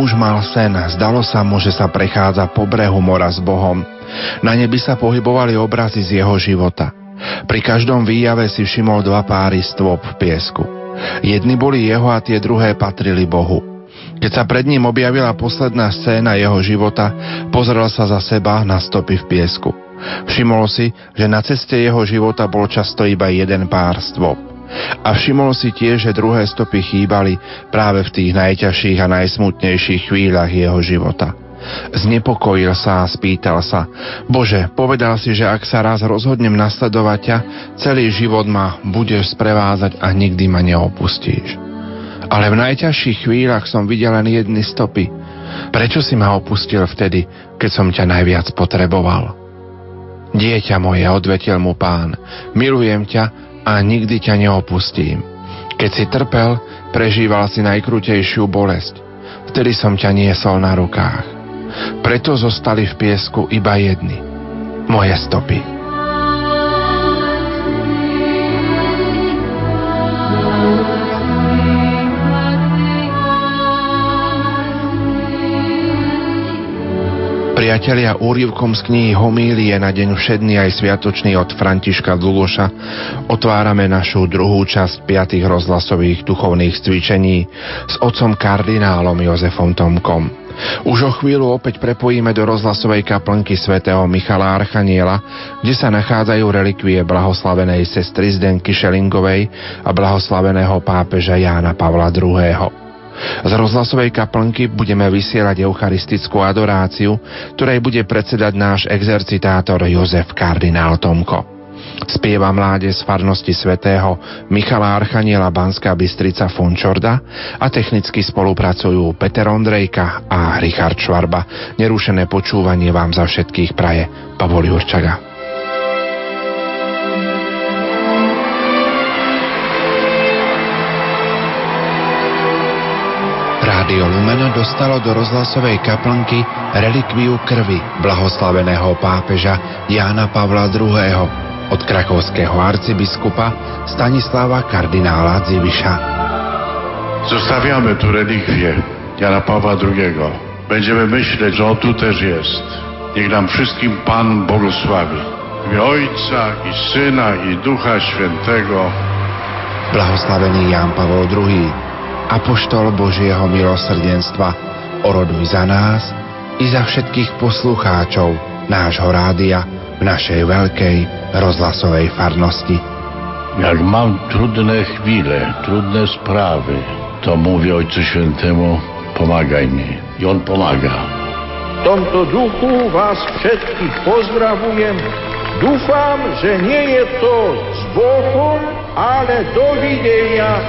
Muž mal sen, zdalo sa mu, že sa prechádza po brehu mora s Bohom. Na nebi sa pohybovali obrazy z jeho života. Pri každom výjave si všimol dva páry stôp v piesku. Jedni boli jeho a tie druhé patrili Bohu. Keď sa pred ním objavila posledná scéna jeho života, pozrel sa za seba na stopy v piesku. Všimol si, že na ceste jeho života bol často iba jeden pár stôp. A všimol si tiež, že druhé stopy chýbali práve v tých najťažších a najsmutnejších chvíľach jeho života. Znepokojil sa a spýtal sa, Bože, povedal si, že ak sa raz rozhodnem nasledovať ťa, celý život ma budeš sprevázať a nikdy ma neopustíš. Ale v najťažších chvíľach som videl len jedny stopy. Prečo si ma opustil vtedy, keď som ťa najviac potreboval? Dieťa moje, odvetil mu pán, milujem ťa a nikdy ťa neopustím. Keď si trpel, prežíval si najkrutejšiu bolesť. Vtedy som ťa niesol na rukách. Preto zostali v piesku iba jedny. Moje stopy. Priatelia, úrivkom z knihy Homílie na deň všedný aj sviatočný od Františka Dluloša otvárame našu druhú časť piatých rozhlasových duchovných cvičení s otcom kardinálom Jozefom Tomkom. Už o chvíľu opäť prepojíme do rozhlasovej kaplnky svätého Michala Archaniela, kde sa nachádzajú relikvie blahoslavenej sestry Zdenky Šelingovej a blahoslaveného pápeža Jána Pavla II. Z rozhlasovej kaplnky budeme vysielať eucharistickú adoráciu, ktorej bude predsedať náš exercitátor Jozef kardinál Tomko. Spieva mláde z farnosti svätého Michala Archaniela Banská Bystrica Fončorda a technicky spolupracujú Peter Ondrejka a Richard Švarba. Nerušené počúvanie vám za všetkých praje Pavol Jurčaga. Rádio Lumeno dostalo do rozhlasovej kaplnky relikviu krvi blahoslaveného pápeža Jána Pavla II. od krakovského arcybiskupa Stanislava kardinála Dziwisza. Zostawiamy tu relikwie Jana Pawła II. Będziemy myśleć, że on tu też jest. Niech nam wszystkim Pan błogosławi. W Ojca i Syna i Ducha Świętego. Blahoslavený Ján Pavol II apoštol Božieho milosrdenstva, oroduj za nás i za všetkých poslucháčov nášho rádia v našej veľkej rozhlasovej farnosti. Jak mam trudne chwile, trudne sprawy, to mówię Ojcu Świętemu, pomagaj mi. I On pomaga. W tomto duchu Was wszystkich pozdrawiam. Dúfam, że nie jest to z Bohom, ale do widzenia.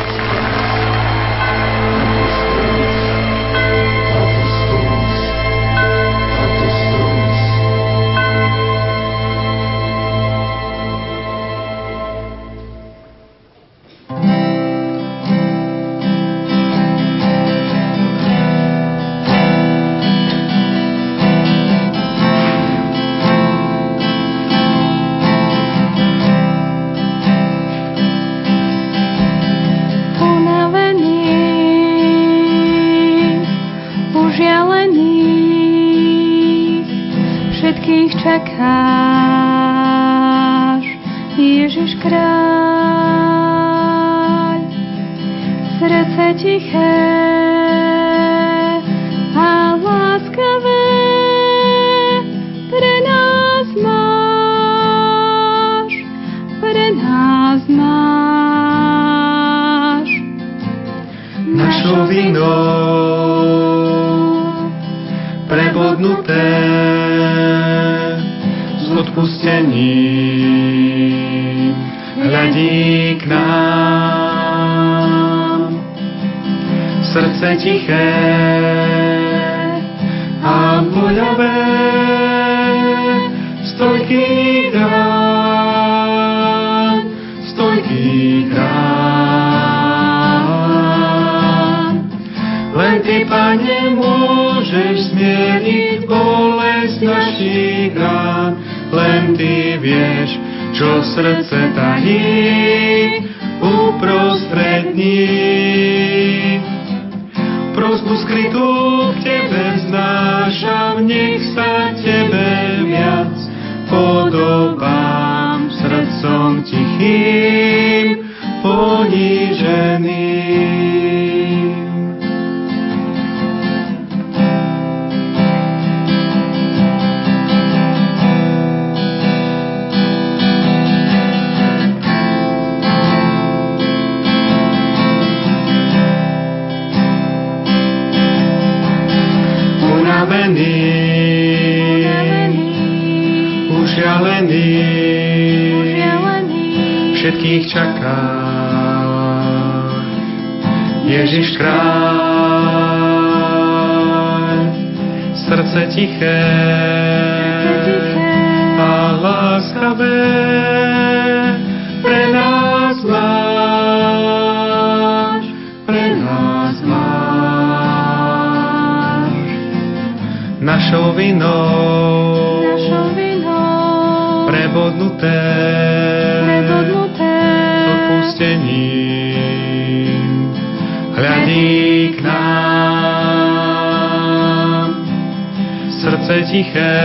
Prebodnuté, prebodnuté odpustením, hľadí k nám. Srdce tiché,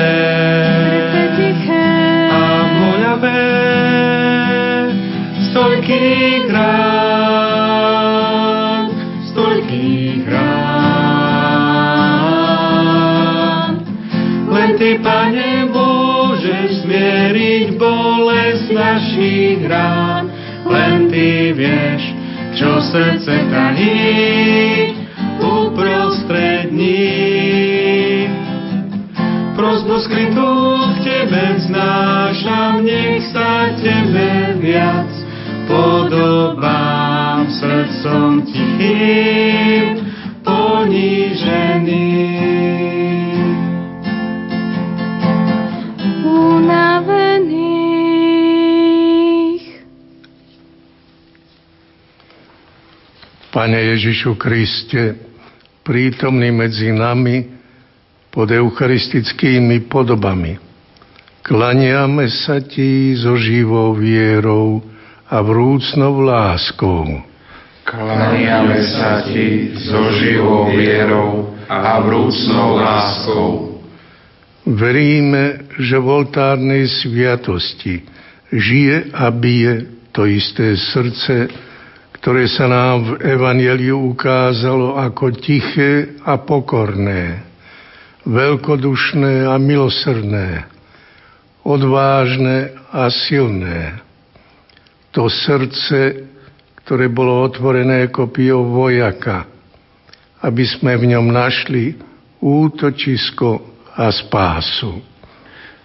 srdce tiché. A voľavé, stoľkých rán, stoľkých rán. Len Ty, Pane, môžeš zmieriť bolesť našich rán, len Ty vieš, čo srdce tají uprostred nich. Prosbu skrytú k Tebe znášam, nech sa Tebe viac podobám srdcom tichým, Pane Ježišu Kriste, prítomný medzi nami pod eucharistickými podobami, klaniame sa Ti so živou vierou a vrúcnou láskou. Klaniame sa Ti so živou vierou a vrúcnou láskou. Veríme, že v oltárnej sviatosti žije a bije to isté srdce, ktoré sa nám v Evangeliu ukázalo ako tiché a pokorné, veľkodušné a milosrdné, odvážne a silné. To srdce, ktoré bolo otvorené kopijou vojaka, aby sme v ňom našli útočisko a spásu.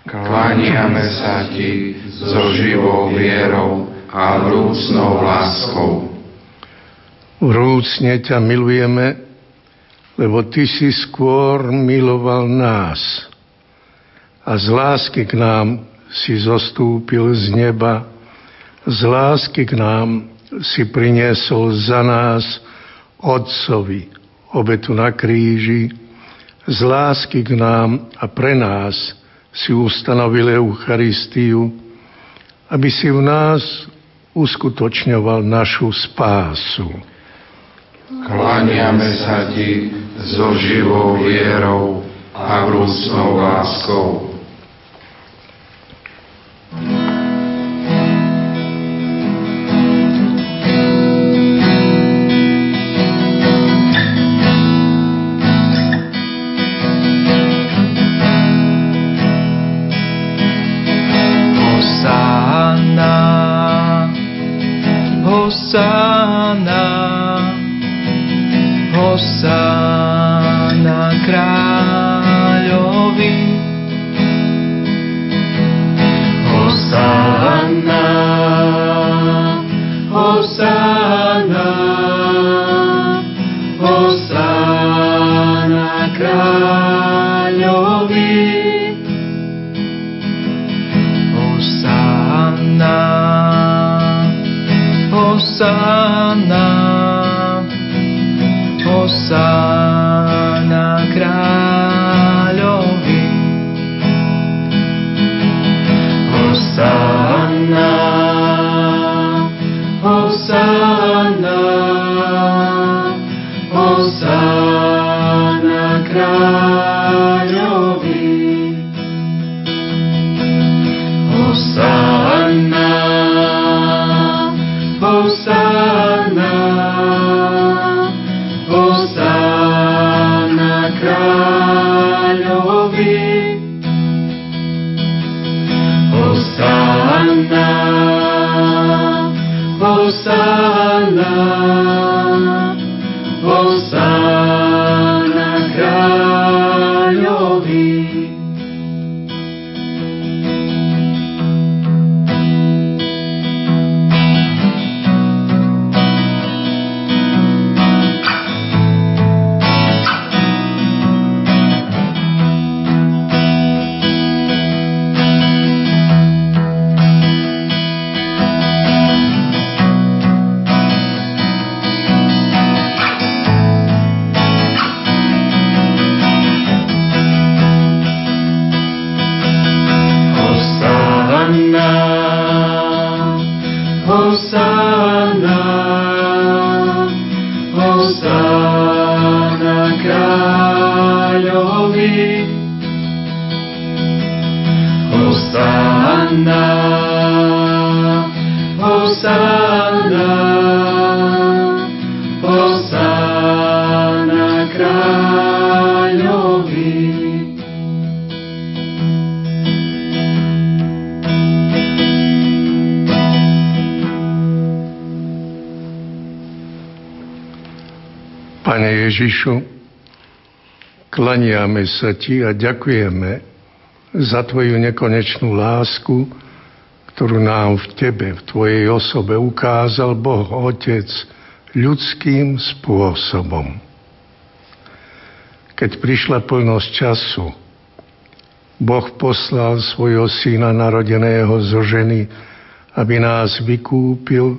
Klaniame sa Ti so živou vierou a vrúcnou láskou. Vrúcne ťa milujeme, lebo Ty si skôr miloval nás a z lásky k nám si zostúpil z neba, z lásky k nám si priniesol za nás Otcovi obetu na kríži, z lásky k nám a pre nás si ustanovil Eucharistiu, aby si v nás uskutočňoval našu spásu. Klaniame sa Ti so živou vierou a vrúcnou láskou. Ježišu, klaniame sa Ti a ďakujeme za Tvoju nekonečnú lásku, ktorú nám v Tebe, v Tvojej osobe ukázal Boh Otec ľudským spôsobom. Keď prišla plnosť času, Boh poslal svojho syna narodeného zo ženy, aby nás vykúpil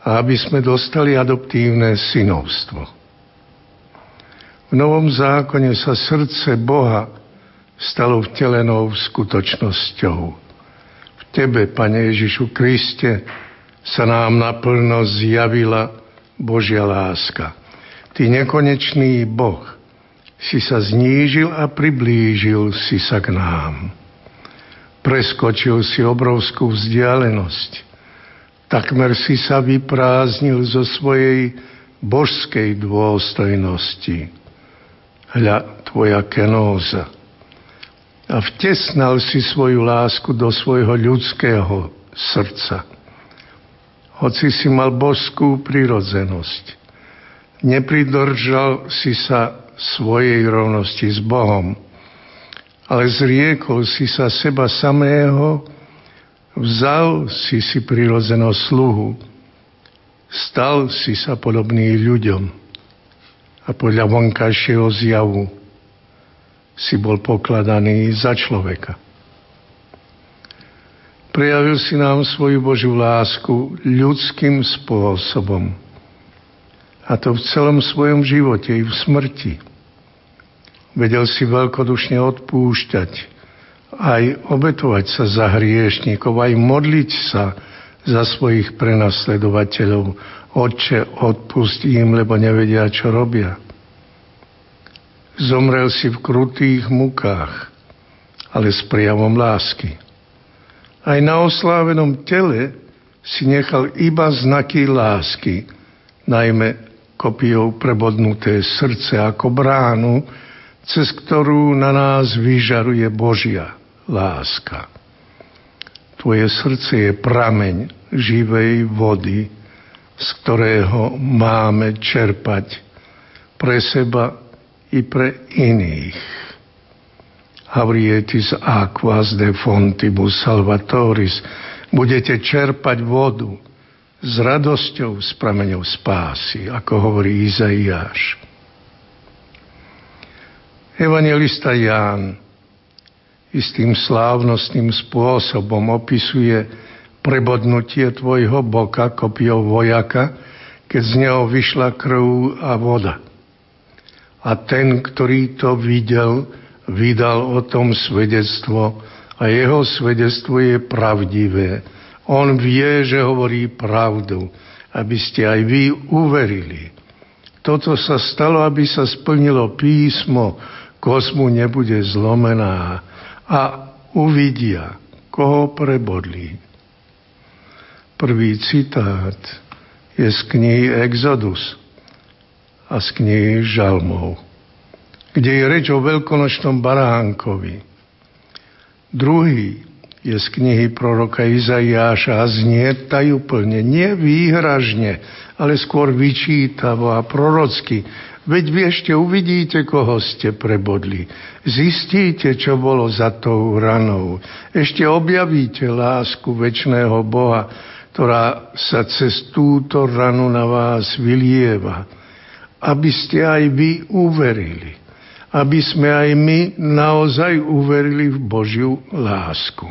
a aby sme dostali adoptívne synovstvo. V Novom zákone sa srdce Boha stalo vtelenou skutočnosťou. V Tebe, Pane Ježišu Kriste, sa nám naplno zjavila Božia láska. Ty nekonečný Boh, si sa znížil a priblížil si sa k nám. Preskočil si obrovskú vzdialenosť. Takmer si sa vyprázdnil zo svojej božskej dôstojnosti. Hľa tvoja kenóza. A vtesnal si svoju lásku do svojho ľudského srdca. Hoci si mal božskú prirodzenosť, nepridržal si sa svojej rovnosti s Bohom, ale zriekol si sa seba samého, vzal si si prirodzenosť sluhu, stal si sa podobný ľuďom a podľa vonkajšieho zjavu si bol pokladaný za človeka. Prejavil si nám svoju Božiu lásku ľudským spôsobom. A to v celom svojom živote i v smrti Vedel si veľkodušne odpúšťať, aj obetovať sa za hriešníkov, aj modliť sa za svojich prenasledovateľov. Otče, odpusti im, lebo nevedia, čo robia. Zomrel si v krutých mukách, ale s prijavom lásky. Aj na oslávenom tele si nechal iba znaky lásky, najmä kopiou prebodnuté srdce ako bránu, cez ktorú na nás vyžaruje Božia láska. Tvoje srdce je prameň živej vody, z ktorého máme čerpať pre seba i pre iných. Havrietis aquas de fontibus salvatoris. Budete čerpať vodu s radosťou z prameňov spásy, ako hovorí Izaiáš. Evangelista Ján istým slávnostným spôsobom opisuje prebodnutie tvojho boka kopiou vojaka, keď z neho vyšla krv a voda. A ten, ktorý to videl, vydal o tom svedectvo a jeho svedectvo je pravdivé. On vie, že hovorí pravdu, aby ste aj vy uverili. Toto sa stalo, aby sa splnilo písmo, kozmu nebude zlomená a uvidia, koho prebodli. Prvý citát je z knihy Exodus a z knihy Žalmov, kde je reč o veľkonočnom baránkovi. Druhý je z knihy proroka Izaiáša a znie tajúplne, nie výhražne, ale skôr vyčítavo a prorocky Veď vy ešte uvidíte, koho ste prebodli. Zistíte, čo bolo za tou ranou. Ešte objavíte lásku väčšného Boha, ktorá sa cez túto ranu na vás vylieva. Aby ste aj vy uverili. Aby sme aj my naozaj uverili v Božiu lásku.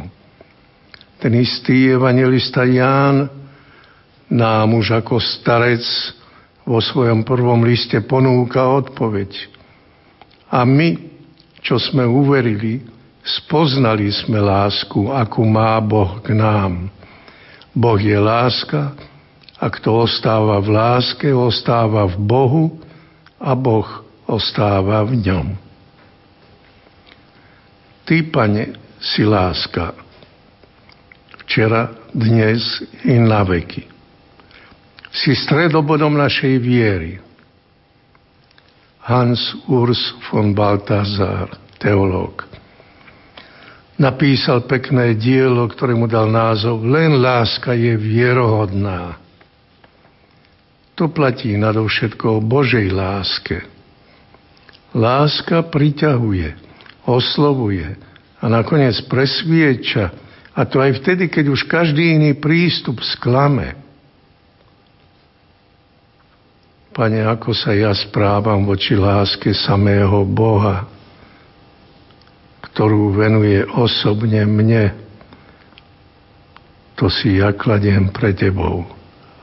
Ten istý evangelista Ján nám už ako starec vo svojom prvom liste ponúka odpoveď. A my, čo sme uverili, spoznali sme lásku, akú má Boh k nám. Boh je láska a kto ostáva v láske, ostáva v Bohu a Boh ostáva v ňom. Ty, Pane, si láska. Včera, dnes i na veky si stredobodom našej viery. Hans Urs von Balthasar, teológ, napísal pekné dielo, ktoré mu dal názov Len láska je vierohodná. to platí nadovšetko o Božej láske. Láska priťahuje, oslovuje a nakoniec presvieča, a to aj vtedy, keď už každý iný prístup sklame. Pane, ako sa ja správam voči láske samého Boha, ktorú venuje osobne mne, to si ja kladiem pre tebou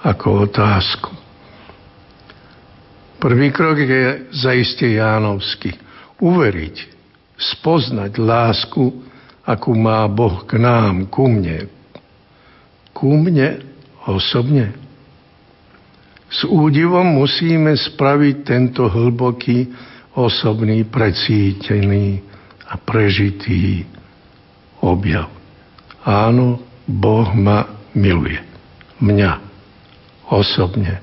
ako otázku. Prvý krok je zaiste Jánovský. Uveriť, spoznať lásku, akú má Boh k nám, ku mne. Ku mne osobne. S údivom musíme spraviť tento hlboký, osobný, precítený a prežitý objav. Áno, Boh ma miluje. Mňa. Osobne.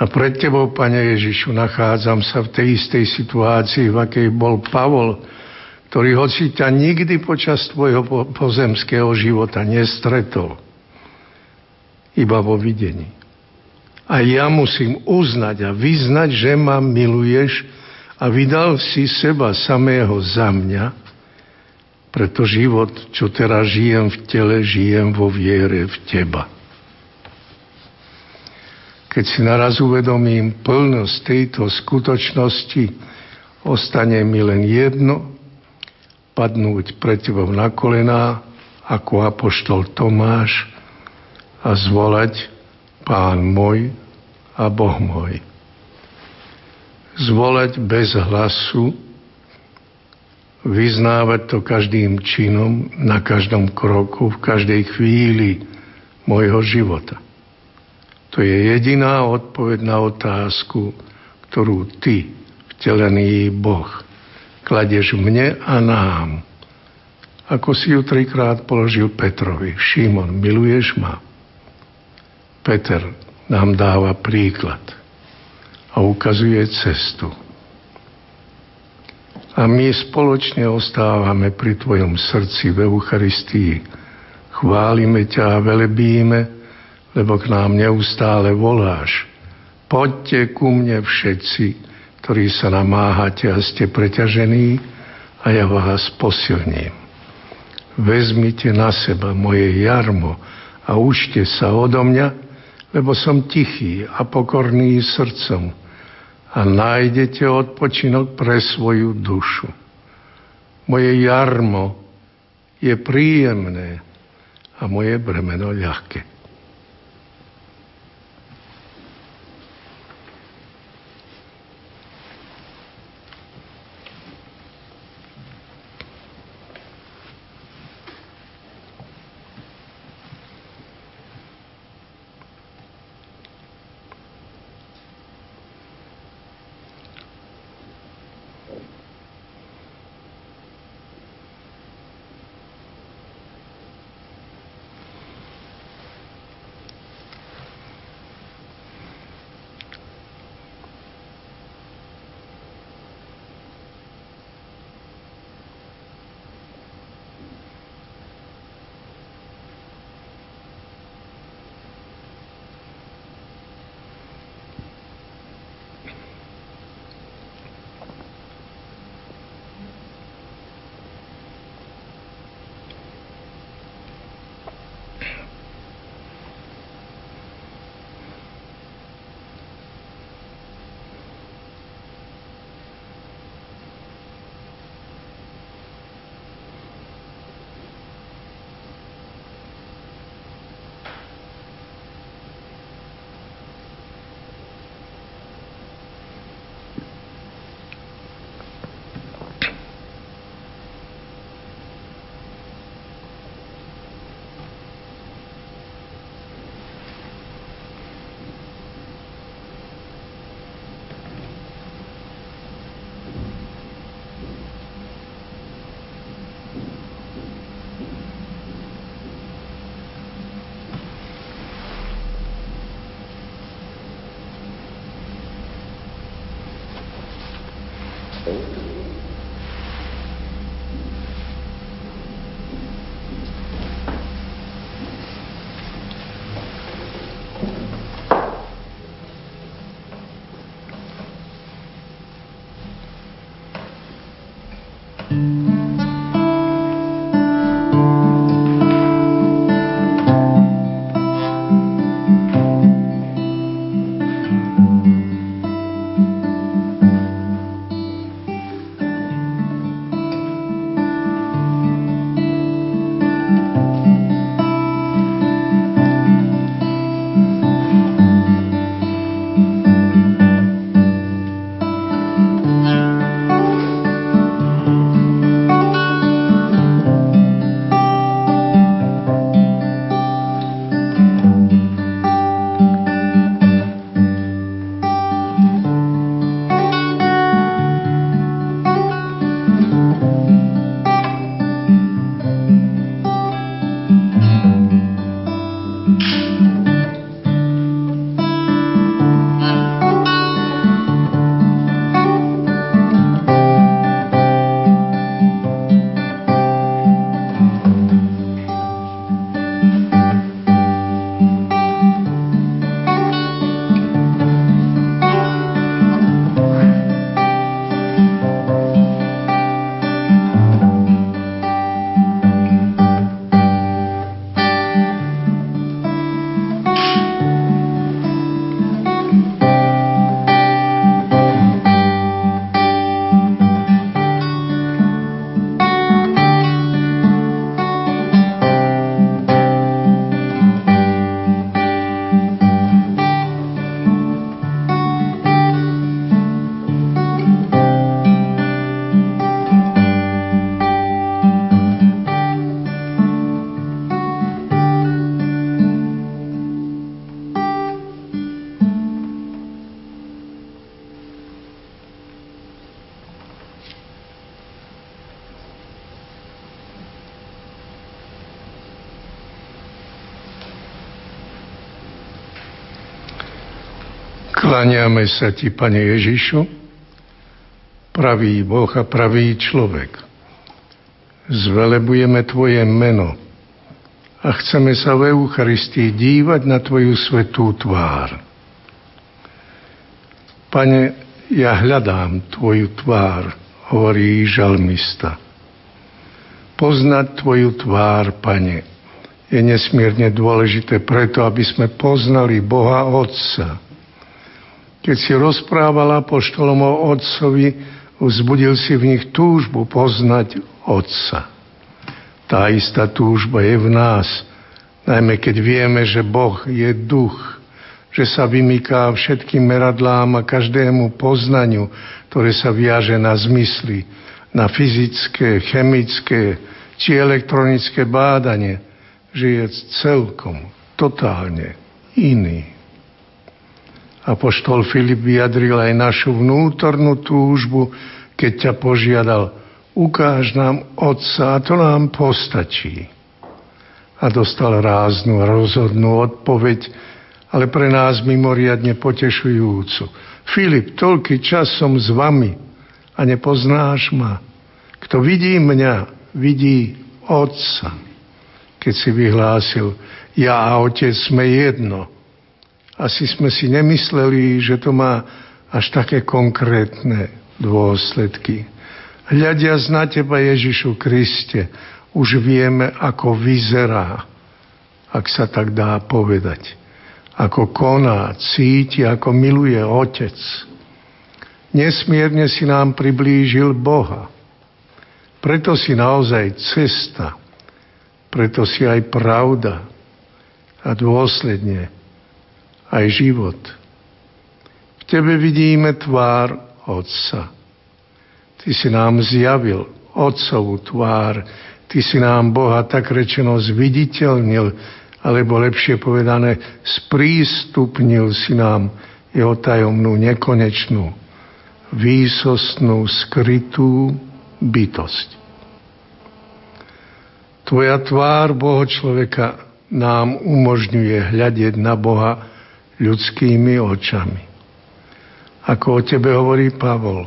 A pred Tebou, Pane Ježišu, nachádzam sa v tej istej situácii, v akej bol Pavol, ktorý hoci ťa nikdy počas tvojho pozemského života nestretol, iba vo videní. A ja musím uznať a vyznať, že ma miluješ a vydal si seba samého za mňa, preto život, čo teraz žijem v tele, žijem vo viere v Teba. Keď si naraz uvedomím plnosť tejto skutočnosti, ostane mi len jedno, padnúť pred tebou na kolená ako apoštol Tomáš a zvolať Pán môj a Boh môj. Zvolať bez hlasu, vyznávať to každým činom, na každom kroku, v každej chvíli môjho života. To je jediná odpoveď na otázku, ktorú ty, vtelený Boh, kladeš mne a nám. Ako si ju trikrát položil Petrovi. Šimon, miluješ ma? Peter nám dáva príklad a ukazuje cestu. A my spoločne ostávame pri Tvojom srdci v Eucharistii. Chválime ťa a velebíme, lebo k nám neustále voláš. Poďte ku mne všetci, ktorí sa namáhate a ste preťažení a ja vás posilním. Vezmite na seba moje jarmo a užte sa odo mňa, lebo som tichý a pokorný srdcom a nájdete odpočinok pre svoju dušu. Moje jarmo je príjemné a moje bremeno ľahké. Kláňame sa Ti, Pane Ježišu, pravý Boh a pravý človek. Zvelebujeme Tvoje meno a chceme sa v Eucharistii dívať na Tvoju svetú tvár. Pane, ja hľadám Tvoju tvár, hovorí žalmista. Poznať Tvoju tvár, Pane, je nesmierne dôležité preto, aby sme poznali Boha Otca, keď si rozprával apoštolom o Otcovi, vzbudil si v nich túžbu poznať Otca. Tá istá túžba je v nás, najmä keď vieme, že Boh je duch, že sa vymyká všetkým meradlám a každému poznaniu, ktoré sa viaže na zmysly, na fyzické, chemické či elektronické bádanie, že je celkom, totálne iný. Apoštol Filip vyjadril aj našu vnútornú túžbu, keď ťa požiadal, ukáž nám Otca a to nám postačí. A dostal ráznu rozhodnú odpoveď, ale pre nás mimoriadne potešujúcu. Filip, toľký čas som s vami a nepoznáš ma. Kto vidí mňa, vidí Otca. Keď si vyhlásil, ja a Otec sme jedno – asi sme si nemysleli, že to má až také konkrétne dôsledky. Hľadiac na Teba, Ježišu Kriste, už vieme, ako vyzerá, ak sa tak dá povedať. Ako koná, cíti, ako miluje Otec. Nesmierne si nám priblížil Boha. Preto si naozaj cesta, preto si aj pravda a dôsledne aj život. V Tebe vidíme tvár Otca. Ty si nám zjavil Otcovú tvár. Ty si nám Boha tak rečeno zviditeľnil, alebo lepšie povedané, sprístupnil si nám jeho tajomnú, nekonečnú, výsostnú, skrytú bytosť. Tvoja tvár Boho človeka nám umožňuje hľadieť na Boha ľudskými očami. Ako o tebe hovorí Pavol,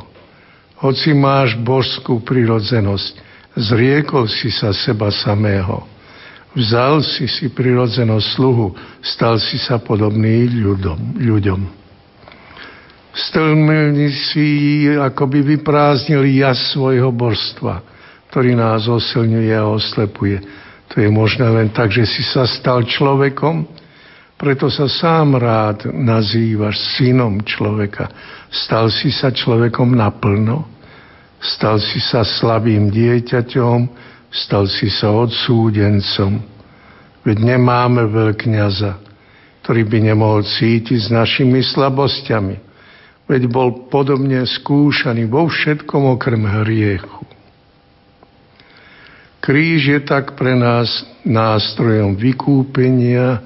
hoci máš božskú prirodzenosť, zriekol si sa seba samého, vzal si si prirodzenosť sluhu, stal si sa podobný ľudom, ľuďom. Stlmilni si, ako by vyprázdnil jas svojho božstva ktorý nás osilňuje a oslepuje. To je možné len tak, že si sa stal človekom, preto sa sám rád nazývaš synom človeka. Stal si sa človekom naplno, stal si sa slabým dieťaťom, stal si sa odsúdencom. Veď nemáme veľkňaza, ktorý by nemohol cítiť s našimi slabosťami. Veď bol podobne skúšaný vo všetkom okrem hriechu. Kríž je tak pre nás nástrojom vykúpenia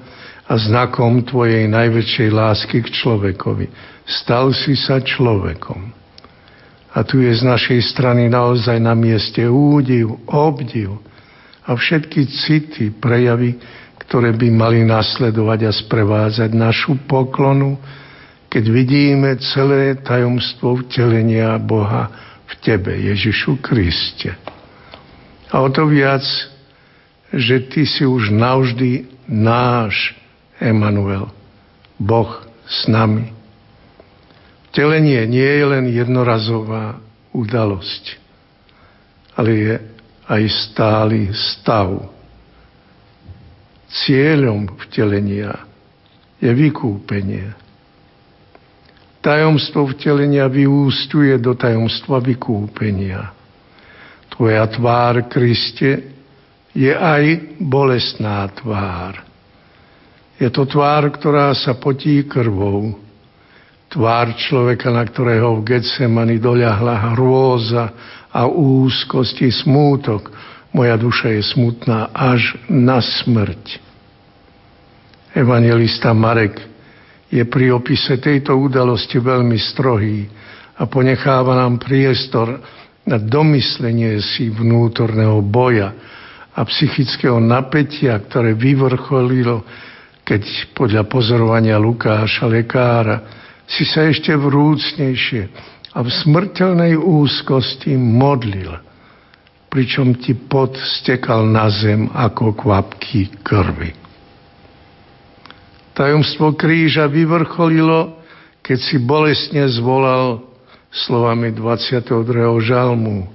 a znakom tvojej najväčšej lásky k človekovi. Stal si sa človekom. A tu je z našej strany naozaj na mieste údiv, obdiv a všetky city, prejavy, ktoré by mali nasledovať a sprevádzať našu poklonu, keď vidíme celé tajomstvo vtelenia Boha v Tebe, Ježišu Kriste. A o to viac, že Ty si už navždy náš Emanuel, Boh s nami. Vtelenie nie je len jednorazová udalosť, ale je aj stály stav Cieľom vtelenia je vykúpenie. Tajomstvo vtelenia vyústuje do tajomstva vykúpenia. Tvoja tvár, Kriste, je aj bolestná tvár. Je to tvár, ktorá sa potí krvou. Tvár človeka, na ktorého v Getsemani doľahla hrôza a úzkosti smútok, moja duša je smutná až na smrť. Evangelista Marek je pri opise tejto udalosti veľmi strohý a ponecháva nám priestor na domyslenie si vnútorného boja a psychického napätia, ktoré vyvrcholilo, keď podľa pozorovania Lukáša lekára si sa ešte vrúcnejšie a v smrteľnej úzkosti modlil – pričom ti pot stekal na zem ako kvapky krvi. Tajomstvo kríža vyvrcholilo, keď si bolestne zvolal slovami 22. žalmu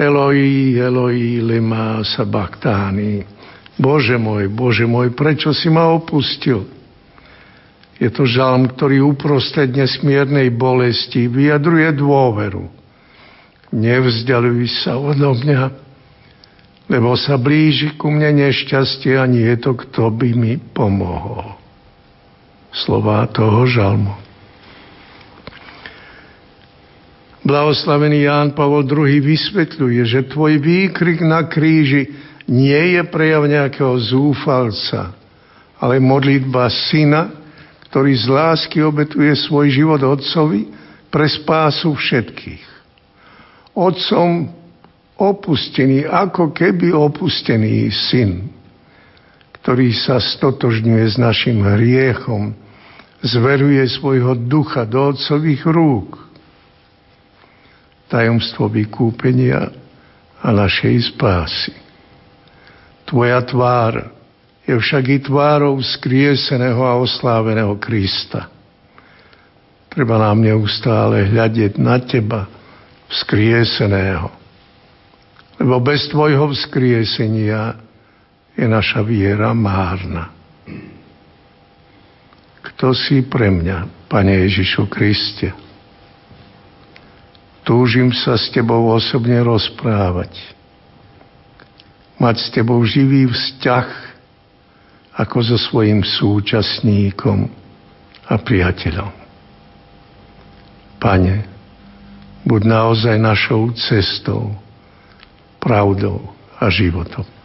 Eloi, Eloi, lema sabachtáni. Bože môj, Bože môj, prečo si ma opustil? Je to žalm, ktorý uprostred nesmiernej bolesti vyjadruje dôveru nevzdialuj sa odo mňa, lebo sa blíži ku mne nešťastie a nie je to, kto by mi pomohol. Slová toho žalmu. Blahoslavený Ján Pavol II vysvetľuje, že tvoj výkrik na kríži nie je prejav nejakého zúfalca, ale modlitba syna, ktorý z lásky obetuje svoj život otcovi pre spásu všetkých otcom opustený, ako keby opustený syn, ktorý sa stotožňuje s našim hriechom, zveruje svojho ducha do otcových rúk. Tajomstvo vykúpenia a našej spásy. Tvoja tvár je však i tvárou skrieseného a osláveného Krista. Treba nám neustále hľadieť na teba, vzkrieseného. Lebo bez tvojho vzkriesenia je naša viera márna. Kto si pre mňa, Pane Ježišu Kriste? Túžim sa s Tebou osobne rozprávať. Mať s Tebou živý vzťah ako so svojim súčasníkom a priateľom. Pane, buď naozaj našou cestou, pravdou a životom.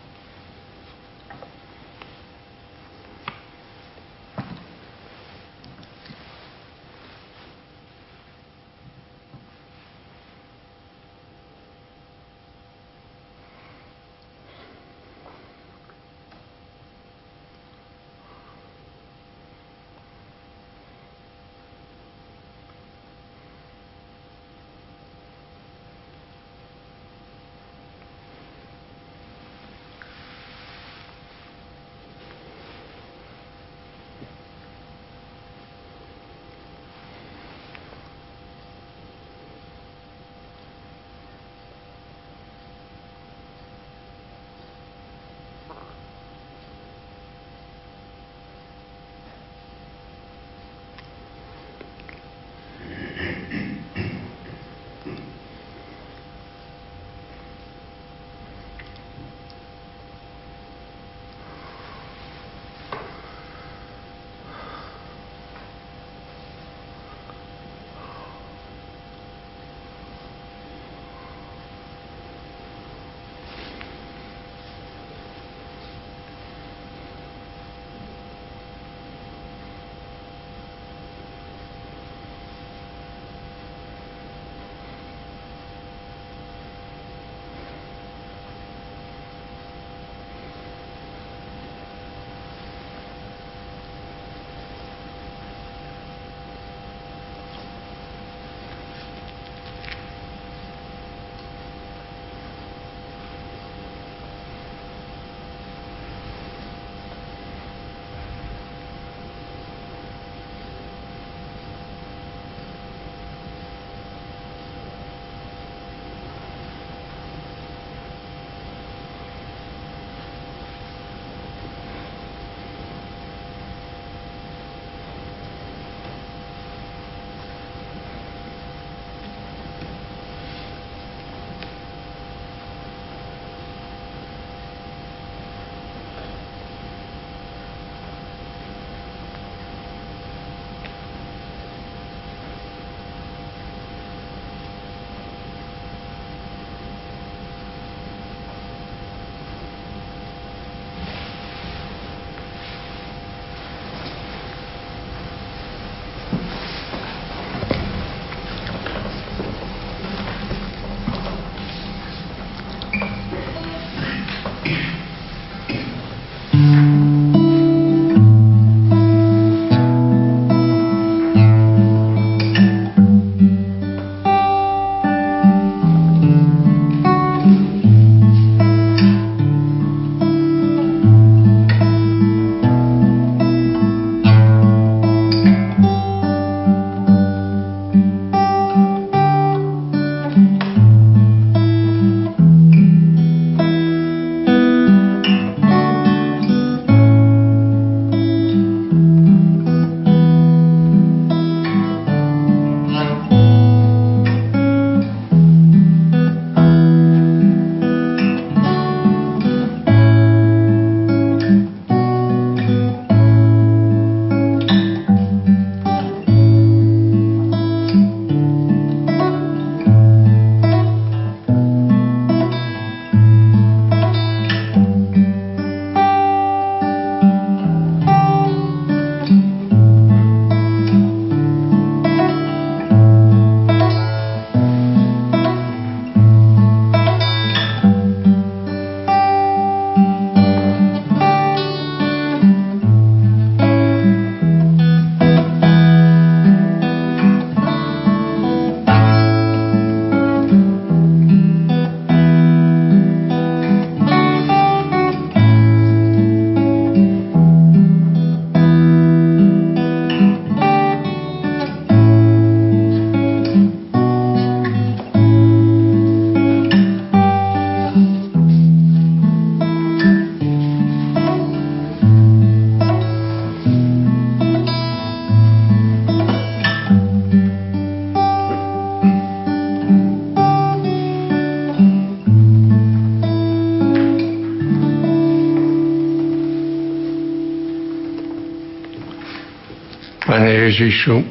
Ježišu,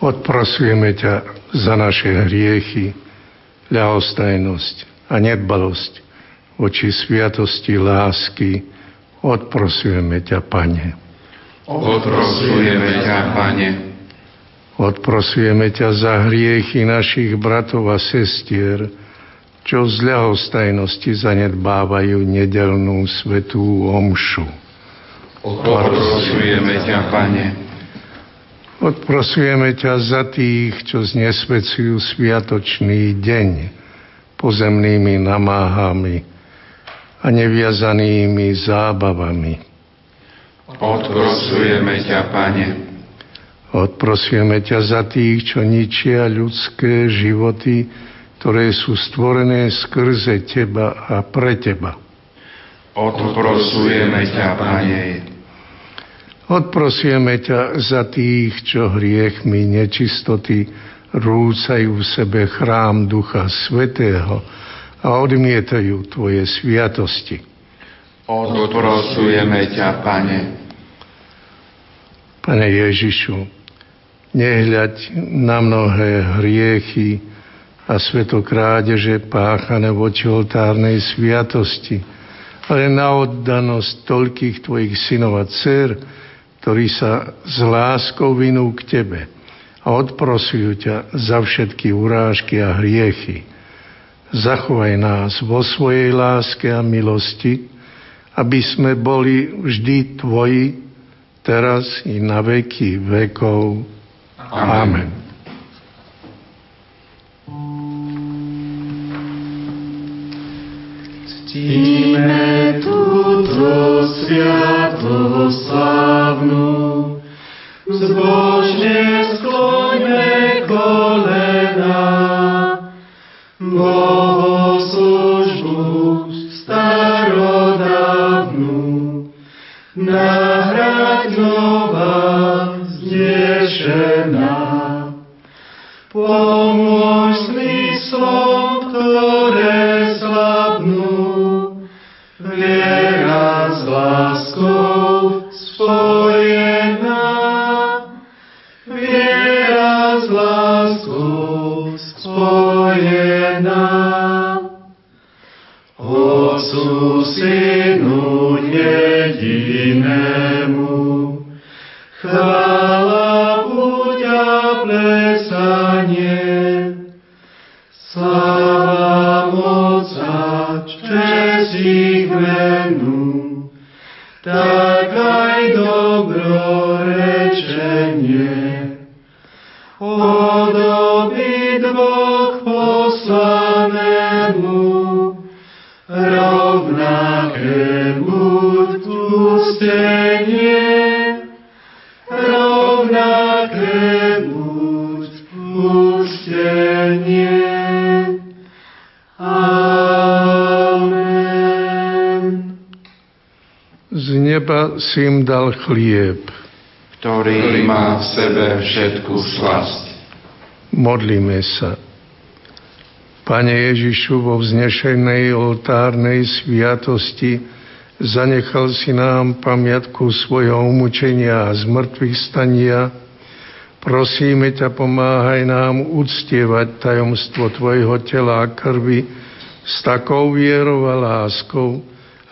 odprosujeme ťa za naše hriechy, ľahostajnosť a nedbalosť voči sviatosti lásky. Odprosujeme ťa, Pane. Odprosujeme ťa, Pane. Odprosujeme ťa za hriechy našich bratov a sestier, čo z ľahostajnosti zanedbávajú nedelnú svetú omšu. Odprosujeme ťa, Pane. Odprosujeme ťa za tých, čo znesvecujú sviatočný deň pozemnými namáhami a neviazanými zábavami. Odprosujeme ťa, Pane. Odprosujeme ťa za tých, čo ničia ľudské životy, ktoré sú stvorené skrze Teba a pre Teba. Odprosujeme ťa, Pane. Odprosujeme ťa za tých, čo hriechmi nečistoty rúcajú v sebe chrám Ducha Svetého a odmietajú Tvoje sviatosti. Odprosujeme ťa, Pane. Pane Ježišu, nehľaď na mnohé hriechy a svetokrádeže páchané voči oltárnej sviatosti, ale na oddanosť toľkých Tvojich synov a dcer, ktorí sa s láskou vinú k Tebe a odprosujú ťa za všetky urážky a hriechy. Zachovaj nás vo svojej láske a milosti, aby sme boli vždy Tvoji, teraz i na veky vekov. Amen. Ctíme túto sviatosť slávnu, zbožne skloňme kolena, bohoslužbu starodávnu, nahrad nová znešená. Pomôž Synu jedinému. Chvála buď a plesanie, sláva moc a čest ich menu, tak aj dobrorečenie. Oh. Neba si im dal chlieb, ktorý má v sebe všetku slasť. Modlíme sa. Pane Ježišu, vo vznešenej oltárnej sviatosti zanechal si nám pamiatku svojho umúčenia a zmrtvých stania. Prosíme ťa, pomáhaj nám uctievať tajomstvo Tvojho tela a krvi s takou vierou a láskou,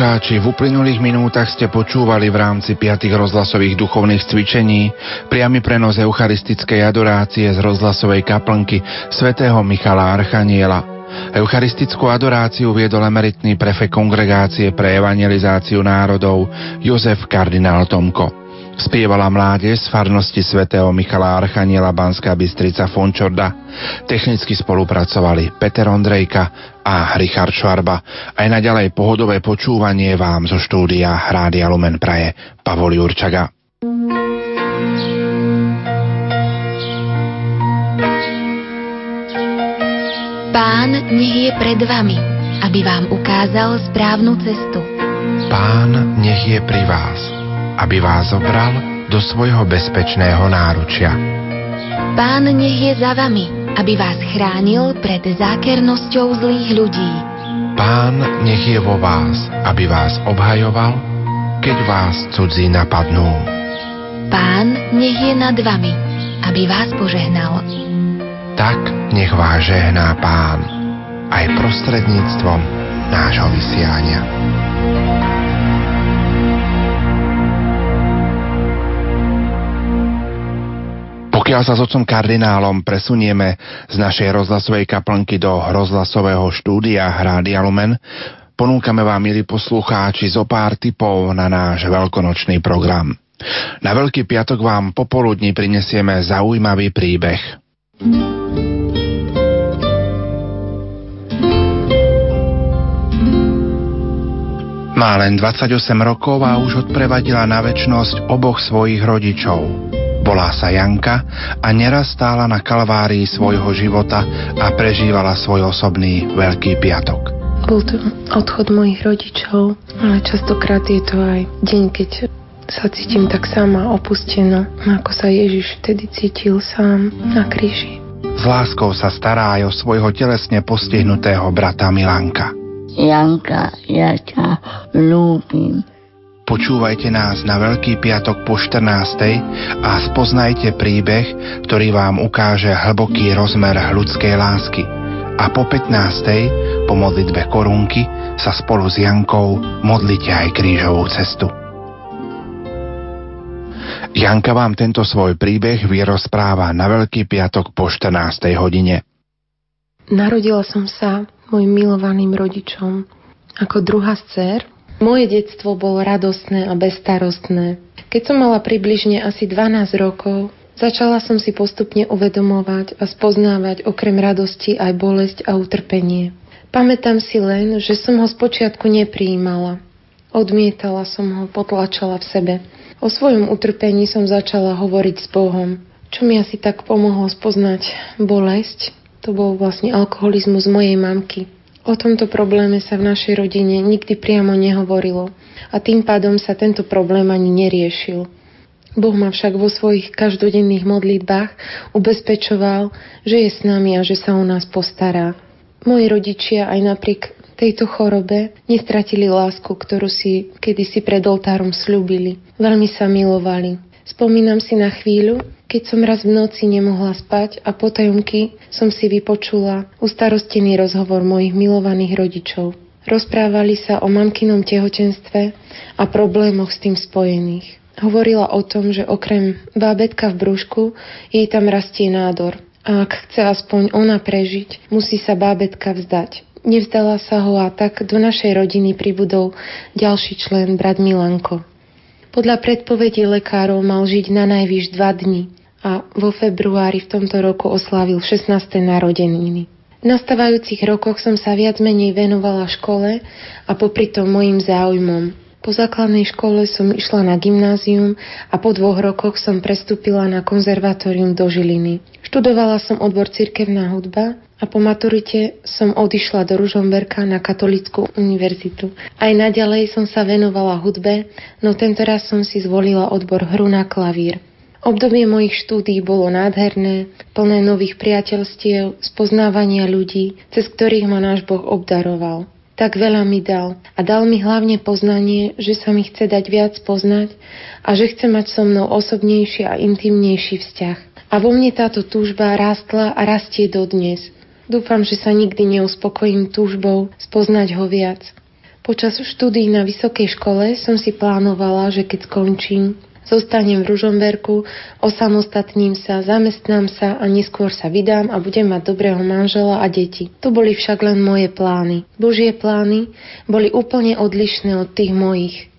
Poslucháči, v uplynulých minútach ste počúvali v rámci piatých rozhlasových duchovných cvičení priamy prenos eucharistickej adorácie z rozhlasovej kaplnky svätého Michala Archaniela. Eucharistickú adoráciu viedol emeritný prefekt kongregácie pre evangelizáciu národov Jozef kardinál Tomko. Spievala mládež z farnosti svätého Michala Archaniela Banská Bystrica Fončorda. Technicky spolupracovali Peter Ondrejka a Richard Švarba. Aj naďalej pohodové počúvanie vám zo štúdia Rádia Lumen Praje Pavol Jurčaga. Pán nech je pred vami, aby vám ukázal správnu cestu. Pán nech je pri vás aby vás zobral do svojho bezpečného náručia. Pán nech je za vami, aby vás chránil pred zákernosťou zlých ľudí. Pán nech je vo vás, aby vás obhajoval, keď vás cudzí napadnú. Pán nech je nad vami, aby vás požehnal. Tak nech vás žehná Pán, aj prostredníctvom nášho vysiania. Pokiaľ sa s otcom kardinálom presunieme z našej rozhlasovej kaplnky do rozhlasového štúdia Rádia Lumen, ponúkame vám, milí poslucháči, zo pár tipov na náš veľkonočný program. Na Veľký piatok vám popoludní prinesieme zaujímavý príbeh. Má len 28 rokov a už odprevadila na väčnosť oboch svojich rodičov. Volá sa Janka a neraz stála na kalvárii svojho života a prežívala svoj osobný Veľký piatok. Bol to odchod mojich rodičov, ale častokrát je to aj deň, keď sa cítim tak sama opusteno, ako sa Ježiš vtedy cítil sám na kríži. S láskou sa stará aj o svojho telesne postihnutého brata Milanka. Janka, ja ťa ľúbim. Počúvajte nás na Veľký piatok po 14. a spoznajte príbeh, ktorý vám ukáže hlboký rozmer ľudskej lásky. A po 15. po modlitbe korunky sa spolu s Jankou modlite aj krížovú cestu. Janka vám tento svoj príbeh vyrozpráva na Veľký piatok po 14. hodine. Narodila som sa mojim milovaným rodičom ako druhá z dcer moje detstvo bolo radostné a bezstarostné. Keď som mala približne asi 12 rokov, začala som si postupne uvedomovať a spoznávať okrem radosti aj bolesť a utrpenie. Pamätám si len, že som ho spočiatku neprijímala. Odmietala som ho, potlačala v sebe. O svojom utrpení som začala hovoriť s Bohom, čo mi asi tak pomohlo spoznať bolesť. To bol vlastne alkoholizmus mojej mamky. O tomto probléme sa v našej rodine nikdy priamo nehovorilo a tým pádom sa tento problém ani neriešil. Boh ma však vo svojich každodenných modlitbách ubezpečoval, že je s nami a že sa o nás postará. Moji rodičia aj napriek tejto chorobe nestratili lásku, ktorú si kedysi pred oltárom slúbili. Veľmi sa milovali. Spomínam si na chvíľu, keď som raz v noci nemohla spať a potajomky som si vypočula ustarostený rozhovor mojich milovaných rodičov. Rozprávali sa o mamkinom tehotenstve a problémoch s tým spojených. Hovorila o tom, že okrem bábetka v brúšku jej tam rastie nádor. A ak chce aspoň ona prežiť, musí sa bábetka vzdať. Nevzdala sa ho a tak do našej rodiny pribudol ďalší člen, brat Milanko. Podľa predpovedí lekárov mal žiť na najvyš dva dni a vo februári v tomto roku oslávil 16. narodeniny. V nastávajúcich rokoch som sa viac menej venovala škole a popri tom mojim záujmom. Po základnej škole som išla na gymnázium a po dvoch rokoch som prestúpila na konzervatórium do Žiliny. Študovala som odbor cirkevná hudba a po maturite som odišla do Ružomberka na katolickú univerzitu. Aj naďalej som sa venovala hudbe, no tento raz som si zvolila odbor hru na klavír. Obdobie mojich štúdí bolo nádherné, plné nových priateľstiev, spoznávania ľudí, cez ktorých ma náš Boh obdaroval. Tak veľa mi dal a dal mi hlavne poznanie, že sa mi chce dať viac poznať a že chce mať so mnou osobnejší a intimnejší vzťah. A vo mne táto túžba rástla a rastie dodnes. Dúfam, že sa nikdy neuspokojím túžbou spoznať ho viac. Počas štúdií na vysokej škole som si plánovala, že keď skončím, Zostanem v Ružomberku, osamostatním sa, zamestnám sa a neskôr sa vydám a budem mať dobrého manžela a deti. To boli však len moje plány. Božie plány boli úplne odlišné od tých mojich.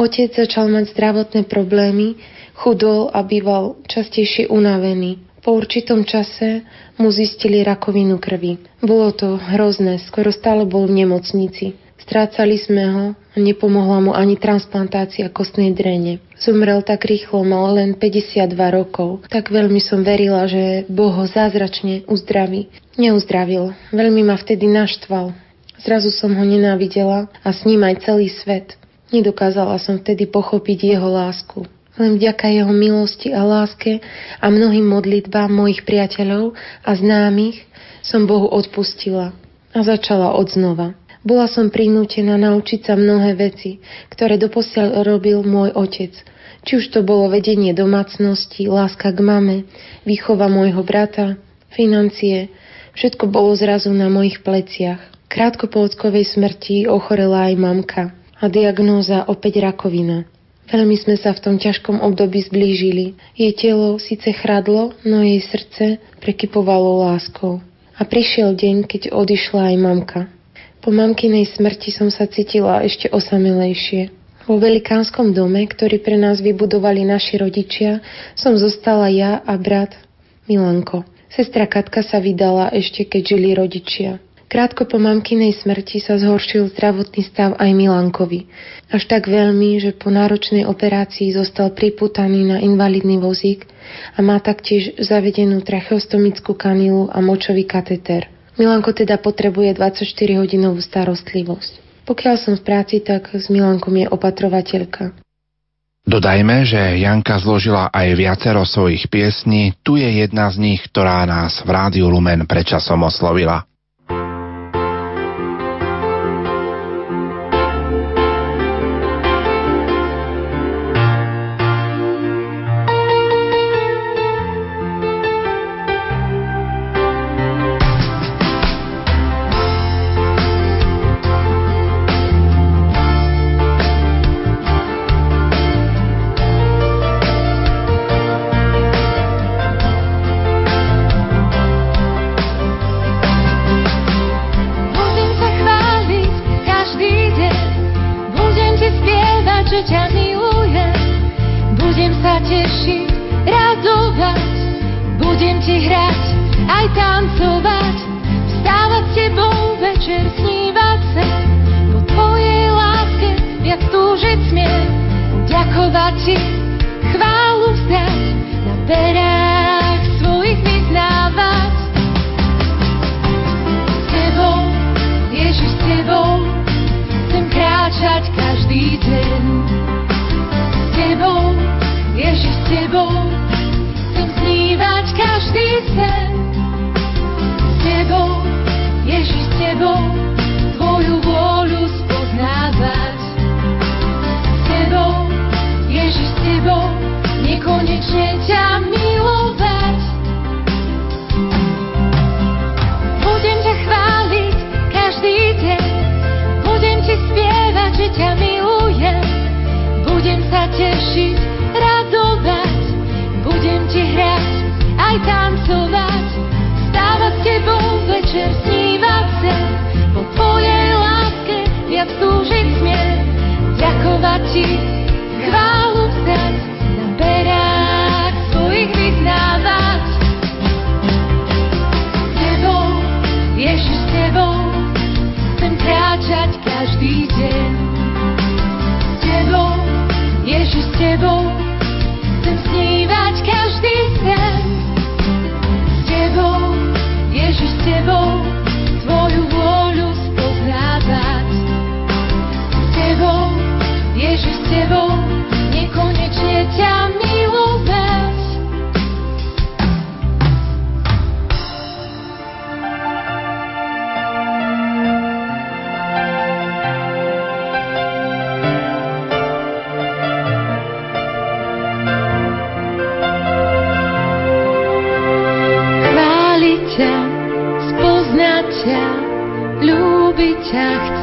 Otec začal mať zdravotné problémy, chudol a býval častejšie unavený. Po určitom čase mu zistili rakovinu krvi. Bolo to hrozné, skoro stále bol v nemocnici. Strácali sme ho a nepomohla mu ani transplantácia kostnej drene. Zomrel tak rýchlo, mal len 52 rokov. Tak veľmi som verila, že Boh ho zázračne uzdraví. Neuzdravil. Veľmi ma vtedy naštval. Zrazu som ho nenávidela a s ním aj celý svet. Nedokázala som vtedy pochopiť jeho lásku. Len vďaka jeho milosti a láske a mnohým modlitbám mojich priateľov a známych som Bohu odpustila a začala od znova. Bola som prinútená naučiť sa mnohé veci, ktoré doposiaľ robil môj otec. Či už to bolo vedenie domácnosti, láska k mame, výchova môjho brata, financie, všetko bolo zrazu na mojich pleciach. Krátko po ockovej smrti ochorela aj mamka a diagnóza opäť rakovina. Veľmi sme sa v tom ťažkom období zblížili. Jej telo síce chradlo, no jej srdce prekypovalo láskou. A prišiel deň, keď odišla aj mamka. Po mamkinej smrti som sa cítila ešte osamelejšie. Vo velikánskom dome, ktorý pre nás vybudovali naši rodičia, som zostala ja a brat Milanko. Sestra Katka sa vydala ešte, keď žili rodičia. Krátko po mamkinej smrti sa zhoršil zdravotný stav aj Milankovi. Až tak veľmi, že po náročnej operácii zostal priputaný na invalidný vozík a má taktiež zavedenú tracheostomickú kanilu a močový kateter. Milanko teda potrebuje 24-hodinovú starostlivosť. Pokiaľ som v práci, tak s Milankom je opatrovateľka. Dodajme, že Janka zložila aj viacero svojich piesní, tu je jedna z nich, ktorá nás v Rádiu Lumen predčasom oslovila. sa tešiť, radovať, budem ti hrať, aj tancovať, vstávať s tebou večer snívať sa, po tvojej láske viac túžiť smiem, ďakovať ti, chválu vzdať, na perách svojich vyznávať. S tebou, Ježiš, s tebou, chcem kráčať každý deň. S tebou, Ježiš s tebou chcem snívať každý sen. S tebou, Ježiš s tebou, tvoju vôľu spoznávať. S tebou, Ježiš s tebou, nekonečne ťa milovať. Budem ťa chváliť každý deň, budem ti spievať, že ťa milujem, budem sa tešiť, radovať, budem ti hrať, aj tancovať, stávať s tebou večer snívať sa, po tvojej láske viac túžiť smier, ďakovať ti, chválu vzdať, na berách svojich vyznávať. S tebou, Ježiš, s tebou, chcem kráčať každý deň. Ježiš s Tebou chcem snívať každý sen. S Tebou, Ježiš s Tebou, Tvoju vôľu spoznávať. S Tebou, Ježiš s Tebou,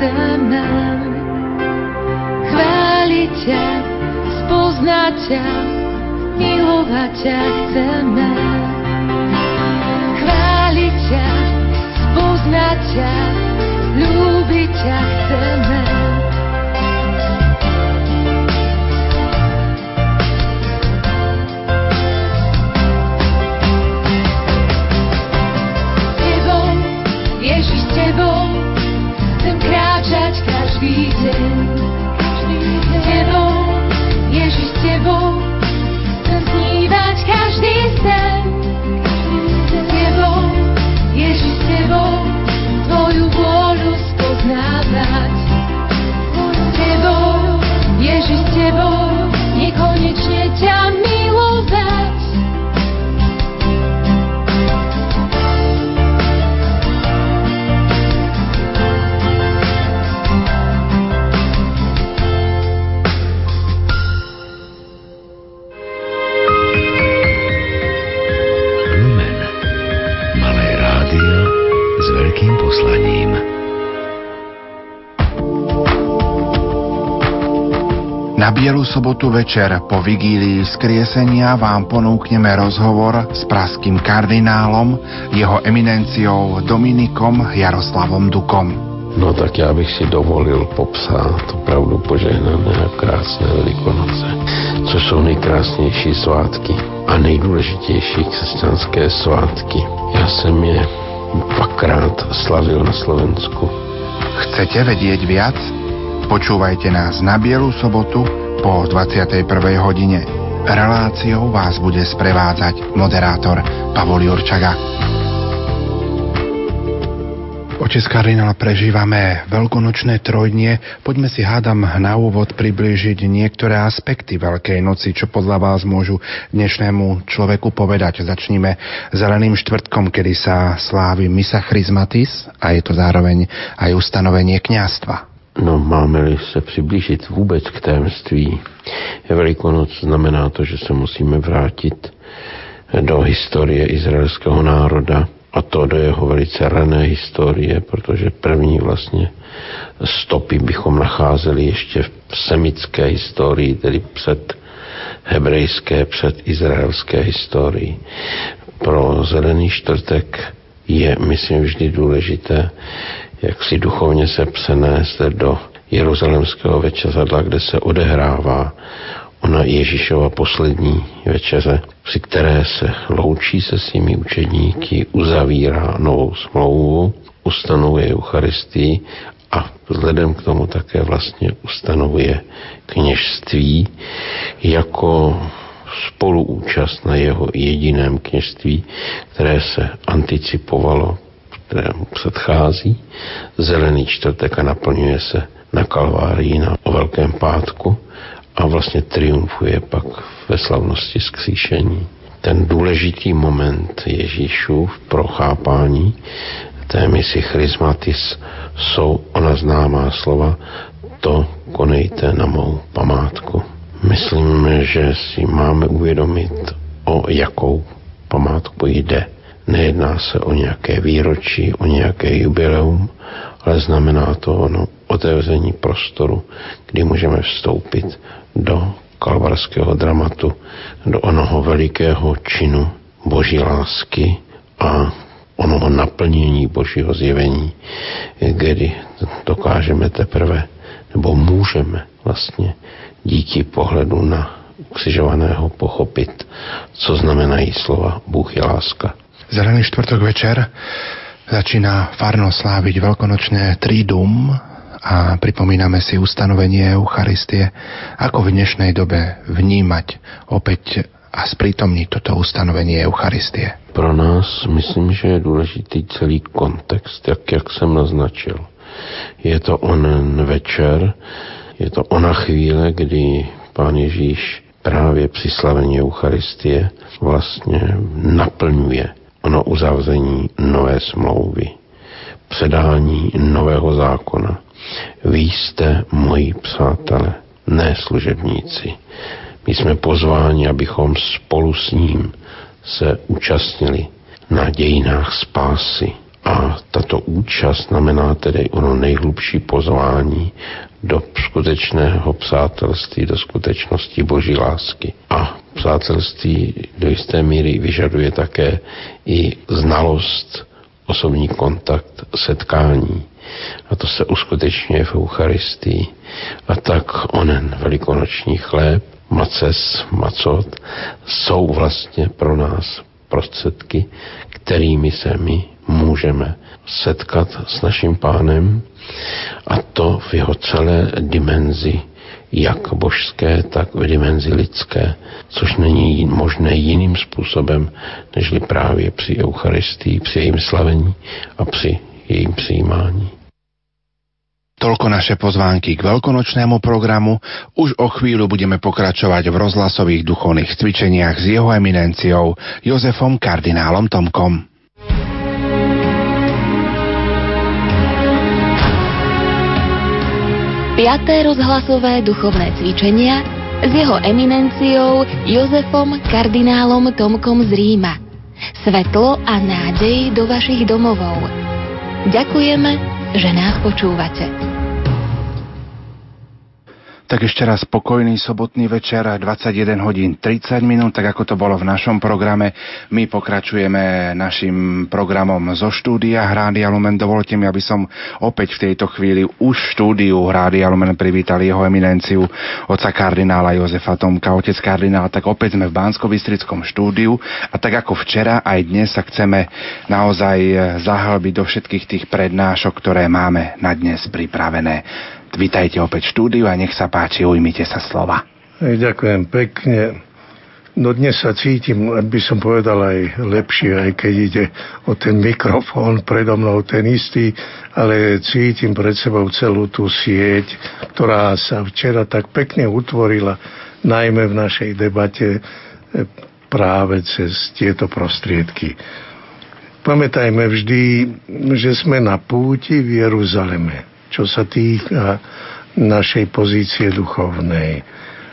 Otváram nám chváliť ťa, spoznať ťa, milovať ťa chceme. Chváliť ťa, spoznať ťa, ľúbiť ťa chceme. Sobotu večer po vigílii skriesenia vám ponúkneme rozhovor s praským kardinálom, jeho eminenciou Dominikom Jaroslavom Dukom. No tak já bych si dovolil popsat opravdu požehnané a krásné Velikonoce, což jsou nejkrásnější svátky a nejdůležitější křesťanské svátky. Já jsem je dvakrát slavil na Slovensku. Chcete vedieť viac? Počúvajte nás na Bielu sobotu po 21. hodine. Reláciou vás bude sprevádzať moderátor Pavol Jurčaga. Otec kardinál, prežívame veľkonočné trojdnie. Poďme si hádam na úvod priblížiť niektoré aspekty Veľkej noci, čo podľa vás môžu dnešnému človeku povedať. Začníme zeleným štvrtkom, kedy sa slávi Misa Chrismatis a je to zároveň aj ustanovenie kňastva. No, máme-li se přiblížit vůbec k tajemství Velikonoc, znamená to, že se musíme vrátit do historie izraelského národa a to do jeho velice rané historie, protože první vlastně stopy bychom nacházeli ještě v semické historii, tedy před hebrejské, před izraelské historii. Pro zelený čtvrtek je, myslím, vždy důležité jak si duchovně se přenést do Jeruzalemského večeřadla, kde se odehrává ona Ježíšova poslední večeře, při které se loučí se svými učedníky, uzavírá novou smlouvu, ustanovuje Eucharistii a vzhledem k tomu také vlastně ustanovuje kněžství jako spoluúčast na jeho jediném kněžství, které se anticipovalo kterému předchází zelený čtvrtek a naplňuje se na Kalvárii na o Velkém pátku a vlastně triumfuje pak ve slavnosti skříšení. Ten důležitý moment Ježíšův pro chápání té misi charismatis jsou ona známá slova to konejte na mou památku. Myslím, že si máme uvědomit, o jakou památku jde. Nejedná se o nějaké výročí, o nějaké jubileum, ale znamená to ono otevření prostoru, kdy můžeme vstoupit do kalvarského dramatu, do onoho velikého činu boží lásky a onoho naplnění božího zjevení, kdy dokážeme teprve, nebo můžeme vlastně díky pohledu na křižovaného pochopit, co znamenají slova Bůh je láska. Zelený štvrtok večer začína farno sláviť veľkonočné trídum a pripomíname si ustanovenie Eucharistie. Ako v dnešnej dobe vnímať opäť a sprítomniť toto ustanovenie Eucharistie? Pro nás myslím, že je důležitý celý kontext, jak, jak jsem naznačil. Je to onen večer, je to ona chvíle, kdy Pán Ježíš právě při slavení Eucharistie vlastně naplňuje ono uzavření nové smlouvy, předání nového zákona. Vy jste moji přátelé, ne služebníci. My jsme pozváni, abychom spolu s ním se účastnili na dějinách spásy A tato účast znamená tedy ono nejhlubší pozvání do skutečného přátelství, do skutečnosti boží lásky. A přátelství do jisté míry vyžaduje také i znalost, osobní kontakt, setkání. A to se uskutečňuje v Eucharistii. A tak onen velikonoční chléb, maces, macot, jsou vlastně pro nás prostředky, kterými se my můžeme setkat s naším pánem a to v jeho celé dimenzi, jak božské, tak v dimenzi lidské, což není možné jiným způsobem, nežli právě při Eucharistii, při jejím slavení a při jejím přijímání. Toľko naše pozvánky k veľkonočnému programu. Už o chvíľu budeme pokračovať v rozhlasových duchovných cvičeniach s jeho eminenciou Jozefom kardinálom Tomkom. Piaté rozhlasové duchovné cvičenia s jeho eminenciou Jozefom kardinálom Tomkom z Ríma. Svetlo a nádej do vašich domovov. Ďakujeme, že nás počúvate. Tak ešte raz spokojný sobotný večer, 21 hodín 30 minút, tak ako to bolo v našom programe. My pokračujeme našim programom zo štúdia Hrádia Lumen. Dovolte mi, aby som opäť v tejto chvíli už štúdiu Hrádia Lumen privítal jeho eminenciu oca kardinála Jozefa Tomka. Otec kardinál, tak opäť sme v bansko štúdiu a tak ako včera, aj dnes sa chceme naozaj zahlbiť do všetkých tých prednášok, ktoré máme na dnes pripravené. Vítajte opäť v štúdiu a nech sa páči, ujmite sa slova. Ďakujem pekne. No dnes sa cítim, by som povedal aj lepšie, aj keď ide o ten mikrofón predo mnou ten istý, ale cítim pred sebou celú tú sieť, ktorá sa včera tak pekne utvorila, najmä v našej debate e, práve cez tieto prostriedky. Pamätajme vždy, že sme na púti v Jeruzaleme čo sa týka našej pozície duchovnej.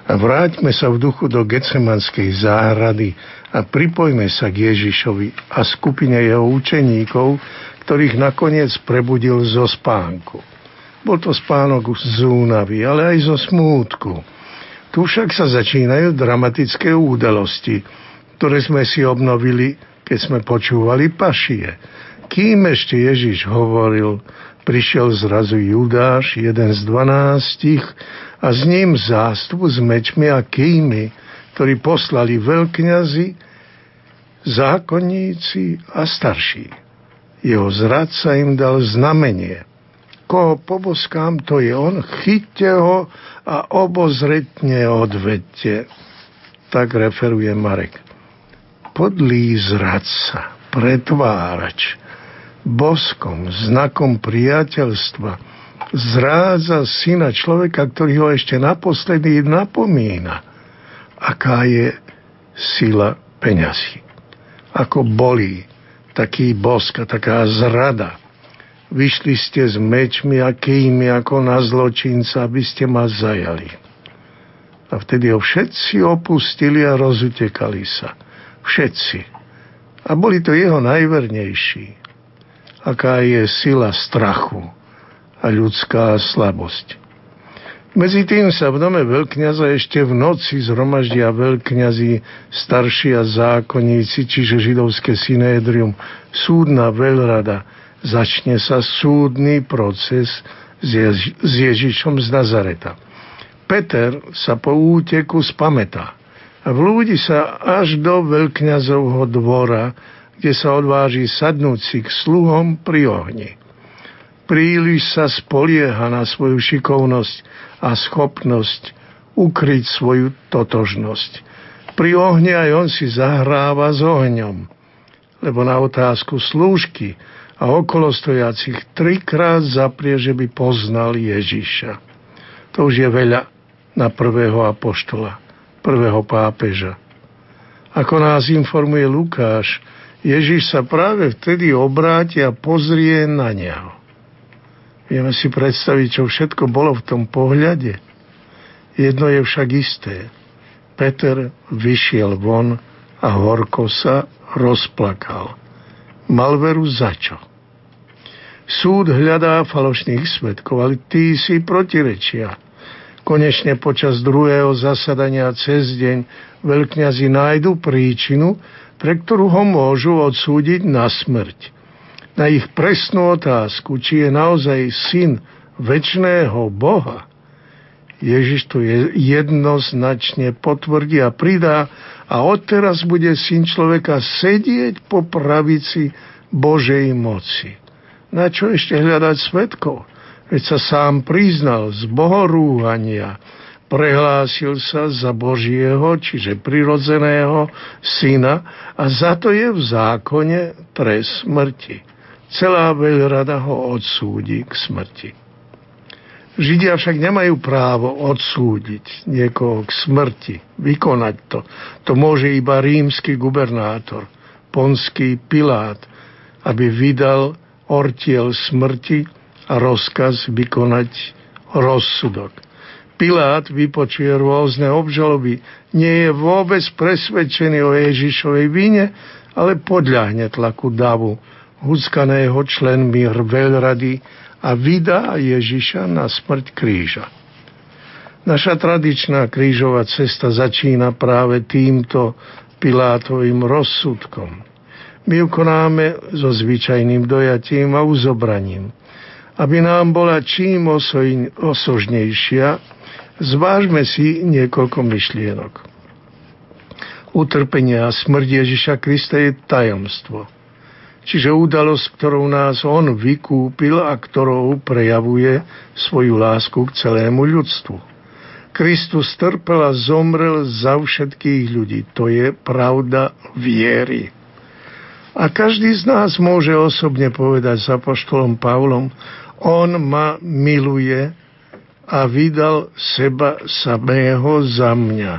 A vráťme sa v duchu do Getsemanskej záhrady a pripojme sa k Ježišovi a skupine jeho učeníkov, ktorých nakoniec prebudil zo spánku. Bol to spánok z únavy, ale aj zo smútku. Tu však sa začínajú dramatické údalosti, ktoré sme si obnovili, keď sme počúvali pašie. Kým ešte Ježiš hovoril, prišiel zrazu Judáš, jeden z dvanástich, a s ním zástup s mečmi a kými, ktorí poslali veľkňazi, zákonníci a starší. Jeho zradca im dal znamenie. Koho poboskám, to je on, chyťte ho a obozretne odvedte. Tak referuje Marek. Podlý zradca, pretvárač, boskom, znakom priateľstva, zrádza syna človeka, ktorý ho ešte naposledy napomína, aká je sila peňazí. Ako bolí taký bosk a taká zrada. Vyšli ste s mečmi a kými ako na zločinca, aby ste ma zajali. A vtedy ho všetci opustili a rozutekali sa. Všetci. A boli to jeho najvernejší aká je sila strachu a ľudská slabosť. Medzi tým sa v dome veľkňaza ešte v noci zhromaždia veľkňazi, starší a zákonníci, čiže židovské synédrium, súdna veľrada. Začne sa súdny proces s, Ježi- s Ježišom z Nazareta. Peter sa po úteku spametá a vlúdi sa až do veľkňazovho dvora, kde sa odváži sadnúť si k sluhom pri ohni. Príliš sa spolieha na svoju šikovnosť a schopnosť ukryť svoju totožnosť. Pri ohni aj on si zahráva s ohňom, lebo na otázku slúžky a okolostojacich trikrát zaprie, že by poznal Ježiša. To už je veľa na prvého apoštola, prvého pápeža. Ako nás informuje Lukáš, Ježiš sa práve vtedy obráti a pozrie na neho. Vieme si predstaviť, čo všetko bolo v tom pohľade. Jedno je však isté. Peter vyšiel von a horko sa rozplakal. Mal veru za čo? Súd hľadá falošných svetkov, ale tí si protirečia. Konečne počas druhého zasadania cez deň veľkňazi nájdu príčinu, pre ktorú ho môžu odsúdiť na smrť. Na ich presnú otázku, či je naozaj syn väčšného Boha, Ježiš to jednoznačne potvrdí a pridá a odteraz bude syn človeka sedieť po pravici Božej moci. Na čo ešte hľadať svetkov? Veď sa sám priznal z bohorúhania, prehlásil sa za Božieho, čiže prirodzeného syna a za to je v zákone trest smrti. Celá veľrada ho odsúdi k smrti. Židia však nemajú právo odsúdiť niekoho k smrti, vykonať to. To môže iba rímsky gubernátor, ponský Pilát, aby vydal ortiel smrti a rozkaz vykonať rozsudok. Pilát vypočuje rôzne obžaloby, nie je vôbec presvedčený o Ježišovej vine, ale podľahne tlaku davu, huskaného členmi veľrady a vydá Ježiša na smrť kríža. Naša tradičná krížová cesta začína práve týmto Pilátovým rozsudkom. My ju konáme so zvyčajným dojatím a uzobraním. Aby nám bola čím osožnejšia, zvážme si niekoľko myšlienok. Utrpenie a smrť Ježiša Krista je tajomstvo – Čiže udalosť, ktorou nás On vykúpil a ktorou prejavuje svoju lásku k celému ľudstvu. Kristus trpel a zomrel za všetkých ľudí. To je pravda viery. A každý z nás môže osobne povedať s apoštolom Pavlom, on ma miluje a vydal seba samého za mňa.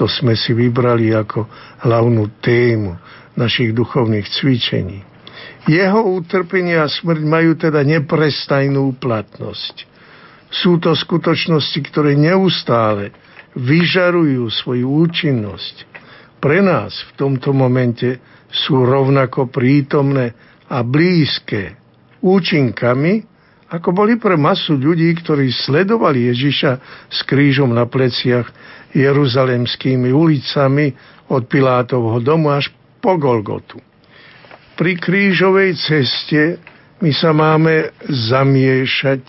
To sme si vybrali ako hlavnú tému našich duchovných cvičení. Jeho utrpenie a smrť majú teda neprestajnú platnosť. Sú to skutočnosti, ktoré neustále vyžarujú svoju účinnosť. Pre nás v tomto momente sú rovnako prítomné a blízke účinkami, ako boli pre masu ľudí, ktorí sledovali Ježiša s krížom na pleciach jeruzalemskými ulicami od Pilátovho domu až po Golgotu pri krížovej ceste my sa máme zamiešať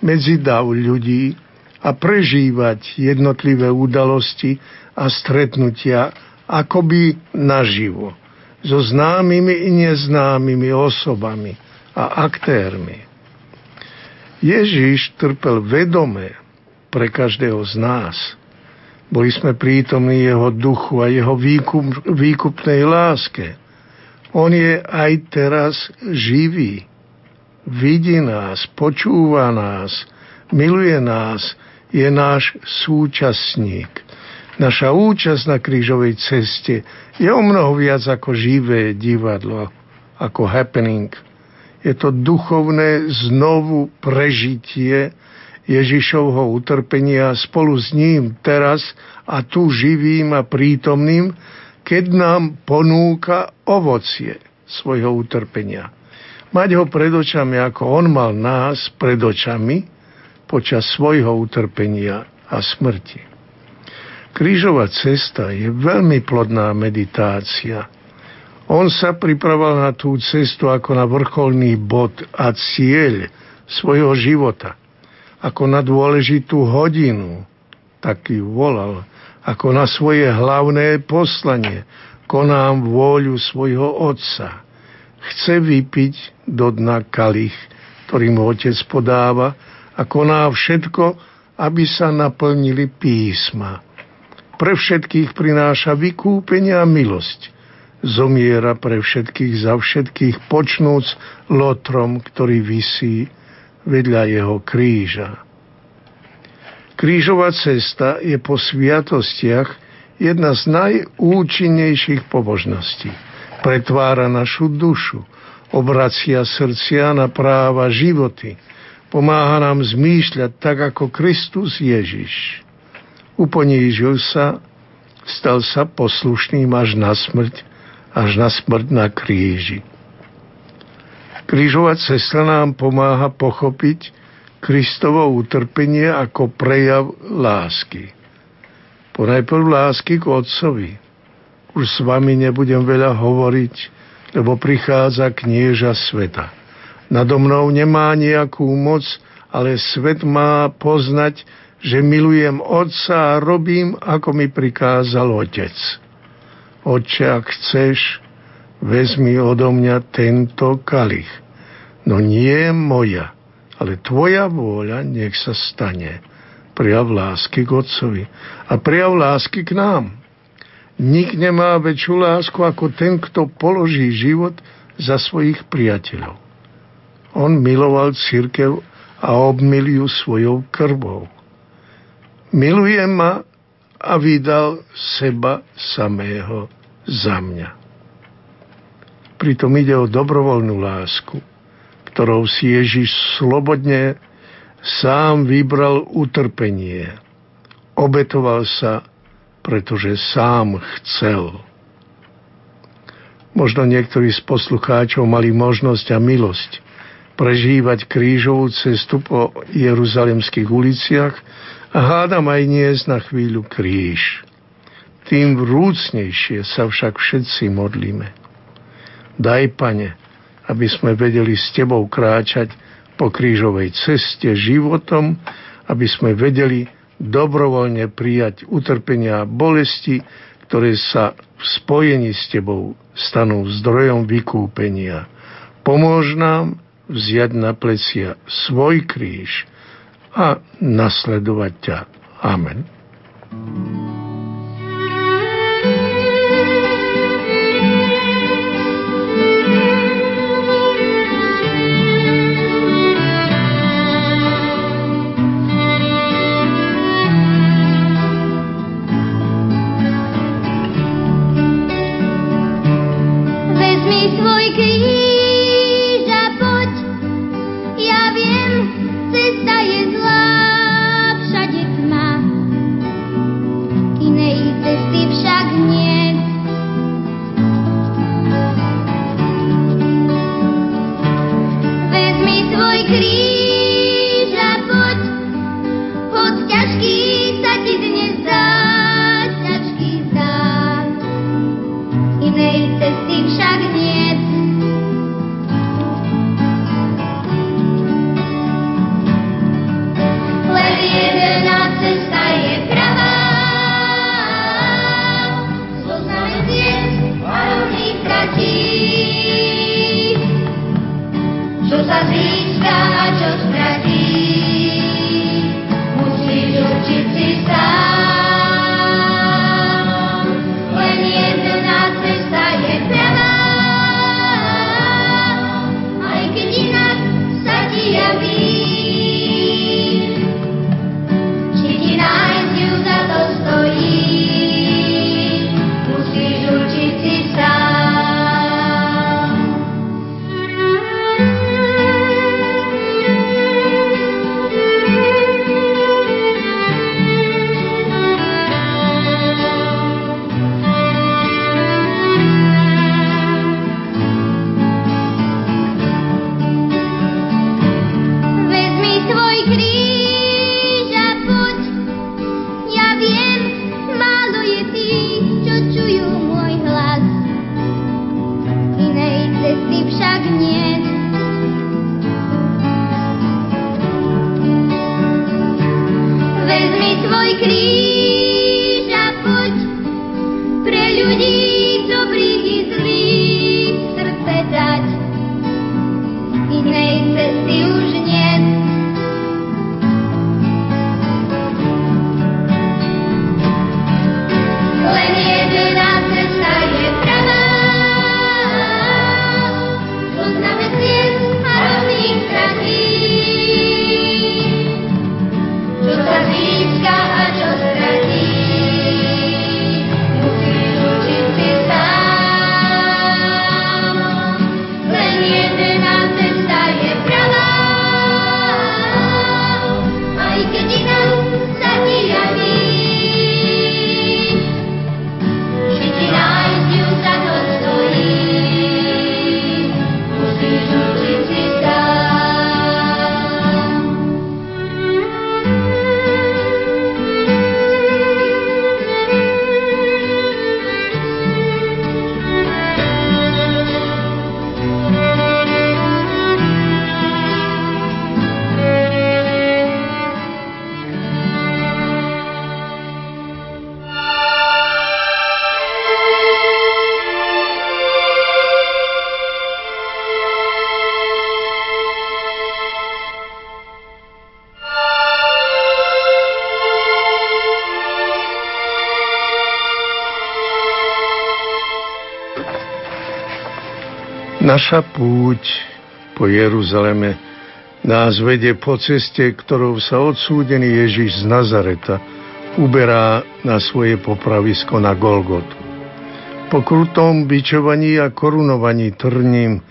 medzi dav ľudí a prežívať jednotlivé udalosti a stretnutia akoby naživo so známymi i neznámymi osobami a aktérmi. Ježíš trpel vedome pre každého z nás. Boli sme prítomní jeho duchu a jeho výkup, výkupnej láske – on je aj teraz živý. Vidí nás, počúva nás, miluje nás, je náš súčasník. Naša účasť na krížovej ceste je o mnoho viac ako živé divadlo, ako happening. Je to duchovné znovu prežitie Ježišovho utrpenia spolu s ním teraz a tu živým a prítomným, keď nám ponúka ovocie svojho utrpenia. Mať ho pred očami, ako on mal nás pred očami počas svojho utrpenia a smrti. Krížová cesta je veľmi plodná meditácia. On sa pripravoval na tú cestu ako na vrcholný bod a cieľ svojho života, ako na dôležitú hodinu, tak ju volal ako na svoje hlavné poslanie. Konám vôľu svojho otca. Chce vypiť do dna kalich, ktorý mu otec podáva a koná všetko, aby sa naplnili písma. Pre všetkých prináša vykúpenie a milosť. Zomiera pre všetkých za všetkých, počnúc lotrom, ktorý visí vedľa jeho kríža. Krížová cesta je po sviatostiach jedna z najúčinnejších pobožností. Pretvára našu dušu, obracia srdcia na práva životy, pomáha nám zmýšľať tak ako Kristus Ježiš. Uponížil sa, stal sa poslušným až na smrť, až na smrť na kríži. Krížová cesta nám pomáha pochopiť Kristovo utrpenie ako prejav lásky. Ponajprv lásky k Otcovi. Už s vami nebudem veľa hovoriť, lebo prichádza knieža sveta. Nado mnou nemá nejakú moc, ale svet má poznať, že milujem Otca a robím, ako mi prikázal Otec. Oče, ak chceš, vezmi odo mňa tento kalich. No nie moja, ale tvoja vôľa nech sa stane. Prijav lásky k Otcovi a prijav lásky k nám. Nik nemá väčšiu lásku ako ten, kto položí život za svojich priateľov. On miloval církev a obmil ju svojou krvou. Miluje ma a vydal seba samého za mňa. Pritom ide o dobrovoľnú lásku, ktorou si Ježiš slobodne sám vybral utrpenie. Obetoval sa, pretože sám chcel. Možno niektorí z poslucháčov mali možnosť a milosť prežívať krížovú cestu po jeruzalemských uliciach a hádam aj niesť na chvíľu kríž. Tým vrúcnejšie sa však všetci modlíme. Daj, Pane, aby sme vedeli s Tebou kráčať po krížovej ceste životom, aby sme vedeli dobrovoľne prijať utrpenia a bolesti, ktoré sa v spojení s Tebou stanú zdrojom vykúpenia. Pomôž nám vziať na plecia svoj kríž a nasledovať ťa. Amen. thank you získa Naša púť po Jeruzaleme nás vedie po ceste, ktorou sa odsúdený Ježiš z Nazareta uberá na svoje popravisko na Golgotu. Po krutom bičovaní a korunovaní trním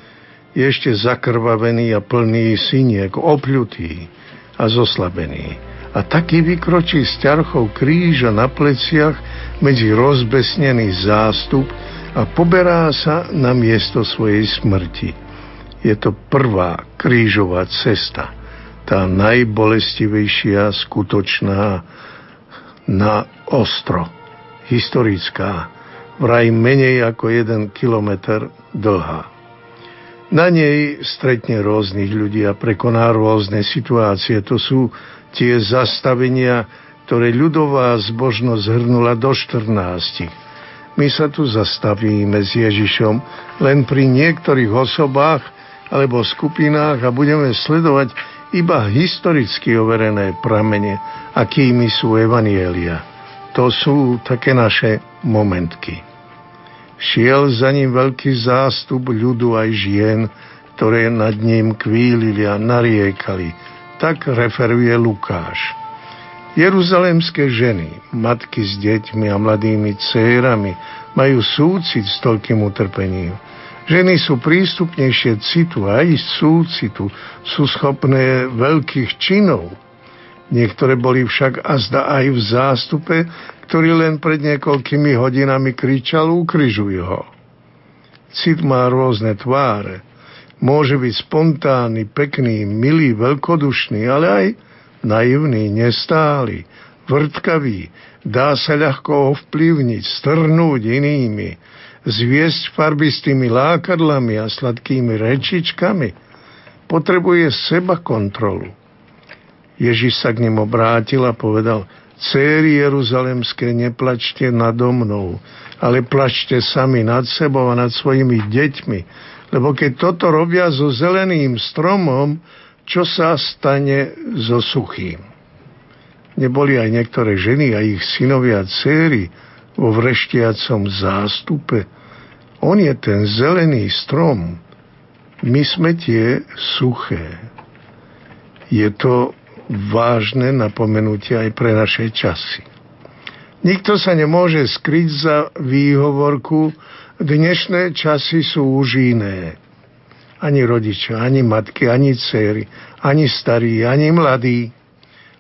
je ešte zakrvavený a plný syniek, opľutý a zoslabený. A taký vykročí s ťarchou kríža na pleciach medzi rozbesnený zástup a poberá sa na miesto svojej smrti. Je to prvá krížová cesta, tá najbolestivejšia, skutočná, na ostro, historická, vraj menej ako jeden kilometr dlhá. Na nej stretne rôznych ľudí a prekoná rôzne situácie. To sú tie zastavenia, ktoré ľudová zbožnosť zhrnula do 14. My sa tu zastavíme s Ježišom len pri niektorých osobách alebo skupinách a budeme sledovať iba historicky overené pramene, akými sú evanielia. To sú také naše momentky. Šiel za ním veľký zástup ľudu aj žien, ktoré nad ním kvílili a nariekali. Tak referuje Lukáš. Jeruzalemské ženy, matky s deťmi a mladými cérami majú súcit s toľkým utrpením. Ženy sú prístupnejšie citu a aj súcitu, sú schopné veľkých činov. Niektoré boli však azda aj v zástupe, ktorý len pred niekoľkými hodinami kričal ukryžuj ho. Cit má rôzne tváre. Môže byť spontánny, pekný, milý, veľkodušný, ale aj naivný, nestály, vrtkavý, dá sa ľahko ovplyvniť, strnúť inými, zviesť farbistými lákadlami a sladkými rečičkami. Potrebuje seba kontrolu. Ježiš sa k ním obrátil a povedal – Céry Jeruzalemské, neplačte nado mnou, ale plačte sami nad sebou a nad svojimi deťmi. Lebo keď toto robia so zeleným stromom, čo sa stane so suchým? Neboli aj niektoré ženy a ich synovia céry vo vreštiacom zástupe. On je ten zelený strom. My sme tie suché. Je to vážne napomenutie aj pre naše časy. Nikto sa nemôže skryť za výhovorku, dnešné časy sú už iné. Ani rodičia, ani matky, ani céry, ani starí, ani mladí.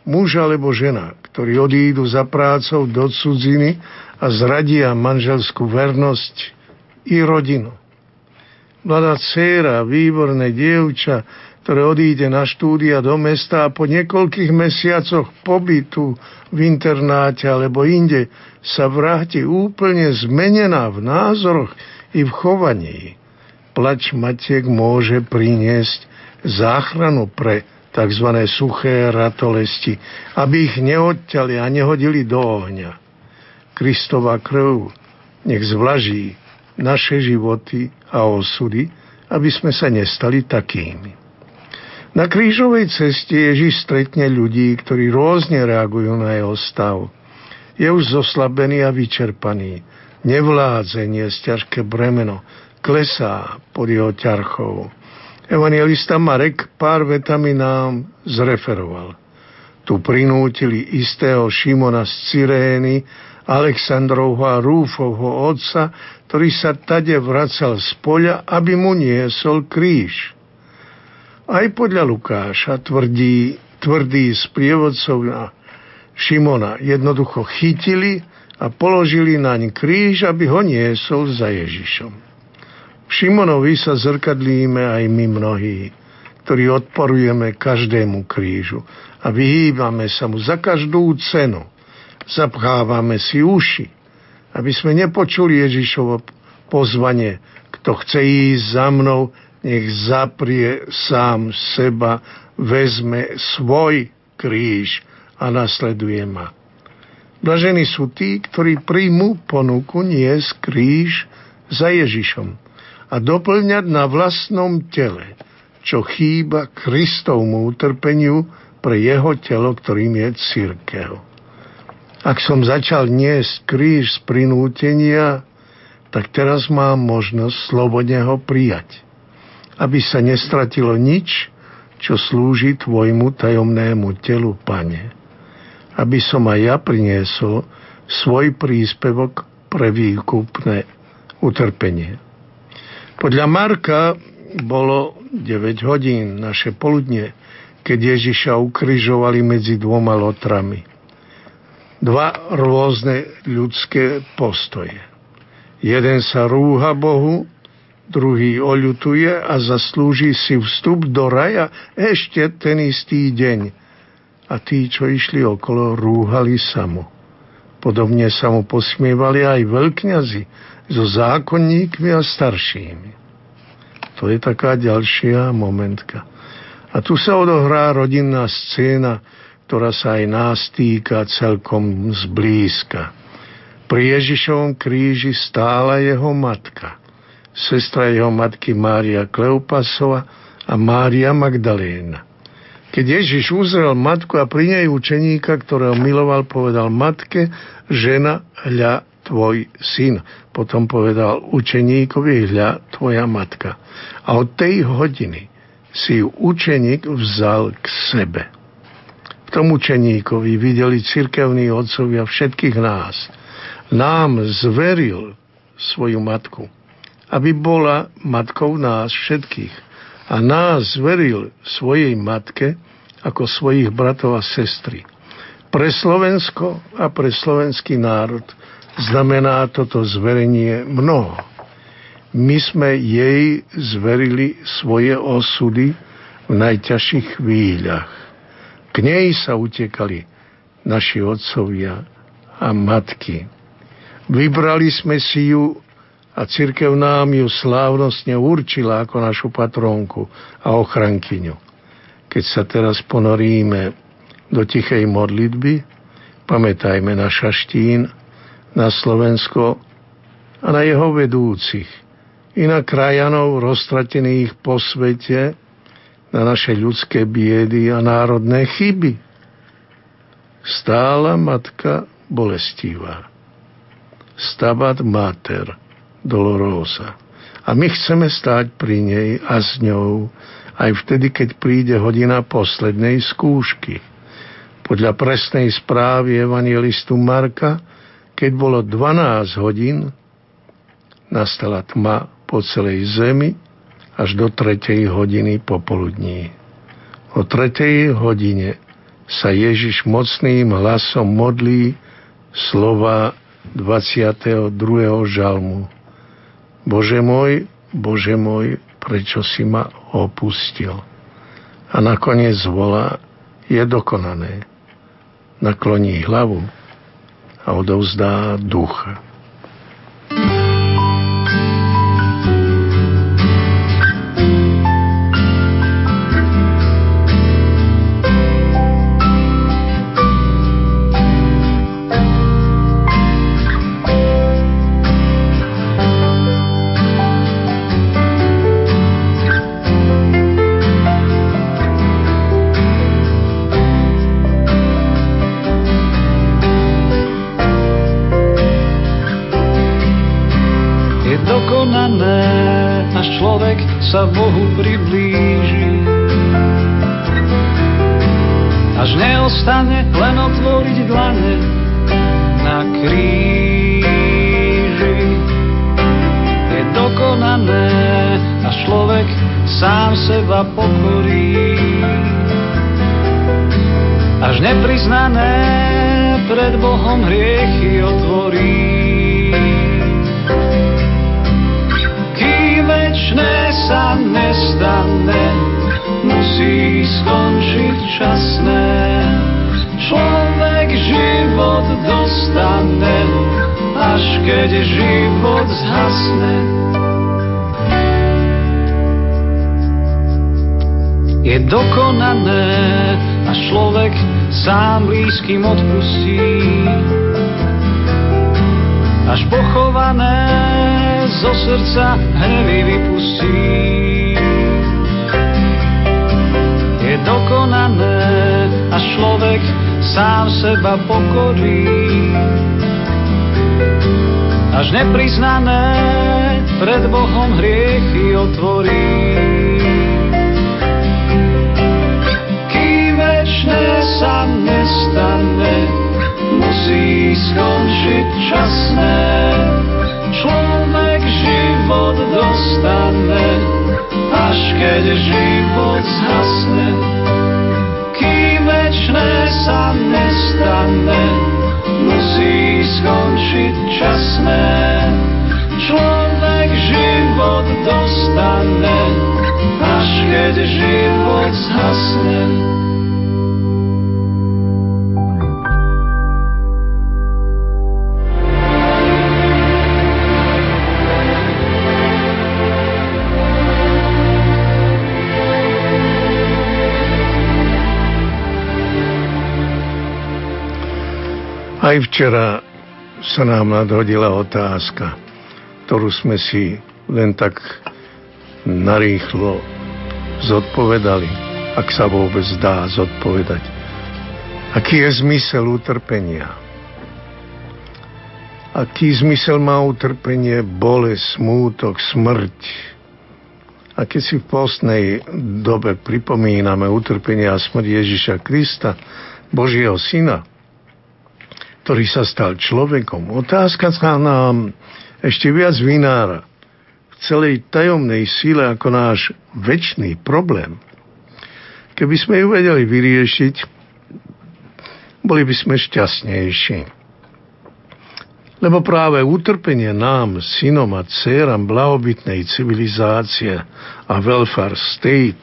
Muž alebo žena, ktorí odídu za prácou do cudziny a zradia manželskú vernosť i rodinu. Mladá dcéra, výborné dievča, ktoré odíde na štúdia do mesta a po niekoľkých mesiacoch pobytu v internáte alebo inde sa vráti úplne zmenená v názoroch i v chovaní. Plač matiek môže priniesť záchranu pre tzv. suché ratolesti, aby ich neodťali a nehodili do ohňa. Kristova krv nech zvlaží naše životy a osudy, aby sme sa nestali takými. Na krížovej ceste Ježiš stretne ľudí, ktorí rôzne reagujú na jeho stav. Je už zoslabený a vyčerpaný. Nevládze niesť ťažké bremeno. Klesá pod jeho ťarchou. Evangelista Marek pár vetami nám zreferoval. Tu prinútili istého Šimona z Cyrény, Aleksandrovho a Rúfovho otca, ktorý sa tade vracal z poľa, aby mu niesol kríž. Aj podľa Lukáša tvrdí, tvrdí sprievodcov na Šimona jednoducho chytili a položili naň kríž, aby ho niesol za Ježišom. Šimonovi sa zrkadlíme aj my mnohí, ktorí odporujeme každému krížu a vyhýbame sa mu za každú cenu. Zapchávame si uši, aby sme nepočuli Ježišovo pozvanie, kto chce ísť za mnou, nech zaprie sám seba, vezme svoj kríž a nasleduje ma. Blažení sú tí, ktorí príjmu ponuku niesť kríž za Ježišom a doplňať na vlastnom tele, čo chýba Kristovmu utrpeniu pre jeho telo, ktorým je církev. Ak som začal niesť kríž z prinútenia, tak teraz mám možnosť slobodne ho prijať aby sa nestratilo nič, čo slúži Tvojmu tajomnému telu, Pane. Aby som aj ja priniesol svoj príspevok pre výkupné utrpenie. Podľa Marka bolo 9 hodín naše poludne, keď Ježiša ukryžovali medzi dvoma lotrami. Dva rôzne ľudské postoje. Jeden sa rúha Bohu, druhý oľutuje a zaslúži si vstup do raja ešte ten istý deň. A tí, čo išli okolo, rúhali sa mu. Podobne sa mu posmievali aj veľkňazi so zákonníkmi a staršími. To je taká ďalšia momentka. A tu sa odohrá rodinná scéna, ktorá sa aj nás týka celkom zblízka. Pri Ježišovom kríži stála jeho matka – sestra jeho matky Mária Kleopasova a Mária Magdaléna. Keď Ježiš uzrel matku a pri nej učeníka, ktorého miloval, povedal matke, žena, hľa tvoj syn. Potom povedal učeníkovi, hľa tvoja matka. A od tej hodiny si ju učeník vzal k sebe. V tom učeníkovi videli cirkevní otcovia všetkých nás. Nám zveril svoju matku aby bola matkou nás všetkých a nás zveril svojej matke ako svojich bratov a sestry. Pre Slovensko a pre slovenský národ znamená toto zverenie mnoho. My sme jej zverili svoje osudy v najťažších chvíľach. K nej sa utekali naši otcovia a matky. Vybrali sme si ju a církev nám ju slávnostne určila ako našu patrónku a ochrankyňu. Keď sa teraz ponoríme do tichej modlitby, pamätajme na Šaštín, na Slovensko a na jeho vedúcich i na krajanov roztratených po svete, na naše ľudské biedy a národné chyby. Stála matka bolestivá. Stabat mater – Dolorosa. A my chceme stáť pri nej a s ňou aj vtedy, keď príde hodina poslednej skúšky. Podľa presnej správy evangelistu Marka, keď bolo 12 hodín, nastala tma po celej zemi až do tretej hodiny popoludní. O tretej hodine sa Ježiš mocným hlasom modlí slova 22. žalmu. Bože môj, Bože môj, prečo si ma opustil? A nakoniec volá, je dokonané. Nakloní hlavu a odovzdá ducha. sa Až nepriznané pred Bohom hriechy otvorí. sa nestane, musí skončiť časné. Človek život dostane, až keď život zhasne. Je dokonané, a človek sám blízkym odpustí. Až pochované zo srdca hnevy vypustí. Je dokonané a človek sám seba pokorí. Až nepriznané pred Bohom hriechy otvorí. skončiť časné, človek život dostane, až keď život zhasne, kým večné sa nestane, musí skončiť časné, človek život dostane, až keď život zhasne. Aj včera sa nám nadhodila otázka, ktorú sme si len tak narýchlo zodpovedali, ak sa vôbec dá zodpovedať. Aký je zmysel utrpenia? Aký zmysel má utrpenie, bolesť, smútok, smrť? A keď si v postnej dobe pripomíname utrpenie a smrť Ježiša Krista, Božieho Syna, ktorý sa stal človekom. Otázka sa nám ešte viac vynára v celej tajomnej síle ako náš väčší problém. Keby sme ju vedeli vyriešiť, boli by sme šťastnejší. Lebo práve utrpenie nám, synom a dceram blahobytnej civilizácie a welfare state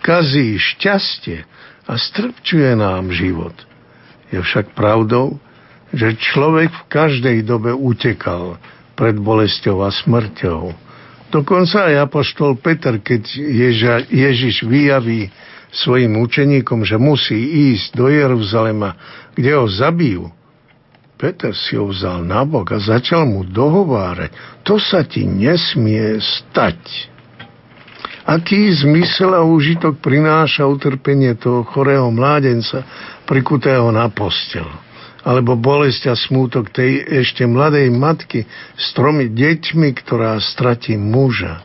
kazí šťastie a strpčuje nám život. Je však pravdou, že človek v každej dobe utekal pred bolesťou a smrťou. Dokonca aj apoštol Peter, keď Ježa, Ježiš vyjaví svojim učeníkom, že musí ísť do Jeruzalema, kde ho zabijú, Peter si ho vzal nabok a začal mu dohovárať. To sa ti nesmie stať. Aký zmysel a užitok prináša utrpenie toho chorého mládenca prikutého na postel? Alebo bolesť a smútok tej ešte mladej matky s tromi deťmi, ktorá stratí muža.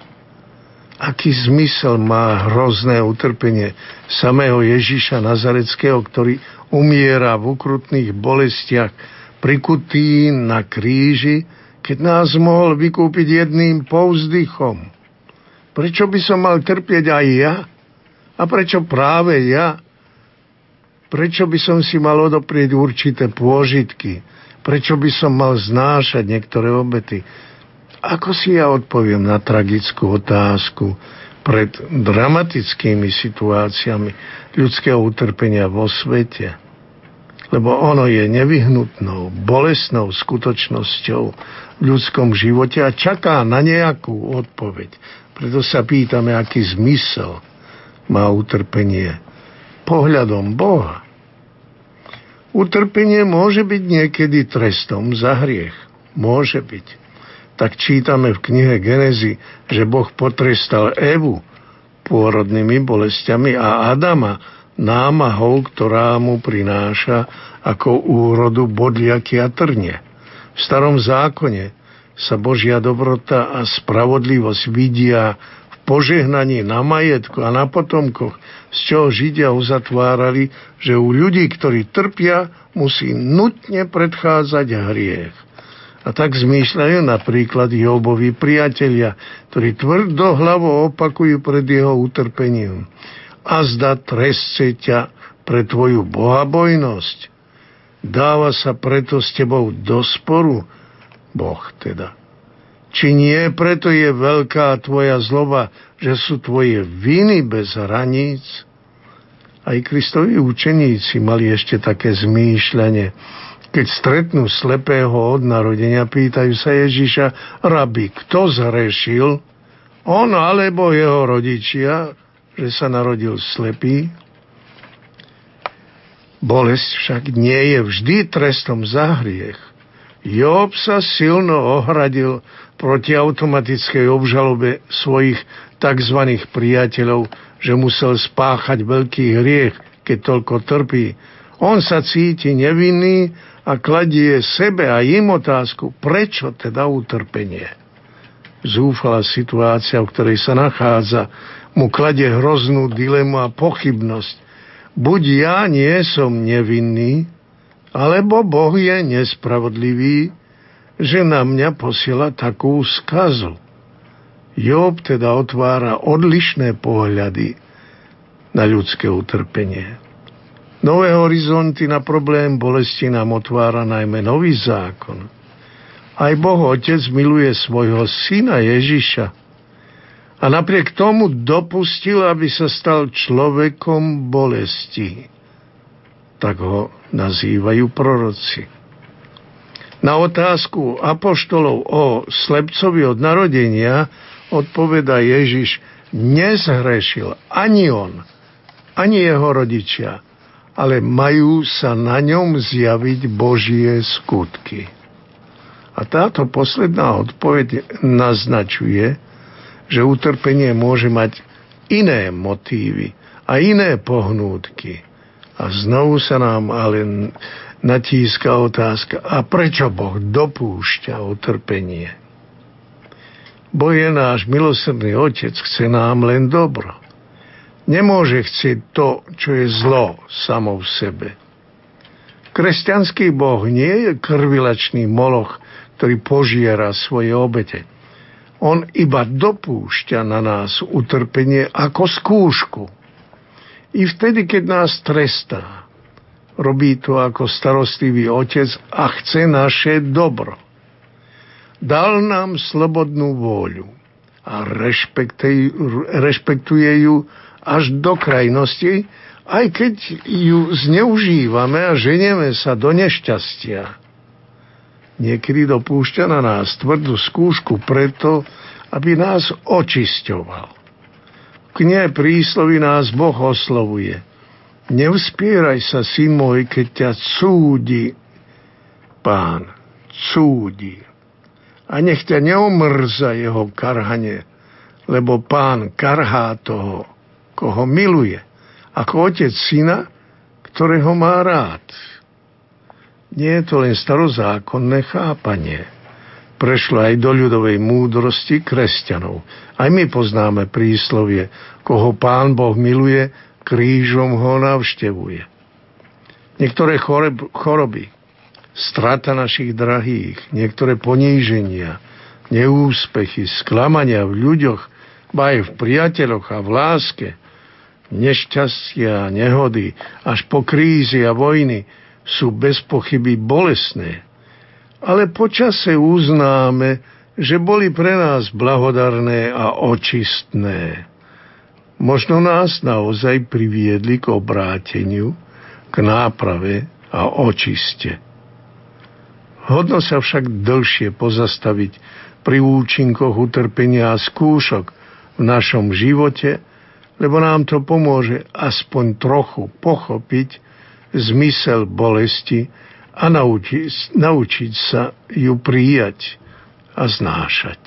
Aký zmysel má hrozné utrpenie samého Ježiša Nazareckého, ktorý umiera v ukrutných bolestiach, prikutý na kríži, keď nás mohol vykúpiť jedným povzdychom. Prečo by som mal trpieť aj ja? A prečo práve ja? Prečo by som si mal odoprieť určité pôžitky? Prečo by som mal znášať niektoré obety? Ako si ja odpoviem na tragickú otázku pred dramatickými situáciami ľudského utrpenia vo svete? Lebo ono je nevyhnutnou, bolesnou skutočnosťou v ľudskom živote a čaká na nejakú odpoveď. Preto sa pýtame, aký zmysel má utrpenie pohľadom Boha. Utrpenie môže byť niekedy trestom za hriech. Môže byť. Tak čítame v knihe Genezy, že Boh potrestal Evu pôrodnými bolestiami a Adama námahou, ktorá mu prináša ako úrodu bodliaky a trne. V starom zákone sa Božia dobrota a spravodlivosť vidia požehnaní na majetku a na potomkoch, z čoho Židia uzatvárali, že u ľudí, ktorí trpia, musí nutne predchádzať hriech. A tak zmýšľajú napríklad Jobovi priatelia, ktorí tvrdo hlavo opakujú pred jeho utrpením. A zda trestce ťa pre tvoju bohabojnosť. Dáva sa preto s tebou do sporu, Boh teda či nie, preto je veľká tvoja zloba, že sú tvoje viny bez hraníc? Aj Kristovi učeníci mali ešte také zmýšľanie. Keď stretnú slepého od narodenia, pýtajú sa Ježiša, rabi, kto zrešil? On alebo jeho rodičia, že sa narodil slepý? Bolesť však nie je vždy trestom za hriech. Job sa silno ohradil proti automatickej obžalobe svojich tzv. priateľov, že musel spáchať veľký hriech, keď toľko trpí. On sa cíti nevinný a kladie sebe a im otázku, prečo teda utrpenie. Zúfala situácia, v ktorej sa nachádza, mu kladie hroznú dilemu a pochybnosť. Buď ja nie som nevinný, alebo Boh je nespravodlivý, že na mňa posiela takú skazu. Job teda otvára odlišné pohľady na ľudské utrpenie. Nové horizonty na problém bolesti nám otvára najmä nový zákon. Aj Boh Otec miluje svojho syna Ježiša a napriek tomu dopustil, aby sa stal človekom bolesti. Tak ho nazývajú proroci. Na otázku apoštolov o slepcovi od narodenia odpoveda Ježiš, nezhrešil ani on, ani jeho rodičia, ale majú sa na ňom zjaviť Božie skutky. A táto posledná odpoveď naznačuje, že utrpenie môže mať iné motívy a iné pohnútky. A znovu sa nám ale natíska otázka, a prečo Boh dopúšťa utrpenie? Boh je náš milosrdný Otec, chce nám len dobro nemôže chcieť to, čo je zlo samo v sebe. Kresťanský boh nie je krvilačný moloch, ktorý požiera svoje obete. On iba dopúšťa na nás utrpenie ako skúšku. I vtedy, keď nás trestá, robí to ako starostlivý otec a chce naše dobro. Dal nám slobodnú vôľu a rešpektuje ju až do krajnosti, aj keď ju zneužívame a ženieme sa do nešťastia. Niekedy dopúšťa na nás tvrdú skúšku preto, aby nás očisťoval. V knihe príslovi nás Boh oslovuje. Nevspieraj sa, syn môj, keď ťa súdi pán, súdi. A nech ťa neomrza jeho karhanie, lebo pán karhá toho, koho miluje, ako otec syna, ktorého má rád. Nie je to len starozákonné chápanie. Prešlo aj do ľudovej múdrosti kresťanov. Aj my poznáme príslovie, koho pán Boh miluje, krížom ho navštevuje. Niektoré choroby, strata našich drahých, niektoré poníženia, neúspechy, sklamania v ľuďoch, aj v priateľoch a v láske – nešťastia, nehody, až po krízy a vojny sú bez pochyby bolesné. Ale počase uznáme, že boli pre nás blahodarné a očistné. Možno nás naozaj priviedli k obráteniu, k náprave a očiste. Hodno sa však dlhšie pozastaviť pri účinkoch utrpenia a skúšok v našom živote – lebo nám to pomôže aspoň trochu pochopiť zmysel bolesti a naučiť, naučiť sa ju prijať a znášať.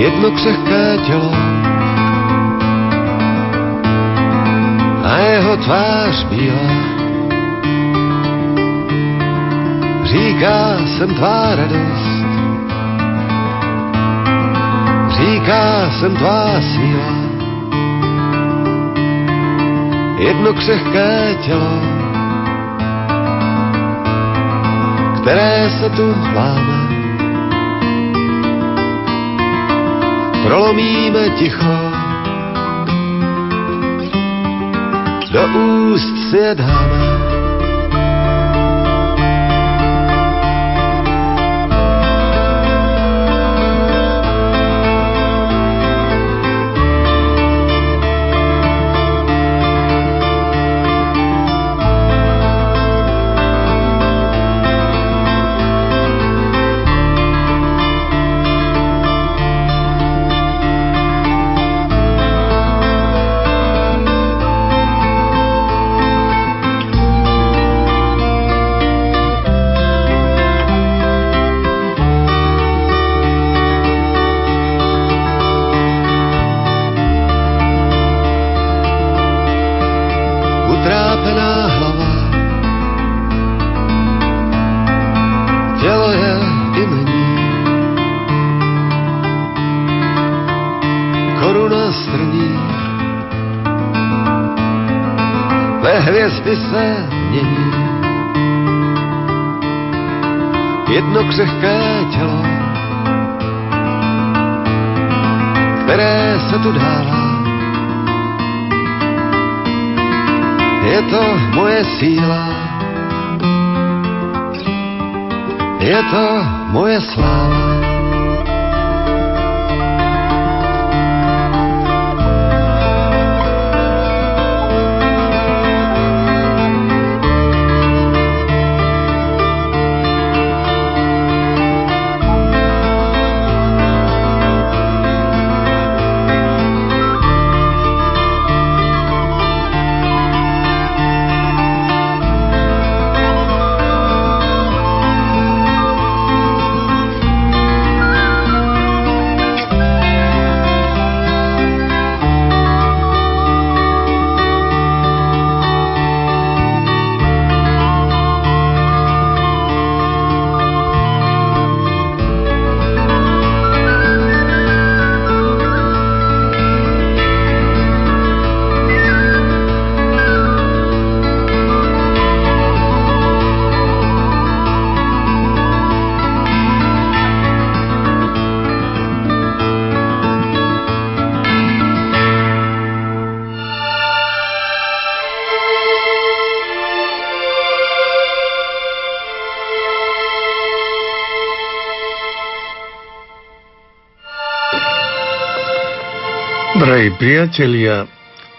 Jedno křehké tělo a jeho tvář bílá Říká, jsem tvá radost, říká, jsem tvá síla. Jedno křehké tělo, které se tu láme. Prolomíme ticho, do úst si je dáme. Křehké tělo, které se tu dává. Je to moje síla, je to moje sláva. Priatelia,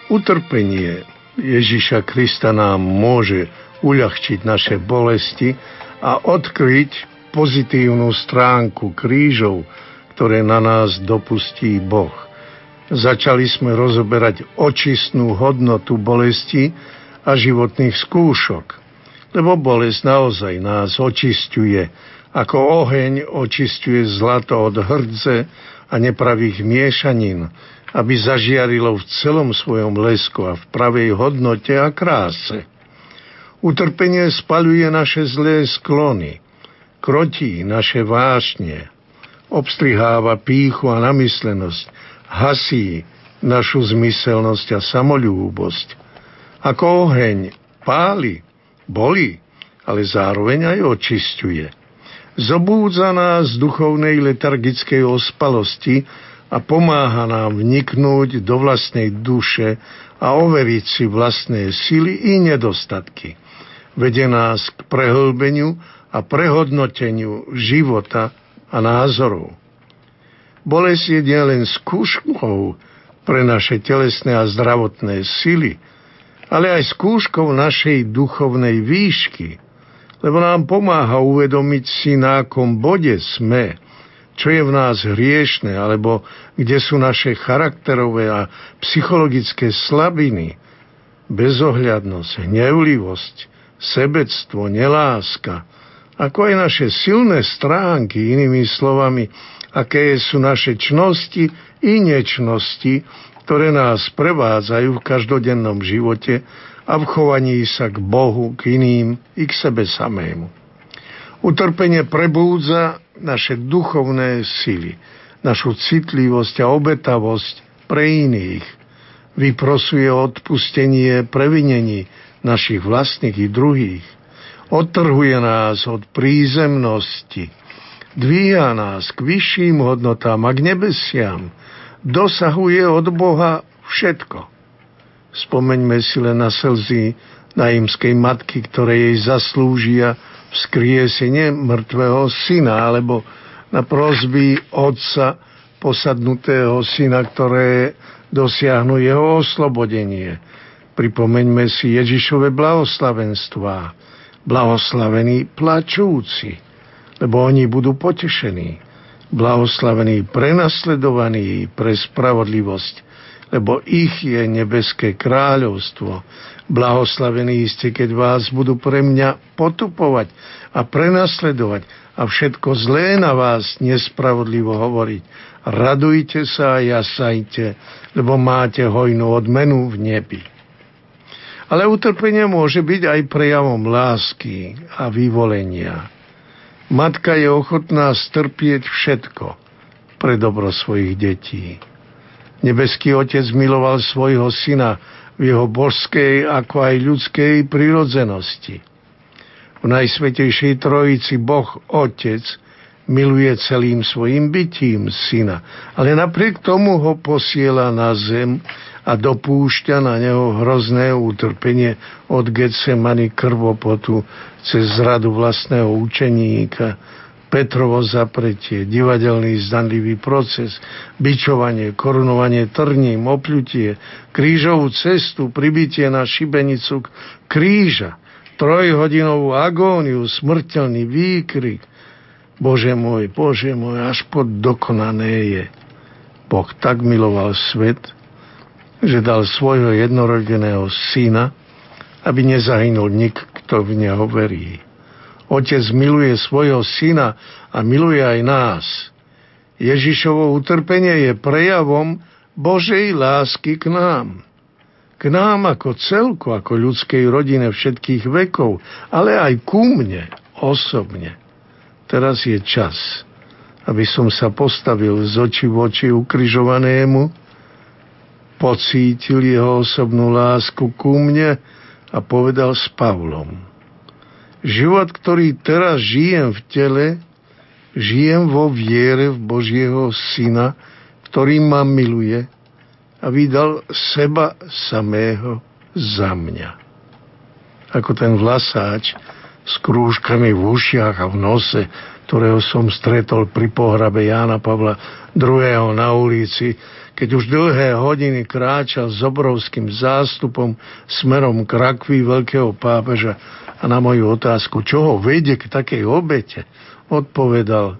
utrpenie Ježiša Krista nám môže uľahčiť naše bolesti a odkryť pozitívnu stránku krížov, ktoré na nás dopustí Boh. Začali sme rozoberať očistnú hodnotu bolesti a životných skúšok, lebo bolesť naozaj nás očistuje, ako oheň očistuje zlato od hrdze a nepravých miešanín, aby zažiarilo v celom svojom lesku a v pravej hodnote a kráse. Utrpenie spaľuje naše zlé sklony, krotí naše vášne, obstriháva píchu a namyslenosť, hasí našu zmyselnosť a samolúbosť. Ako oheň páli, boli, ale zároveň aj očisťuje. Zobúdza nás duchovnej letargickej ospalosti, a pomáha nám vniknúť do vlastnej duše a overiť si vlastné sily i nedostatky. Vede nás k prehlbeniu a prehodnoteniu života a názorov. Bolesť je nielen skúškou pre naše telesné a zdravotné sily, ale aj skúškou našej duchovnej výšky, lebo nám pomáha uvedomiť si, na akom bode sme čo je v nás hriešne, alebo kde sú naše charakterové a psychologické slabiny, bezohľadnosť, hnevlivosť, sebectvo, neláska, ako aj naše silné stránky, inými slovami, aké sú naše čnosti i nečnosti, ktoré nás prevádzajú v každodennom živote a v chovaní sa k Bohu, k iným i k sebe samému. Utrpenie prebúdza naše duchovné sily, našu citlivosť a obetavosť pre iných. Vyprosuje odpustenie previnení našich vlastných i druhých. Odtrhuje nás od prízemnosti. Dvíha nás k vyšším hodnotám a k nebesiam. Dosahuje od Boha všetko. Spomeňme si len na slzy najímskej matky, ktoré jej zaslúžia vzkriesenie mŕtvého syna, alebo na prosby otca posadnutého syna, ktoré dosiahnu jeho oslobodenie. Pripomeňme si Ježišove blahoslavenstvá. Blahoslavení plačúci, lebo oni budú potešení. Blahoslavení prenasledovaní pre spravodlivosť, lebo ich je nebeské kráľovstvo. Blahoslavení ste, keď vás budú pre mňa potupovať a prenasledovať a všetko zlé na vás nespravodlivo hovoriť. Radujte sa a jasajte, lebo máte hojnú odmenu v nebi. Ale utrpenie môže byť aj prejavom lásky a vyvolenia. Matka je ochotná strpieť všetko pre dobro svojich detí. Nebeský Otec miloval svojho syna v jeho božskej ako aj ľudskej prirodzenosti. V Najsvetejšej Trojici Boh Otec miluje celým svojim bytím syna, ale napriek tomu ho posiela na zem a dopúšťa na neho hrozné utrpenie od Getsemany krvopotu cez zradu vlastného učeníka, Petrovo zapretie, divadelný zdanlivý proces, bičovanie, korunovanie trním, opľutie, krížovú cestu, pribitie na šibenicu kríža, trojhodinovú agóniu, smrteľný výkrik. Bože môj, Bože môj, až pod dokonané je. Boh tak miloval svet, že dal svojho jednorodeného syna, aby nezahynul nik, kto v neho verí. Otec miluje svojho syna a miluje aj nás. Ježišovo utrpenie je prejavom Božej lásky k nám. K nám ako celku, ako ľudskej rodine všetkých vekov, ale aj ku mne osobne. Teraz je čas, aby som sa postavil z oči v oči ukrižovanému, pocítil jeho osobnú lásku ku mne a povedal s Pavlom – Život, ktorý teraz žijem v tele, žijem vo viere v Božieho Syna, ktorý ma miluje a vydal seba samého za mňa. Ako ten vlasáč s krúžkami v ušiach a v nose, ktorého som stretol pri pohrabe Jána Pavla II. na ulici, keď už dlhé hodiny kráčal s obrovským zástupom smerom k rakvi veľkého pápeža a na moju otázku, čo ho vedie k takej obete, odpovedal,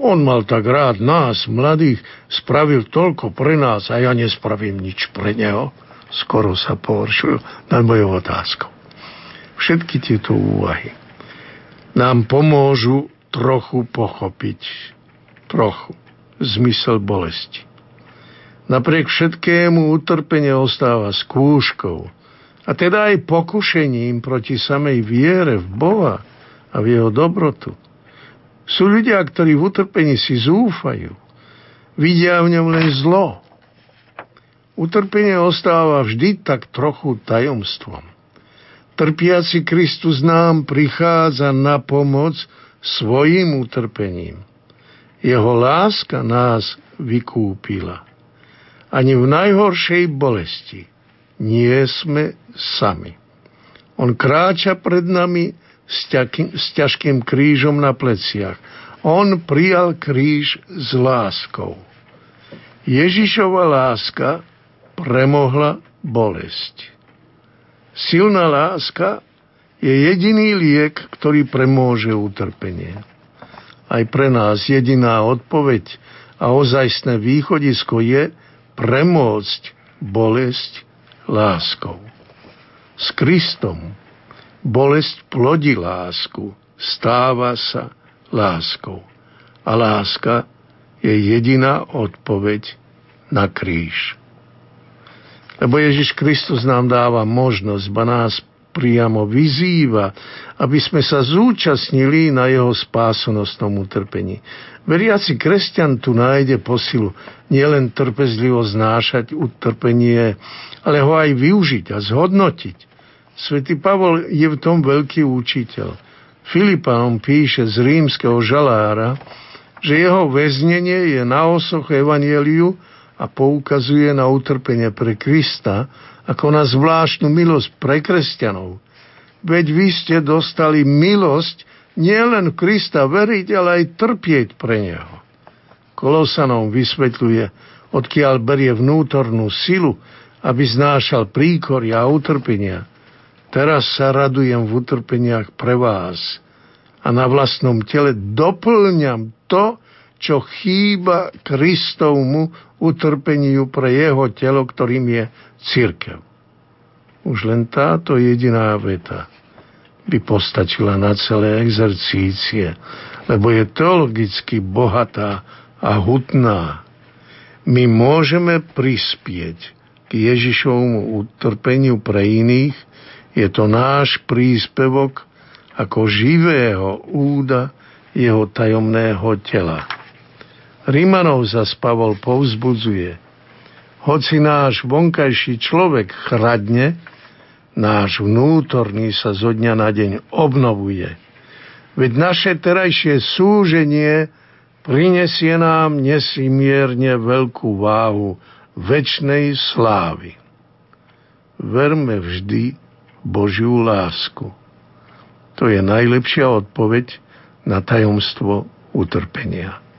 on mal tak rád nás, mladých, spravil toľko pre nás a ja nespravím nič pre neho. Skoro sa pohoršujú nad mojou otázkou. Všetky tieto úvahy nám pomôžu trochu pochopiť, trochu, zmysel bolesti. Napriek všetkému utrpenie ostáva skúškou, a teda aj pokušením proti samej viere v Boha a v jeho dobrotu. Sú ľudia, ktorí v utrpení si zúfajú, vidia v ňom len zlo. Utrpenie ostáva vždy tak trochu tajomstvom. Trpiaci Kristus nám prichádza na pomoc svojim utrpením. Jeho láska nás vykúpila. Ani v najhoršej bolesti nie sme sami. On kráča pred nami s, ťakým, s ťažkým krížom na pleciach. On prijal kríž s láskou. Ježišova láska premohla bolesť. Silná láska je jediný liek, ktorý premôže utrpenie. Aj pre nás jediná odpoveď a ozajstné východisko je premôcť bolesť láskou. S Kristom bolesť plodí lásku, stáva sa láskou. A láska je jediná odpoveď na kríž. Lebo Ježiš Kristus nám dáva možnosť, ba nás priamo vyzýva, aby sme sa zúčastnili na jeho spásonosnom utrpení. Veriaci kresťan tu nájde posilu nielen trpezlivo znášať utrpenie, ale ho aj využiť a zhodnotiť. Svetý Pavol je v tom veľký učiteľ. Filipanom píše z rímskeho žalára, že jeho väznenie je na osoch evanieliu a poukazuje na utrpenie pre Krista ako na zvláštnu milosť pre kresťanov. Veď vy ste dostali milosť nielen Krista veriť, ale aj trpieť pre Neho. Kolosanom vysvetľuje, odkiaľ berie vnútornú silu, aby znášal príkoria a utrpenia. Teraz sa radujem v utrpeniach pre vás a na vlastnom tele doplňam to, čo chýba Kristovmu utrpeniu pre jeho telo, ktorým je církev. Už len táto jediná veta by postačila na celé exercície, lebo je teologicky bohatá a hutná. My môžeme prispieť k Ježišovmu utrpeniu pre iných, je to náš príspevok ako živého úda jeho tajomného tela. Rímanov zas Pavol povzbudzuje. Hoci náš vonkajší človek chradne, náš vnútorný sa zo dňa na deň obnovuje. Veď naše terajšie súženie prinesie nám nesimierne veľkú váhu väčšnej slávy. Verme vždy Božiu lásku. To je najlepšia odpoveď na tajomstvo utrpenia.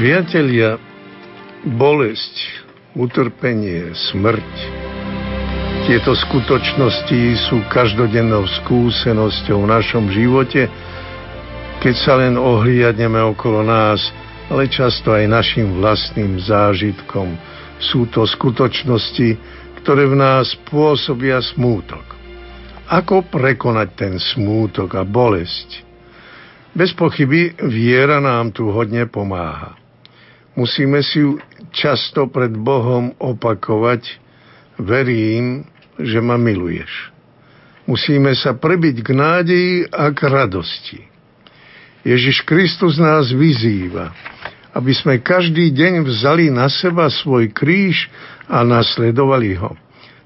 Priatelia, bolesť, utrpenie, smrť, tieto skutočnosti sú každodennou skúsenosťou v našom živote, keď sa len ohliadneme okolo nás, ale často aj našim vlastným zážitkom. Sú to skutočnosti, ktoré v nás pôsobia smútok. Ako prekonať ten smútok a bolesť? Bez pochyby viera nám tu hodne pomáha. Musíme si ju často pred Bohom opakovať, verím, že ma miluješ. Musíme sa prebiť k nádeji a k radosti. Ježiš Kristus nás vyzýva, aby sme každý deň vzali na seba svoj kríž a nasledovali ho.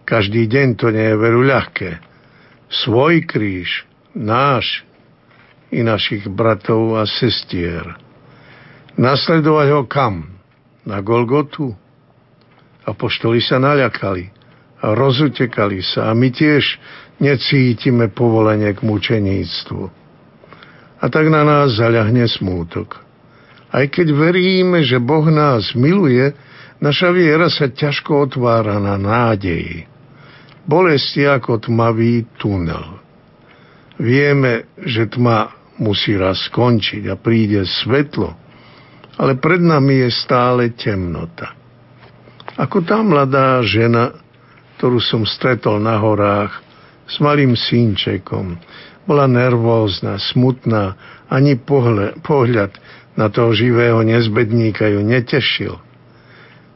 Každý deň to nie je veru ľahké. Svoj kríž, náš, i našich bratov a sestier. Nasledovať ho kam? Na Golgotu? Apoštoli sa naľakali a rozutekali sa a my tiež necítime povolenie k mučeníctvu. A tak na nás zaľahne smútok. Aj keď veríme, že Boh nás miluje, naša viera sa ťažko otvára na nádeji. Bolesť je ako tmavý tunel. Vieme, že tma musí raz skončiť a príde svetlo, ale pred nami je stále temnota. Ako tá mladá žena, ktorú som stretol na horách s malým synčekom, bola nervózna, smutná, ani pohľad, pohľad na toho živého nezbedníka ju netešil.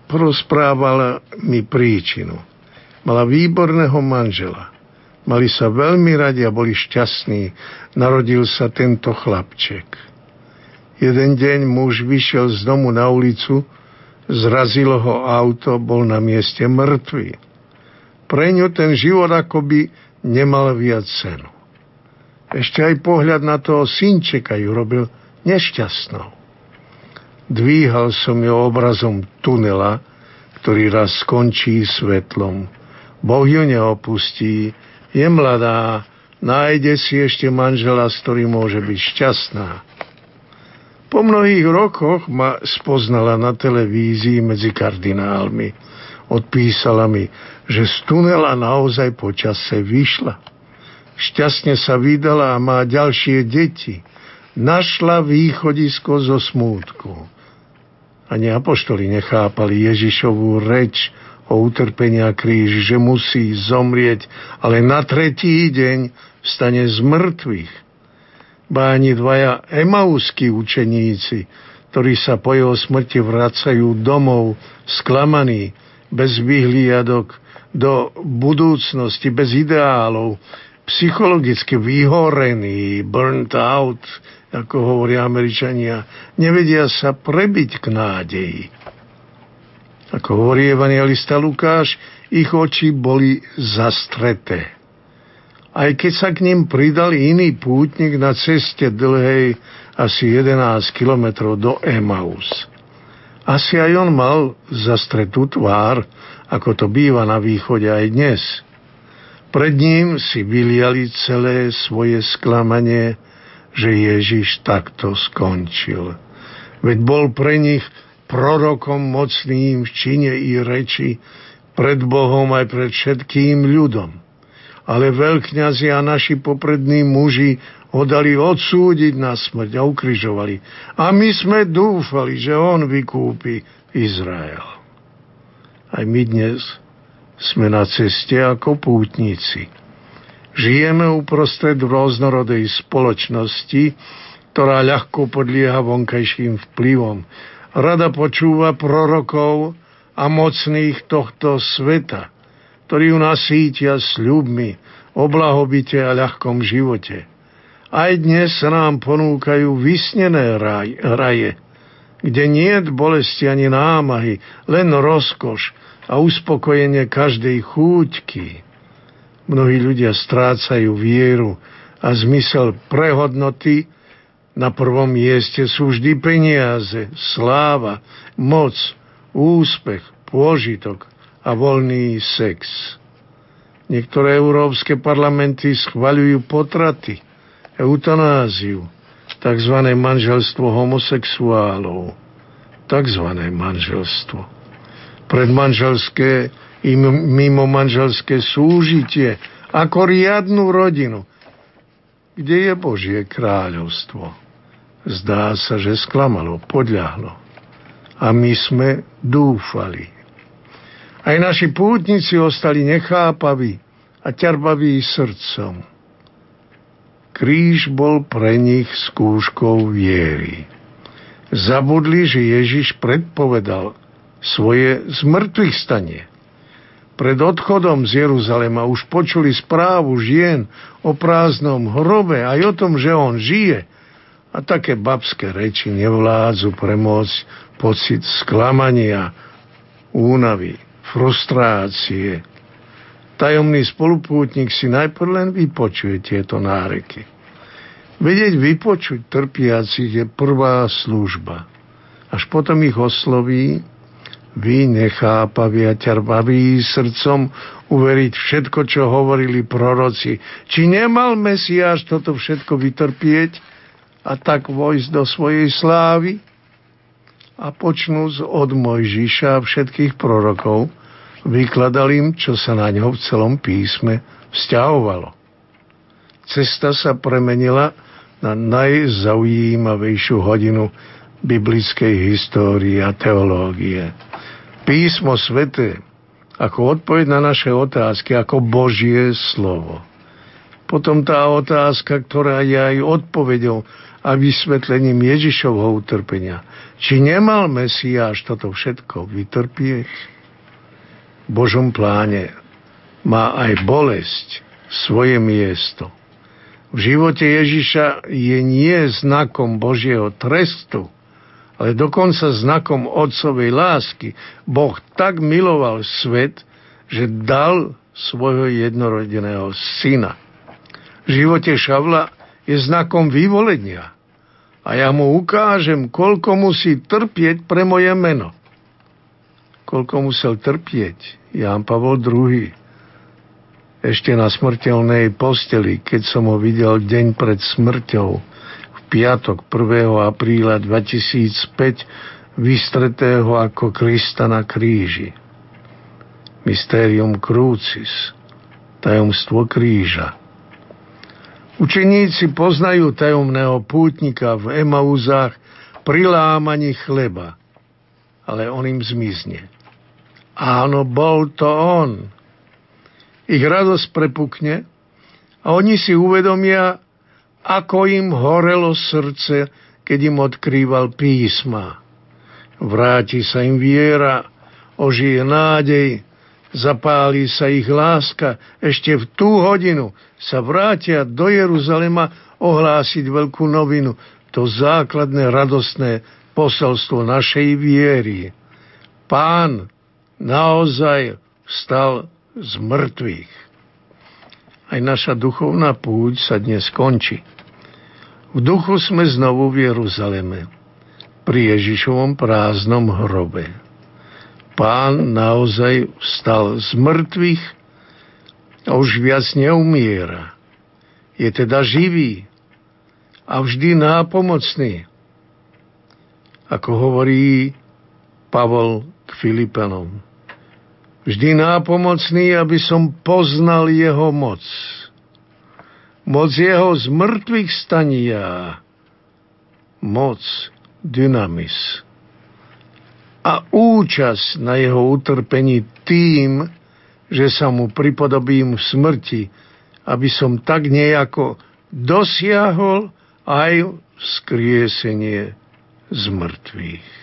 Porozprávala mi príčinu. Mala výborného manžela. Mali sa veľmi radi a boli šťastní. Narodil sa tento chlapček. Jeden deň muž vyšiel z domu na ulicu, zrazilo ho auto, bol na mieste mŕtvý. Pre ňu ten život akoby nemal viac cenu. Ešte aj pohľad na toho synčeka ju robil nešťastnou. Dvíhal som ju obrazom tunela, ktorý raz skončí svetlom. Boh ju neopustí, je mladá, nájde si ešte manžela, s ktorým môže byť šťastná. Po mnohých rokoch ma spoznala na televízii medzi kardinálmi. Odpísala mi, že z tunela naozaj počase vyšla. Šťastne sa vydala a má ďalšie deti. Našla východisko zo smútku. Ani apoštoli nechápali Ježišovú reč o utrpenia kríž, že musí zomrieť, ale na tretí deň vstane z mŕtvych. Ba ani dvaja emauskí učeníci, ktorí sa po jeho smrti vracajú domov sklamaní, bez vyhliadok do budúcnosti, bez ideálov, psychologicky vyhorení, burnt out, ako hovoria Američania, nevedia sa prebiť k nádeji. Ako hovorí evangelista Lukáš, ich oči boli zastreté. Aj keď sa k ním pridal iný pútnik na ceste dlhej asi 11 kilometrov do Emaus. Asi aj on mal zastretú tvár, ako to býva na východe aj dnes. Pred ním si vyliali celé svoje sklamanie, že Ježiš takto skončil. Veď bol pre nich prorokom mocným v čine i reči pred Bohom aj pred všetkým ľudom. Ale veľkňazi a naši poprední muži ho dali odsúdiť na smrť a ukrižovali. A my sme dúfali, že on vykúpi Izrael. Aj my dnes sme na ceste ako pútnici. Žijeme uprostred rôznorodej spoločnosti, ktorá ľahko podlieha vonkajším vplyvom rada počúva prorokov a mocných tohto sveta, ktorí ju nasítia sľubmi o blahobite a ľahkom živote. Aj dnes sa nám ponúkajú vysnené raj, raje, kde nie je bolesti ani námahy, len rozkoš a uspokojenie každej chúťky. Mnohí ľudia strácajú vieru a zmysel prehodnoty, na prvom mieste sú vždy peniaze, sláva, moc, úspech, pôžitok a voľný sex. Niektoré európske parlamenty schvaľujú potraty, eutanáziu, tzv. manželstvo homosexuálov, tzv. manželstvo. Predmanželské i mimo manželské súžitie ako riadnu rodinu, kde je Božie kráľovstvo. Zdá sa, že sklamalo, podľahlo. A my sme dúfali. Aj naši pútnici ostali nechápaví a ťarbaví srdcom. Kríž bol pre nich skúškou viery. Zabudli, že Ježiš predpovedal svoje zmrtvých stanie. Pred odchodom z Jeruzalema už počuli správu žien o prázdnom hrobe aj o tom, že on žije – a také babské reči nevládzu premôcť pocit sklamania, únavy, frustrácie. Tajomný spolupútnik si najprv len vypočuje tieto náreky. Vedieť vypočuť trpiacich je prvá služba. Až potom ich osloví, vy nechápaví a ťarbaví srdcom uveriť všetko, čo hovorili proroci. Či nemal Mesiáš toto všetko vytrpieť? a tak vojsť do svojej slávy a počnúc od Mojžiša a všetkých prorokov, vykladal im, čo sa na ňo v celom písme vzťahovalo. Cesta sa premenila na najzaujímavejšiu hodinu biblickej histórie a teológie. Písmo svete ako odpoveď na naše otázky, ako Božie slovo. Potom tá otázka, ktorá je aj odpovedou a vysvetlením Ježišovho utrpenia. Či nemal Mesiáš toto všetko vytrpieť? V Božom pláne má aj bolesť svoje miesto. V živote Ježiša je nie znakom Božieho trestu, ale dokonca znakom Otcovej lásky. Boh tak miloval svet, že dal svojho jednorodeného syna. V živote Šavla je znakom vyvolenia. A ja mu ukážem, koľko musí trpieť pre moje meno. koľko musel trpieť Ján Pavol II. Ešte na smrteľnej posteli, keď som ho videl deň pred smrťou, v piatok 1. apríla 2005, vystretého ako Krista na kríži. Mysterium Crucis, tajomstvo kríža. Učeníci poznajú tajomného pútnika v Emauzách pri lámaní chleba, ale on im zmizne. Áno, bol to on. Ich radosť prepukne a oni si uvedomia, ako im horelo srdce, keď im odkrýval písma. Vráti sa im viera, ožije nádej, zapáli sa ich láska. Ešte v tú hodinu sa vrátia do Jeruzalema ohlásiť veľkú novinu, to základné radostné poselstvo našej viery. Pán naozaj vstal z mŕtvych. Aj naša duchovná púť sa dnes končí. V duchu sme znovu v Jeruzaleme, pri Ježišovom prázdnom hrobe. Pán naozaj vstal z mŕtvych a už viac neumiera. Je teda živý a vždy nápomocný. Ako hovorí Pavol k Filipanom vždy nápomocný, aby som poznal jeho moc. Moc jeho z mŕtvych stania. Moc dynamis. A účasť na jeho utrpení tým, že sa mu pripodobím v smrti, aby som tak nejako dosiahol aj vzkriesenie z mŕtvych.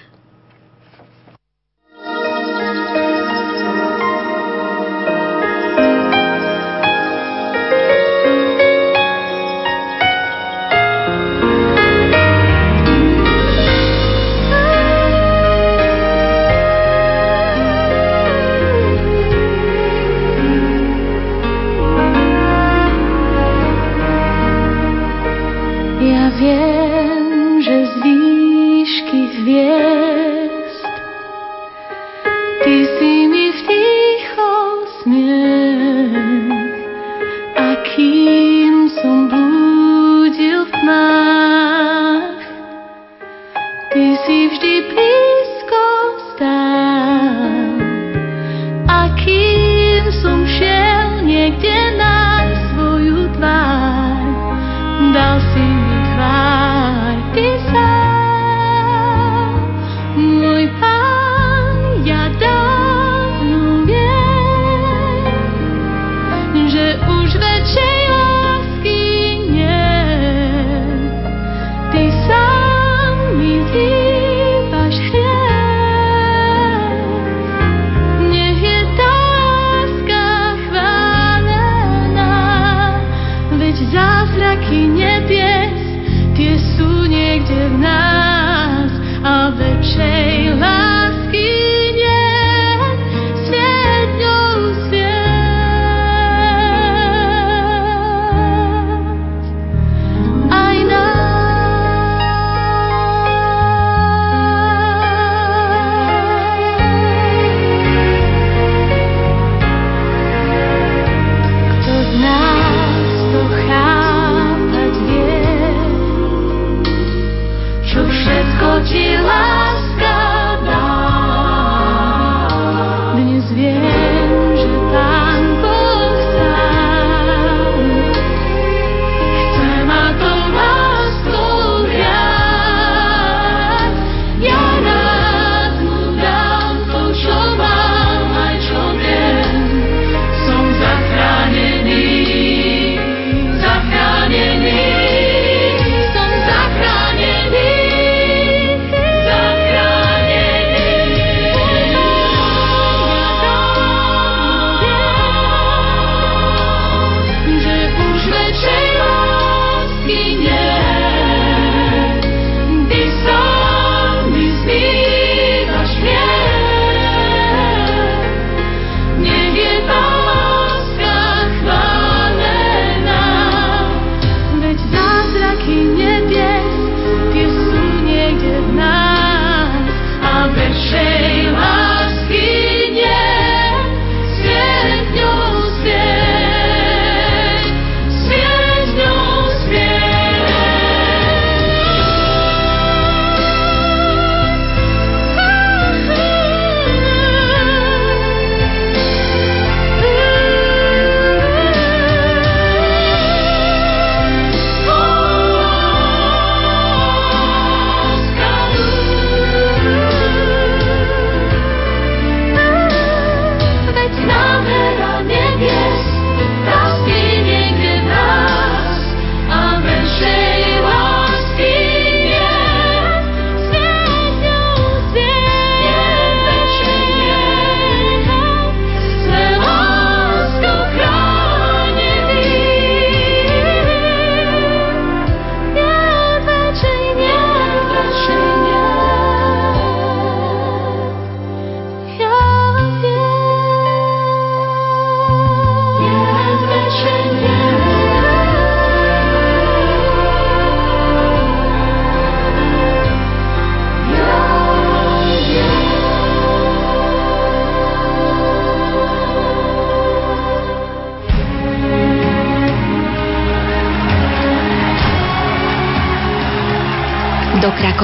viem, že z výšky hviezd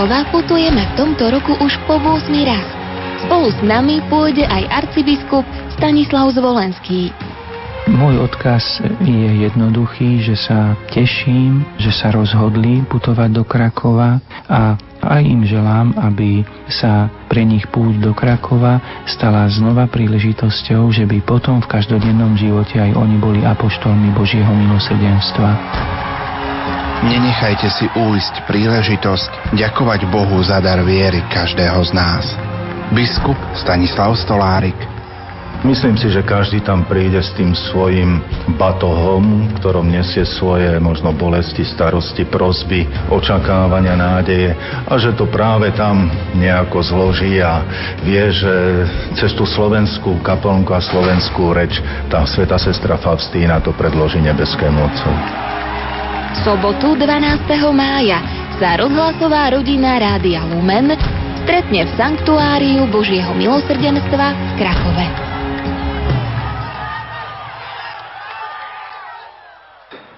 Krakova putujeme v tomto roku už po 8 raz. Spolu s nami pôjde aj arcibiskup Stanislav Zvolenský. Môj odkaz je jednoduchý, že sa teším, že sa rozhodli putovať do Krakova a aj im želám, aby sa pre nich púť do Krakova stala znova príležitosťou, že by potom v každodennom živote aj oni boli apoštolmi Božieho milosrdenstva. Nenechajte si újsť príležitosť ďakovať Bohu za dar viery každého z nás. Biskup Stanislav Stolárik Myslím si, že každý tam príde s tým svojim batohom, ktorom nesie svoje možno bolesti, starosti, prosby, očakávania, nádeje a že to práve tam nejako zloží a vie, že cez tú slovenskú kaplnku a slovenskú reč tá sveta sestra Faustína to predloží nebeskému Otcovi. Sobotu 12. mája sa rozhlasová rodina Rádia Lumen stretne v Sanktuáriu Božieho milosrdenstva v Krakove.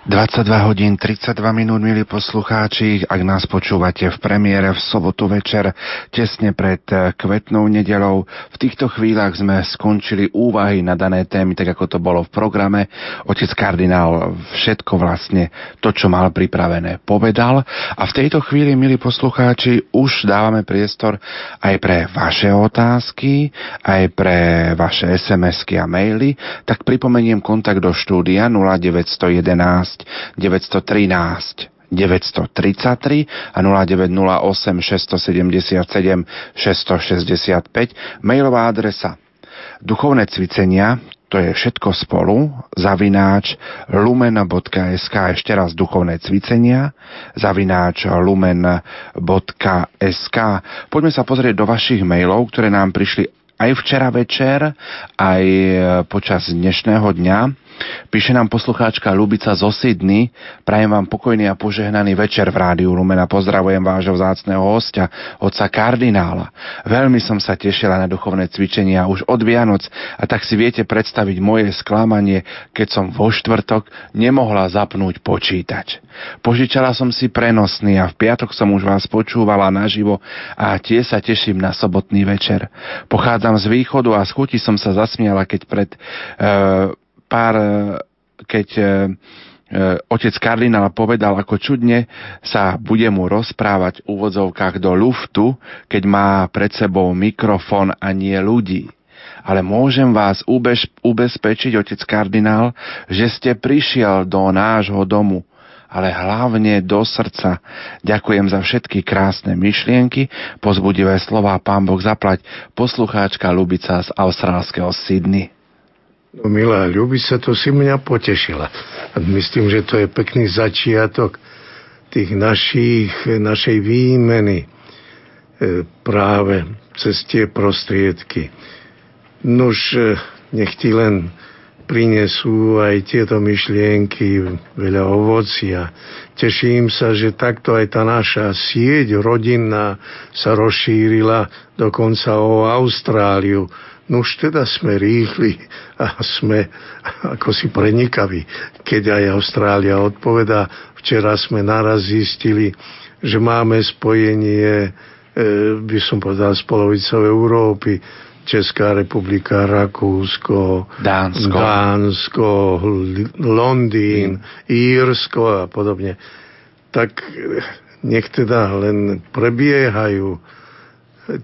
22 hodín 32 minút, milí poslucháči, ak nás počúvate v premiére v sobotu večer, tesne pred kvetnou nedelou. Týchto chvíľach sme skončili úvahy na dané témy, tak ako to bolo v programe. Otec kardinál všetko vlastne to, čo mal pripravené, povedal. A v tejto chvíli, milí poslucháči, už dávame priestor aj pre vaše otázky, aj pre vaše SMS-ky a maily. Tak pripomeniem kontakt do štúdia 0911 913 933 a 0908 677 665 mailová adresa duchovné cvicenia to je všetko spolu, zavináč lumen.sk, ešte raz duchovné cvicenia, zavináč lumen.sk. Poďme sa pozrieť do vašich mailov, ktoré nám prišli aj včera večer, aj počas dnešného dňa. Píše nám poslucháčka Lubica zo Sydney. Prajem vám pokojný a požehnaný večer v Rádiu Lumena. Pozdravujem vášho vzácného hostia, otca kardinála. Veľmi som sa tešila na duchovné cvičenia už od Vianoc a tak si viete predstaviť moje sklamanie, keď som vo štvrtok nemohla zapnúť počítač. Požičala som si prenosný a v piatok som už vás počúvala naživo a tie sa teším na sobotný večer. Pochádzam z východu a z chuti som sa zasmiala, keď pred e, pár, e, keď e, e, otec kardinál povedal, ako čudne sa bude mu rozprávať v úvodzovkách do luftu, keď má pred sebou mikrofón a nie ľudí. Ale môžem vás ubež, ubezpečiť, otec kardinál, že ste prišiel do nášho domu, ale hlavne do srdca. Ďakujem za všetky krásne myšlienky, pozbudivé slova, pán Boh zaplať, poslucháčka Lubica z austrálskeho Sydney. No milá, ľubi sa to si mňa potešila. A myslím, že to je pekný začiatok tých našich, našej výmeny e, práve cez tie prostriedky. Nož, e, nech ti len prinesú aj tieto myšlienky veľa ovocia. Teším sa, že takto aj tá naša sieť rodinná sa rozšírila dokonca o Austráliu No už teda sme rýchli a sme ako si prenikaví. Keď aj Austrália odpovedá, včera sme naraz zistili, že máme spojenie, e, by som povedal, s polovicou Európy, Česká republika, Rakúsko, Dánsko, Dánsko Londýn, Írsko a podobne. Tak nech teda len prebiehajú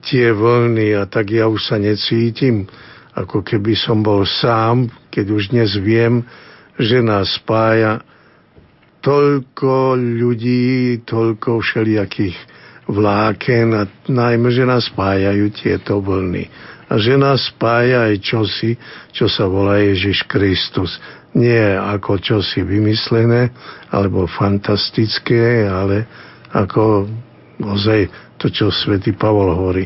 tie vlny a tak ja už sa necítim, ako keby som bol sám, keď už dnes viem, že nás spája toľko ľudí, toľko všelijakých vláken a najmä, že nás spájajú tieto vlny. A že nás spája aj čosi, čo sa volá Ježiš Kristus. Nie ako čosi vymyslené alebo fantastické, ale ako ozaj to, čo svätý Pavol hovorí.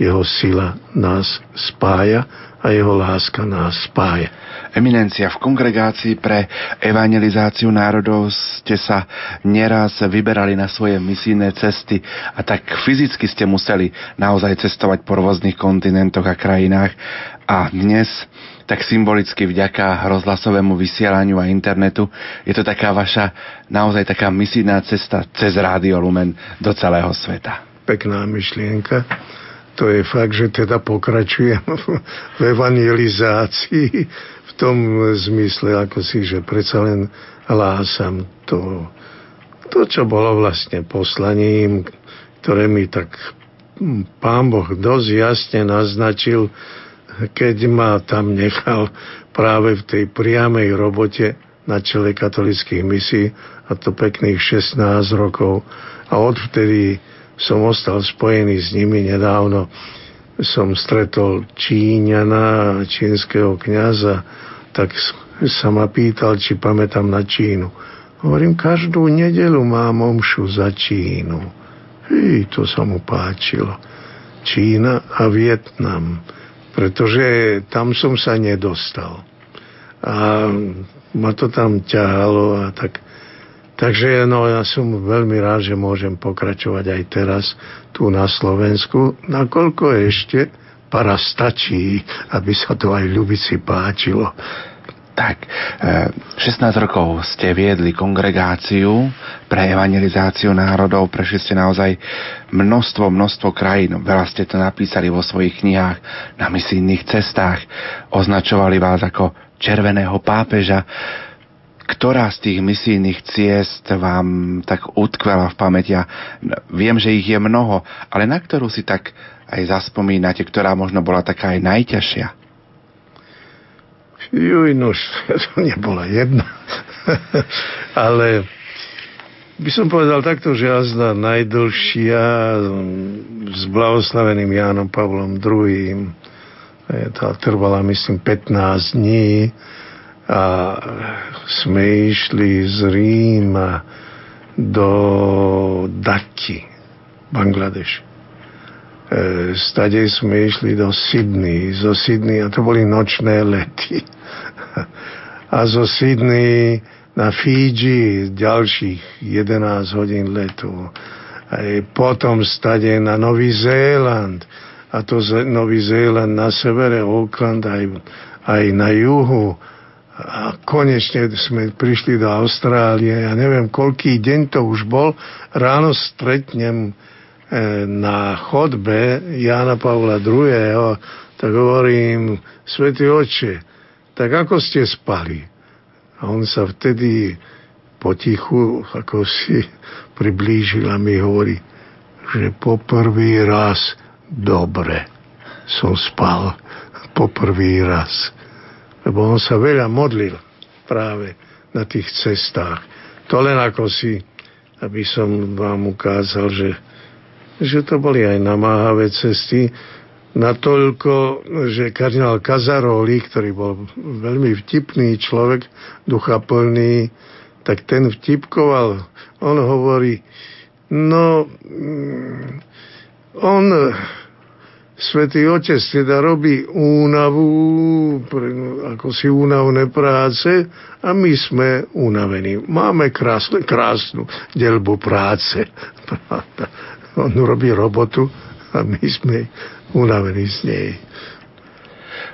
Jeho sila nás spája a jeho láska nás spája. Eminencia, v kongregácii pre evangelizáciu národov ste sa neraz vyberali na svoje misijné cesty a tak fyzicky ste museli naozaj cestovať po rôznych kontinentoch a krajinách a dnes tak symbolicky vďaka rozhlasovému vysielaniu a internetu je to taká vaša naozaj taká misijná cesta cez Rádio Lumen do celého sveta. pekná myšlienka. To je fakt, že teda pokračujem v evangelizácii v tom zmysle, ako si, že predsa len hlásam to, to, čo bolo vlastne poslaním, ktoré mi tak pán Boh dosť jasne naznačil, keď ma tam nechal práve v tej priamej robote na čele katolických misí a to pekných 16 rokov a odvtedy som ostal spojený s nimi nedávno som stretol Číňana, čínskeho kniaza, tak sa ma pýtal, či pamätám na Čínu. Hovorím, každú nedelu mám omšu za Čínu. Hej, to sa mu páčilo. Čína a Vietnam, pretože tam som sa nedostal. A ma to tam ťahalo a tak Takže no, ja som veľmi rád, že môžem pokračovať aj teraz tu na Slovensku, nakoľko ešte para stačí, aby sa to aj ľubici páčilo. Tak, 16 e, rokov ste viedli kongregáciu pre evangelizáciu národov, prešli ste naozaj množstvo, množstvo krajín. Veľa ste to napísali vo svojich knihách, na misijných cestách. Označovali vás ako červeného pápeža ktorá z tých misijných ciest vám tak utkvela v pamäti? Ja viem, že ich je mnoho, ale na ktorú si tak aj zaspomínate, ktorá možno bola taká aj najťažšia? Juj, no, to nebola jedna. ale by som povedal takto, že jazda najdlhšia s blahoslaveným Jánom Pavlom II. Tá trvala, myslím, 15 dní a sme išli z Ríma do Daki, Bangladeš. E, stade sme išli do Sydney, zo Sydney, a to boli nočné lety. A zo Sydney na Fiji ďalších 11 hodín letu. Aj potom stade na Nový Zéland. A to Nový Zéland na severe, Auckland aj, aj na juhu a konečne sme prišli do Austrálie. Ja neviem, koľký deň to už bol. Ráno stretnem e, na chodbe Jána Pavla II. Tak hovorím, Svetý oče, tak ako ste spali? A on sa vtedy potichu, ako si priblížil a mi hovorí, že po prvý raz dobre som spal. Po prvý raz lebo on sa veľa modlil práve na tých cestách. To len ako si, aby som vám ukázal, že, že to boli aj namáhavé cesty, natoľko, že kardinál Kazaroli, ktorý bol veľmi vtipný človek, ducha plný, tak ten vtipkoval. On hovorí, no, mm, on Svetý Otec teda robí únavu, ako si únavné práce a my sme unavení. Máme krásne, krásnu delbu práce. On robí robotu a my sme unavení z nej.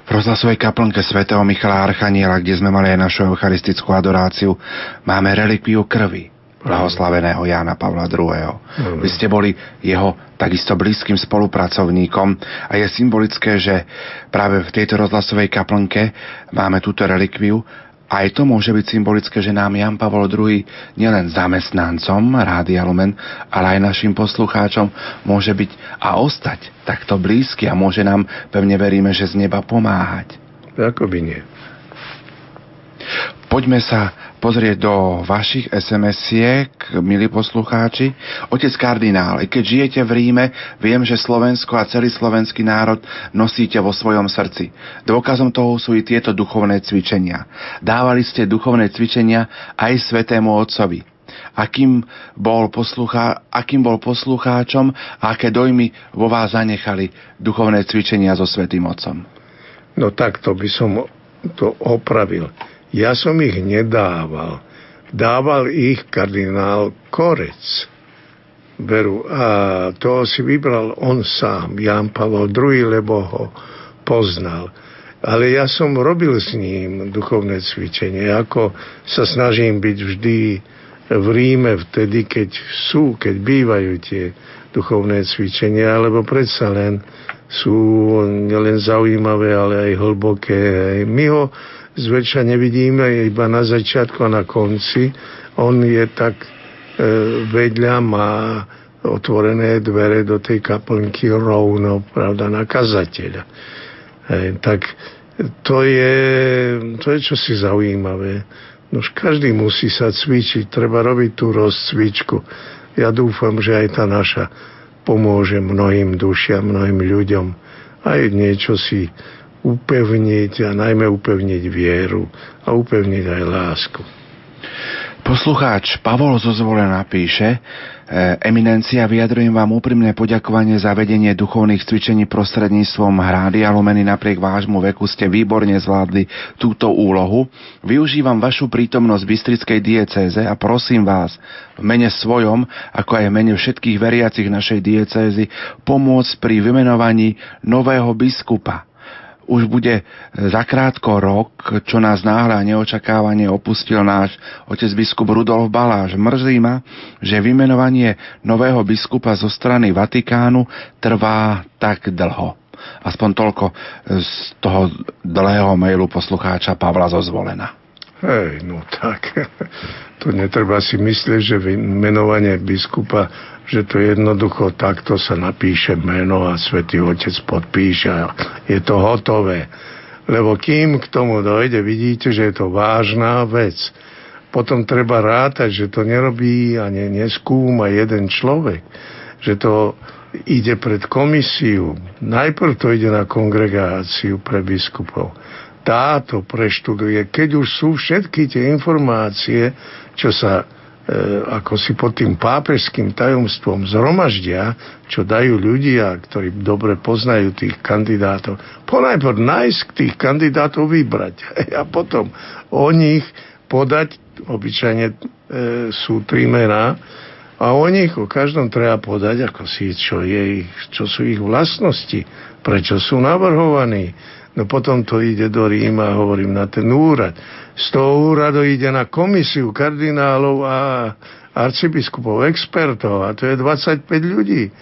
V rozhlasovej kaplnke svätého Michala Archaniela, kde sme mali aj našu eucharistickú adoráciu, máme relikviu krvi blahoslaveného Jána Pavla II. Mm. Vy ste boli jeho takisto blízkym spolupracovníkom a je symbolické, že práve v tejto rozhlasovej kaplnke máme túto relikviu aj to môže byť symbolické, že nám Jan Pavol II nielen zamestnancom Rádia Lumen, ale aj našim poslucháčom môže byť a ostať takto blízky a môže nám, pevne veríme, že z neba pomáhať. Ako by nie. Poďme sa pozrieť do vašich SMS-iek, milí poslucháči. Otec kardinál, keď žijete v Ríme, viem, že Slovensko a celý slovenský národ nosíte vo svojom srdci. Dôkazom toho sú i tieto duchovné cvičenia. Dávali ste duchovné cvičenia aj svetému otcovi akým bol, posluchá, akým bol poslucháčom a aké dojmy vo vás zanechali duchovné cvičenia so Svetým Otcom. No takto by som to opravil. Ja som ich nedával. Dával ich kardinál Korec. Veru. A to si vybral on sám, Jan Pavel II, lebo ho poznal. Ale ja som robil s ním duchovné cvičenie, ako sa snažím byť vždy v Ríme vtedy, keď sú, keď bývajú tie duchovné cvičenia, lebo predsa len sú nielen zaujímavé, ale aj hlboké. My ho zväčša nevidíme iba na začiatku a na konci. On je tak e, vedľa, má otvorené dvere do tej kaplnky rovno, pravda, na kazateľa. E, tak to je, to je čosi zaujímavé. Nož každý musí sa cvičiť, treba robiť tú rozcvičku. Ja dúfam, že aj tá naša pomôže mnohým dušiam, mnohým ľuďom aj niečo si upevniť a najmä upevniť vieru a upevniť aj lásku. Poslucháč Pavol zo Zvolena píše, eminencia, vyjadrujem vám úprimné poďakovanie za vedenie duchovných cvičení prostredníctvom hrády a lomeny napriek vášmu veku ste výborne zvládli túto úlohu. Využívam vašu prítomnosť v Bystrickej diecéze a prosím vás v mene svojom, ako aj v mene všetkých veriacich našej diecézy, pomôcť pri vymenovaní nového biskupa už bude zakrátko rok, čo nás náhle a neočakávane opustil náš otec biskup Rudolf Baláš. Mrzí ma, že vymenovanie nového biskupa zo strany Vatikánu trvá tak dlho. Aspoň toľko z toho dlhého mailu poslucháča Pavla zo Zvolena. Hej, no tak, to netreba si myslieť, že vymenovanie biskupa že to jednoducho takto sa napíše meno a Svetý Otec podpíše a je to hotové. Lebo kým k tomu dojde, vidíte, že je to vážna vec. Potom treba rátať, že to nerobí a ne, neskúma jeden človek. Že to ide pred komisiu. Najprv to ide na kongregáciu pre biskupov. Táto preštuduje, keď už sú všetky tie informácie, čo sa ako si pod tým pápežským tajomstvom zhromaždia, čo dajú ľudia, ktorí dobre poznajú tých kandidátov, ponajprv nájsť tých kandidátov vybrať a potom o nich podať, obyčajne e, sú tri mená, a o nich o každom treba podať, ako si, čo, je ich, čo sú ich vlastnosti, prečo sú navrhovaní. No potom to ide do Ríma, hovorím, na ten úrad z toho úradu ide na komisiu kardinálov a arcibiskupov, expertov a to je 25 ľudí.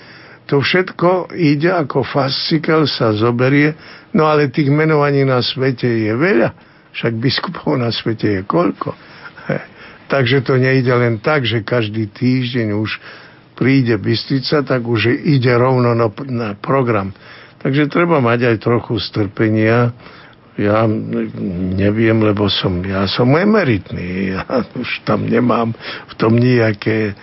To všetko ide ako fascikel sa zoberie, no ale tých menovaní na svete je veľa, však biskupov na svete je koľko. Takže to nejde len tak, že každý týždeň už príde Bystrica, tak už ide rovno na, program. Takže treba mať aj trochu strpenia, ja neviem, lebo som, ja som emeritný, ja už tam nemám v tom nejaké,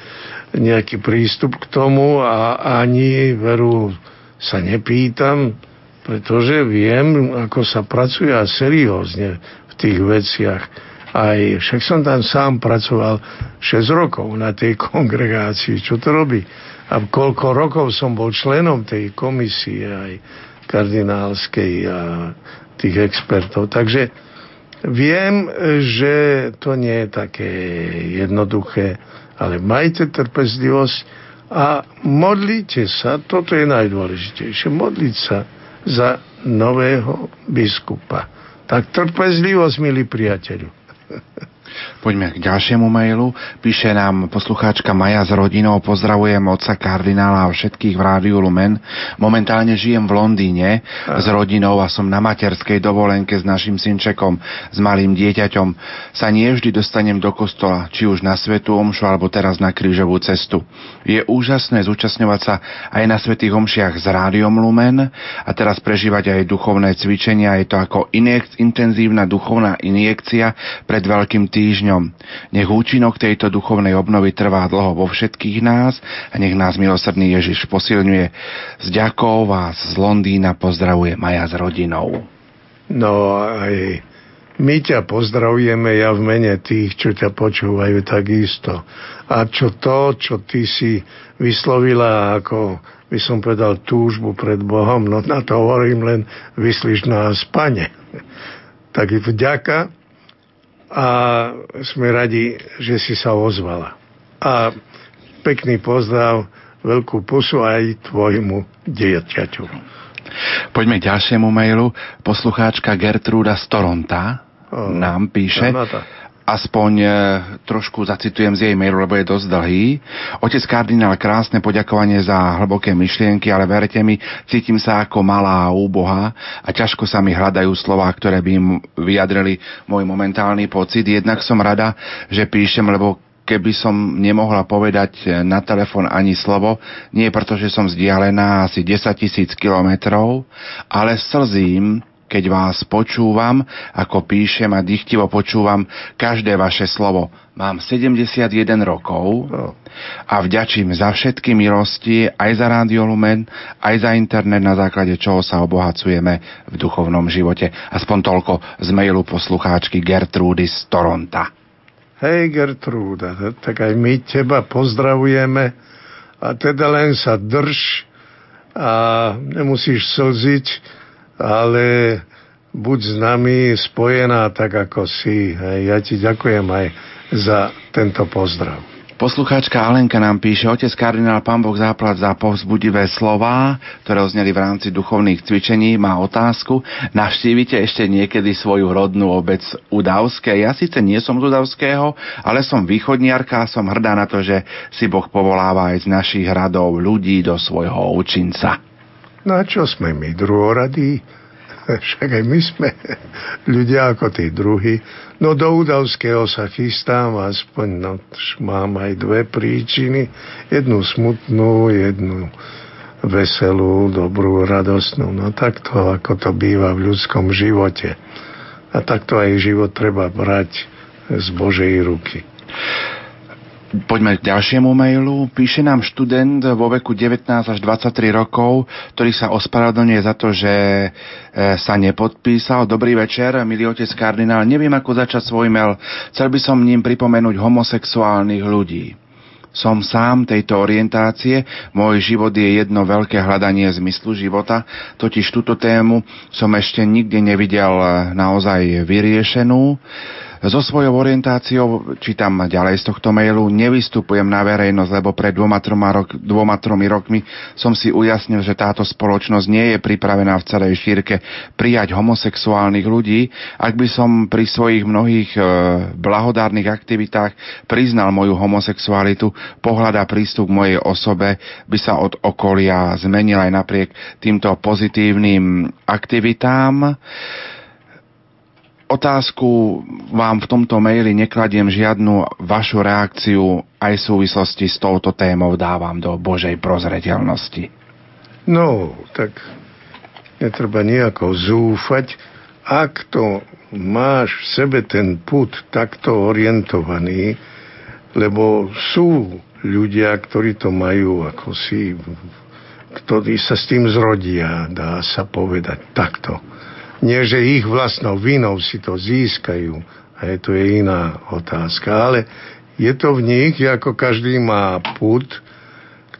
nejaký prístup k tomu a ani veru sa nepýtam, pretože viem, ako sa pracuje a seriózne v tých veciach. Aj však som tam sám pracoval 6 rokov na tej kongregácii. Čo to robí? A koľko rokov som bol členom tej komisie aj kardinálskej a tých expertov. Takže viem, že to nie je také jednoduché, ale majte trpezlivosť a modlite sa, toto je najdôležitejšie, modliť sa za nového biskupa. Tak trpezlivosť, milí priateľu. Poďme k ďalšiemu mailu. Píše nám poslucháčka Maja s rodinou. Pozdravujem otca kardinála a všetkých v Rádiu Lumen. Momentálne žijem v Londýne s rodinou a som na materskej dovolenke s našim synčekom, s malým dieťaťom. Sa nie vždy dostanem do kostola, či už na Svetú Omšu alebo teraz na krížovú cestu. Je úžasné zúčastňovať sa aj na Svetých Omšiach s Rádiom Lumen a teraz prežívať aj duchovné cvičenia. Je to ako injek- intenzívna duchovná injekcia pred veľkým týždňom ňom. Nech účinok tejto duchovnej obnovy trvá dlho vo všetkých nás a nech nás milosrdný Ježiš posilňuje. S ďakou vás z Londýna pozdravuje Maja s rodinou. No aj my ťa pozdravujeme ja v mene tých, čo ťa počúvajú takisto. A čo to, čo ty si vyslovila ako by som povedal túžbu pred Bohom, no na to hovorím len vyslíš nás, pane. Tak vďaka a sme radi, že si sa ozvala. A pekný pozdrav, veľkú pusu aj tvojmu dieťaťu. Poďme k ďalšiemu mailu. Poslucháčka Gertruda z Toronta nám píše... aspoň e, trošku zacitujem z jej mailu, lebo je dosť dlhý. Otec kardinál, krásne poďakovanie za hlboké myšlienky, ale verte mi, cítim sa ako malá úboha a ťažko sa mi hľadajú slova, ktoré by im vyjadrili môj momentálny pocit. Jednak som rada, že píšem, lebo keby som nemohla povedať na telefon ani slovo, nie preto, že som vzdialená asi 10 tisíc kilometrov, ale slzím, keď vás počúvam, ako píšem a dychtivo počúvam každé vaše slovo. Mám 71 rokov a vďačím za všetky milosti, aj za Rádio Lumen, aj za internet, na základe čoho sa obohacujeme v duchovnom živote. Aspoň toľko z mailu poslucháčky Gertrudy z Toronta. Hej Gertrúda, tak aj my teba pozdravujeme a teda len sa drž a nemusíš slziť, ale buď s nami spojená tak, ako si. Ja ti ďakujem aj za tento pozdrav. Poslucháčka Alenka nám píše, otec kardinál Pán Boh záplat za povzbudivé slová, ktoré ozneli v rámci duchovných cvičení, má otázku. Navštívite ešte niekedy svoju rodnú obec Udavské? Ja síce nie som z Udavského, ale som východniarka a som hrdá na to, že si Boh povoláva aj z našich radov ľudí do svojho učinca. Na čo sme my druhoradí? Však aj my sme ľudia ako tí druhí. No do Udavského sa chystám, aspoň no, mám aj dve príčiny. Jednu smutnú, jednu veselú, dobrú, radostnú. No takto, ako to býva v ľudskom živote. A takto aj život treba brať z Božej ruky. Poďme k ďalšiemu mailu. Píše nám študent vo veku 19 až 23 rokov, ktorý sa ospravedlňuje za to, že e, sa nepodpísal. Dobrý večer, milý otec kardinál. Neviem, ako začať svoj mail. Chcel by som ním pripomenúť homosexuálnych ľudí. Som sám tejto orientácie, môj život je jedno veľké hľadanie zmyslu života, totiž túto tému som ešte nikdy nevidel naozaj vyriešenú. So svojou orientáciou, čítam ďalej z tohto mailu, nevystupujem na verejnosť, lebo pred dvoma, troma rok, dvoma tromi rokmi som si ujasnil, že táto spoločnosť nie je pripravená v celej šírke prijať homosexuálnych ľudí. Ak by som pri svojich mnohých e, blahodárnych aktivitách priznal moju homosexualitu, pohľad a prístup k mojej osobe by sa od okolia zmenil aj napriek týmto pozitívnym aktivitám otázku vám v tomto maili nekladiem žiadnu vašu reakciu aj v súvislosti s touto témou dávam do Božej prozreteľnosti. No, tak netreba nejako zúfať. Ak to máš v sebe ten put takto orientovaný, lebo sú ľudia, ktorí to majú ako si, ktorí sa s tým zrodia, dá sa povedať takto nie, že ich vlastnou vinou si to získajú. A to je iná otázka. Ale je to v nich, ako každý má put,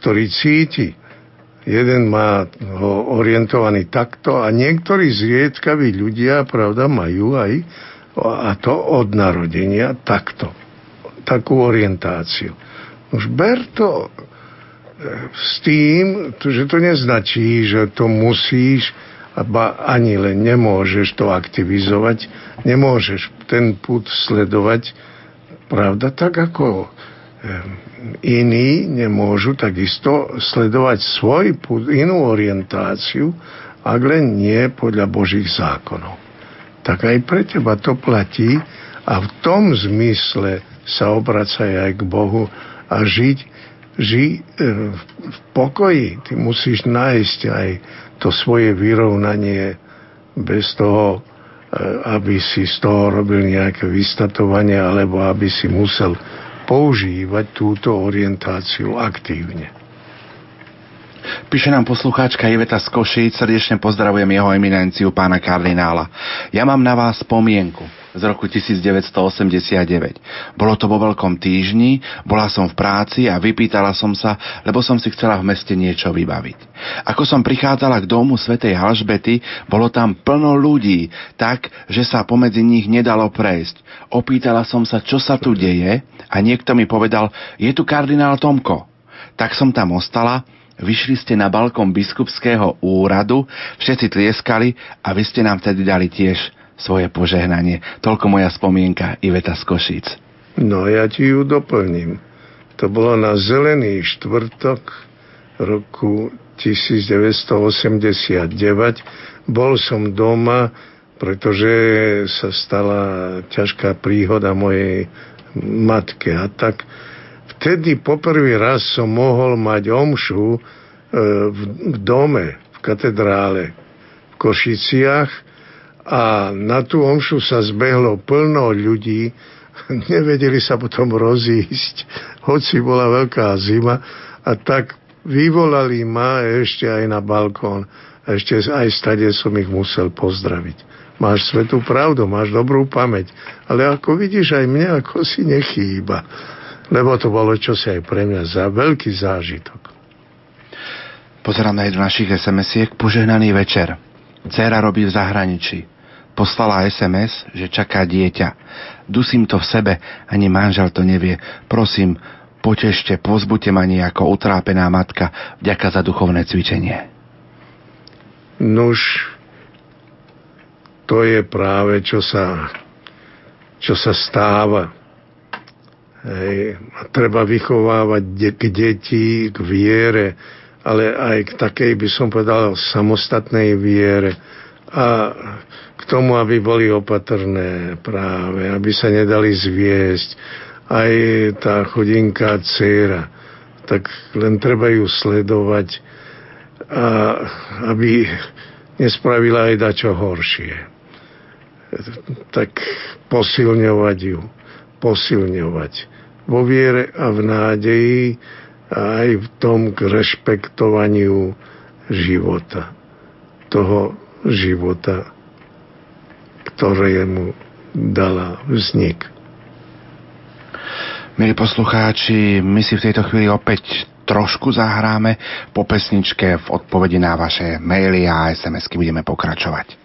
ktorý cíti. Jeden má ho orientovaný takto a niektorí zriedkaví ľudia, pravda, majú aj a to od narodenia takto. Takú orientáciu. Už ber to e, s tým, že to neznačí, že to musíš ba ani len nemôžeš to aktivizovať, nemôžeš ten put sledovať, pravda, tak ako iní nemôžu takisto sledovať svoj put, inú orientáciu, ak len nie podľa Božích zákonov. Tak aj pre teba to platí a v tom zmysle sa obracaj aj k Bohu a žiť, ži v pokoji. Ty musíš nájsť aj to svoje vyrovnanie bez toho, e, aby si z toho robil nejaké vystatovanie alebo aby si musel používať túto orientáciu aktívne. Píše nám poslucháčka Iveta z Košíc, srdečne pozdravujem jeho eminenciu pána kardinála. Ja mám na vás spomienku z roku 1989. Bolo to vo Veľkom týždni, bola som v práci a vypýtala som sa, lebo som si chcela v meste niečo vybaviť. Ako som prichádzala k domu svätej Halžbety, bolo tam plno ľudí, tak, že sa pomedzi nich nedalo prejsť. Opýtala som sa, čo sa tu deje a niekto mi povedal, je tu kardinál Tomko. Tak som tam ostala, vyšli ste na balkón biskupského úradu, všetci tlieskali a vy ste nám tedy dali tiež svoje požehnanie. Toľko moja spomienka Iveta z Košíc. No ja ti ju doplním. To bolo na zelený štvrtok roku 1989. Bol som doma, pretože sa stala ťažká príhoda mojej matke. A tak vtedy poprvý raz som mohol mať omšu e, v dome, v katedrále v Košiciach a na tú omšu sa zbehlo plno ľudí, nevedeli sa potom rozísť, hoci bola veľká zima a tak vyvolali ma ešte aj na balkón ešte aj stade som ich musel pozdraviť. Máš svetú pravdu, máš dobrú pamäť, ale ako vidíš, aj mne ako si nechýba. Lebo to bolo čosi aj pre mňa za veľký zážitok. Pozerám na jednu našich SMS-iek. Požehnaný večer. Cera robí v zahraničí. Poslala SMS, že čaká dieťa. Dusím to v sebe, ani manžel to nevie. Prosím, potešte, pozbuďte ma nejako utrápená matka, vďaka za duchovné cvičenie. Nuž, to je práve, čo sa, čo sa stáva. Hej. Treba vychovávať de- k deti, k viere, ale aj k takej, by som povedal, samostatnej viere. A k tomu, aby boli opatrné práve, aby sa nedali zviesť. Aj tá chodinká dcera, tak len treba ju sledovať, a aby nespravila aj dačo horšie. Tak posilňovať ju, posilňovať. Vo viere a v nádeji a aj v tom k rešpektovaniu života. Toho života, ktorému dala vznik. Milí poslucháči, my si v tejto chvíli opäť trošku zahráme. Po pesničke v odpovedi na vaše maily a SMS-ky budeme pokračovať.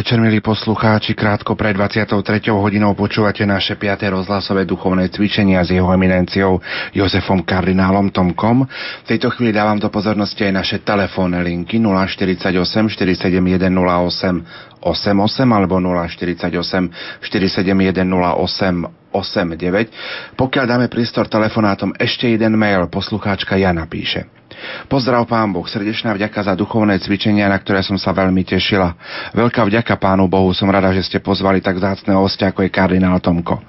Večer, milí poslucháči, krátko pred 23. hodinou počúvate naše 5. rozhlasové duchovné cvičenia s jeho eminenciou Jozefom kardinálom Tomkom. V tejto chvíli dávam do pozornosti aj naše telefónne linky 048 471 08 88 alebo 048 471 08 89. Pokiaľ dáme prístor telefonátom, ešte jeden mail poslucháčka Jana píše. Pozdrav pán Boh, srdečná vďaka za duchovné cvičenia, na ktoré som sa veľmi tešila. Veľká vďaka pánu Bohu, som rada, že ste pozvali tak zácného hostia, ako je kardinál Tomko.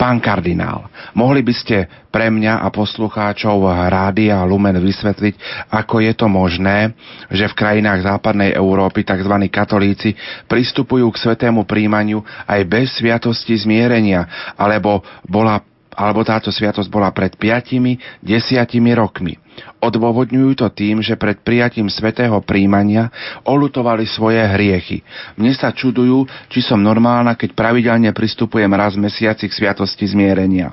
Pán kardinál, mohli by ste pre mňa a poslucháčov Rádia Lumen vysvetliť, ako je to možné, že v krajinách západnej Európy tzv. katolíci pristupujú k svetému príjmaniu aj bez sviatosti zmierenia, alebo bola alebo táto sviatosť bola pred 5 desiatimi rokmi. Odôvodňujú to tým, že pred prijatím svetého príjmania olutovali svoje hriechy. Mne sa čudujú, či som normálna, keď pravidelne pristupujem raz mesiaci k sviatosti zmierenia.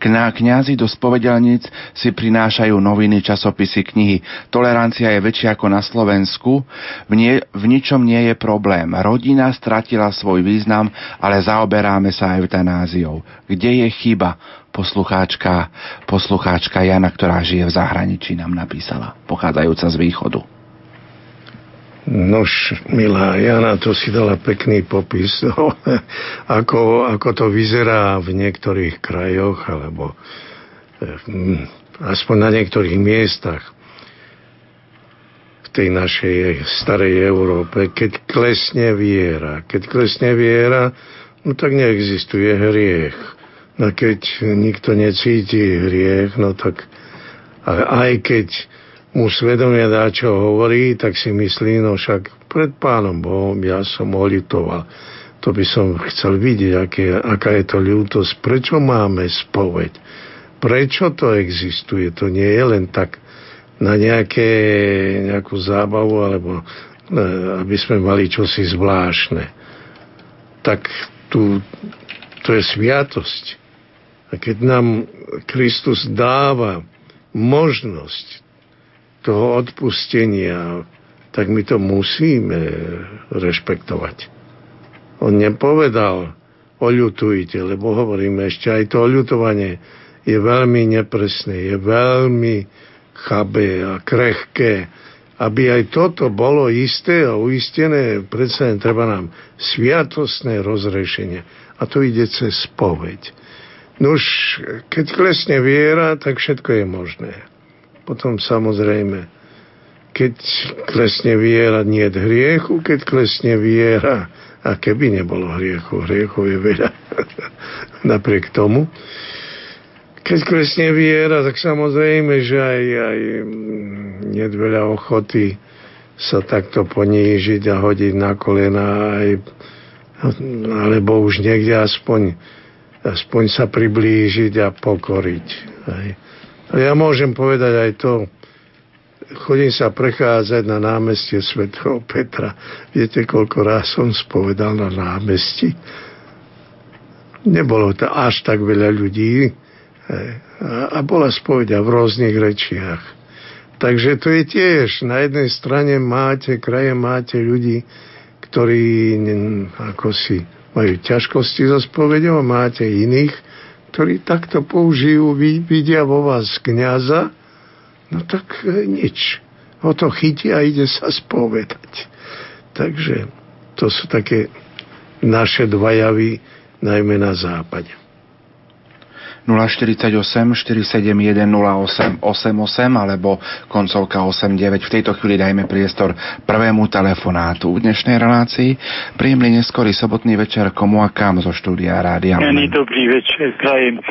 Kná kňazi do spovedelníc si prinášajú noviny, časopisy, knihy. Tolerancia je väčšia ako na Slovensku. V, nie, v ničom nie je problém. Rodina stratila svoj význam, ale zaoberáme sa eutanáziou. Kde je chyba? Poslucháčka, poslucháčka Jana, ktorá žije v zahraničí, nám napísala, pochádzajúca z východu. Nož, milá Jana, to si dala pekný popis, no, ako, ako to vyzerá v niektorých krajoch, alebo hm, aspoň na niektorých miestach v tej našej starej Európe, keď klesne viera. Keď klesne viera, no tak neexistuje hriech No keď nikto necíti hriech, no tak aj keď mu svedomie dá, čo hovorí, tak si myslí, no však pred Pánom Bohom ja som molitoval. To by som chcel vidieť, aké, aká je to ľútosť. Prečo máme spoveď? Prečo to existuje? To nie je len tak na nejaké, nejakú zábavu, alebo e, aby sme mali čosi zvláštne. Tak tu, to je sviatosť. A keď nám Kristus dáva možnosť toho odpustenia, tak my to musíme rešpektovať. On nepovedal, oľutujte, lebo hovoríme ešte aj to oľutovanie je veľmi nepresné, je veľmi chabé a krehké. Aby aj toto bolo isté a uistené, predsa treba nám sviatostné rozrešenie. A to ide cez spoveď. Nuž, keď klesne viera, tak všetko je možné. Potom samozrejme, keď klesne viera, nie je hriechu, keď klesne viera, a keby nebolo hriechu, hriechov je veľa, napriek tomu. Keď klesne viera, tak samozrejme, že aj, aj nie je veľa ochoty sa takto ponížiť a hodiť na kolena, aj, alebo už niekde aspoň aspoň sa priblížiť a pokoriť. Hej. A ja môžem povedať aj to, chodím sa prechádzať na námestie svätého Petra. Viete, koľko raz som spovedal na námestí? Nebolo to až tak veľa ľudí hej. a, a bola spovedia v rôznych rečiach. Takže to je tiež, na jednej strane máte, kraje máte ľudí, ktorí ako si majú ťažkosti so spovedou máte iných, ktorí takto použijú, vidia vo vás kniaza, no tak e, nič. O to chytí a ide sa spovedať. Takže to sú také naše dva javy, najmä na západe. 048 471 08 88 alebo koncovka 89. V tejto chvíli dajme priestor prvému telefonátu v dnešnej relácii. Príjemný neskorý sobotný večer komu a kam zo štúdia Rádia. Není dobrý večer, prajem.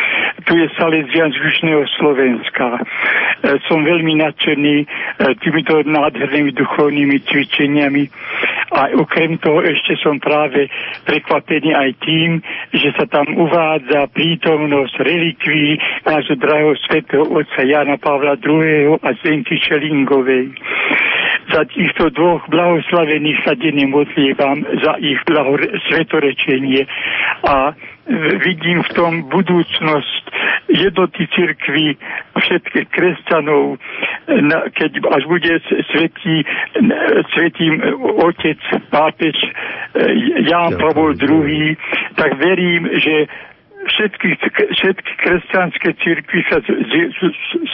Tu je Salesian z Južného Slovenska. E, som veľmi nadšený e, týmito nádhernými duchovnými cvičeniami a okrem toho ešte som práve prekvapený aj tým, že sa tam uvádza prítomnosť relikví nášho drahého svetého otca Jana Pavla II. a Zenky Šelingovej. Za týchto dvoch blahoslavených sa denne modlievam za ich blahore- svetorečenie a vidím v tom budúcnosť jednoty cirkvi všetkých kresťanov, keď až bude svetí, svetým otec, pápež Ján Pavol II, tak verím, že všetky, všetky kresťanské církvy sa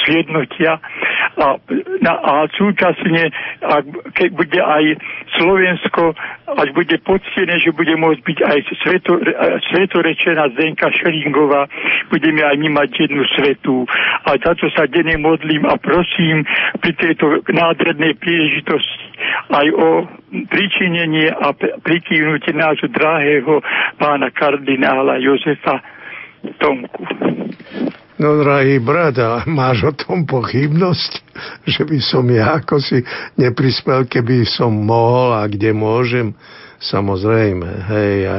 zjednotia a, na, a súčasne, ak, keď bude aj Slovensko, až bude poctené, že bude môcť byť aj sveto, svetorečená Zdenka Šeringová, budeme aj my mať jednu svetu. A za to sa denne modlím a prosím pri tejto nádhernej príležitosti aj o pričinenie a prikývnutie nášho drahého pána kardinála Jozefa Tomku. No, drahý brat, a máš o tom pochybnosť, že by som ja ako si neprispel, keby som mohol a kde môžem? Samozrejme, hej, a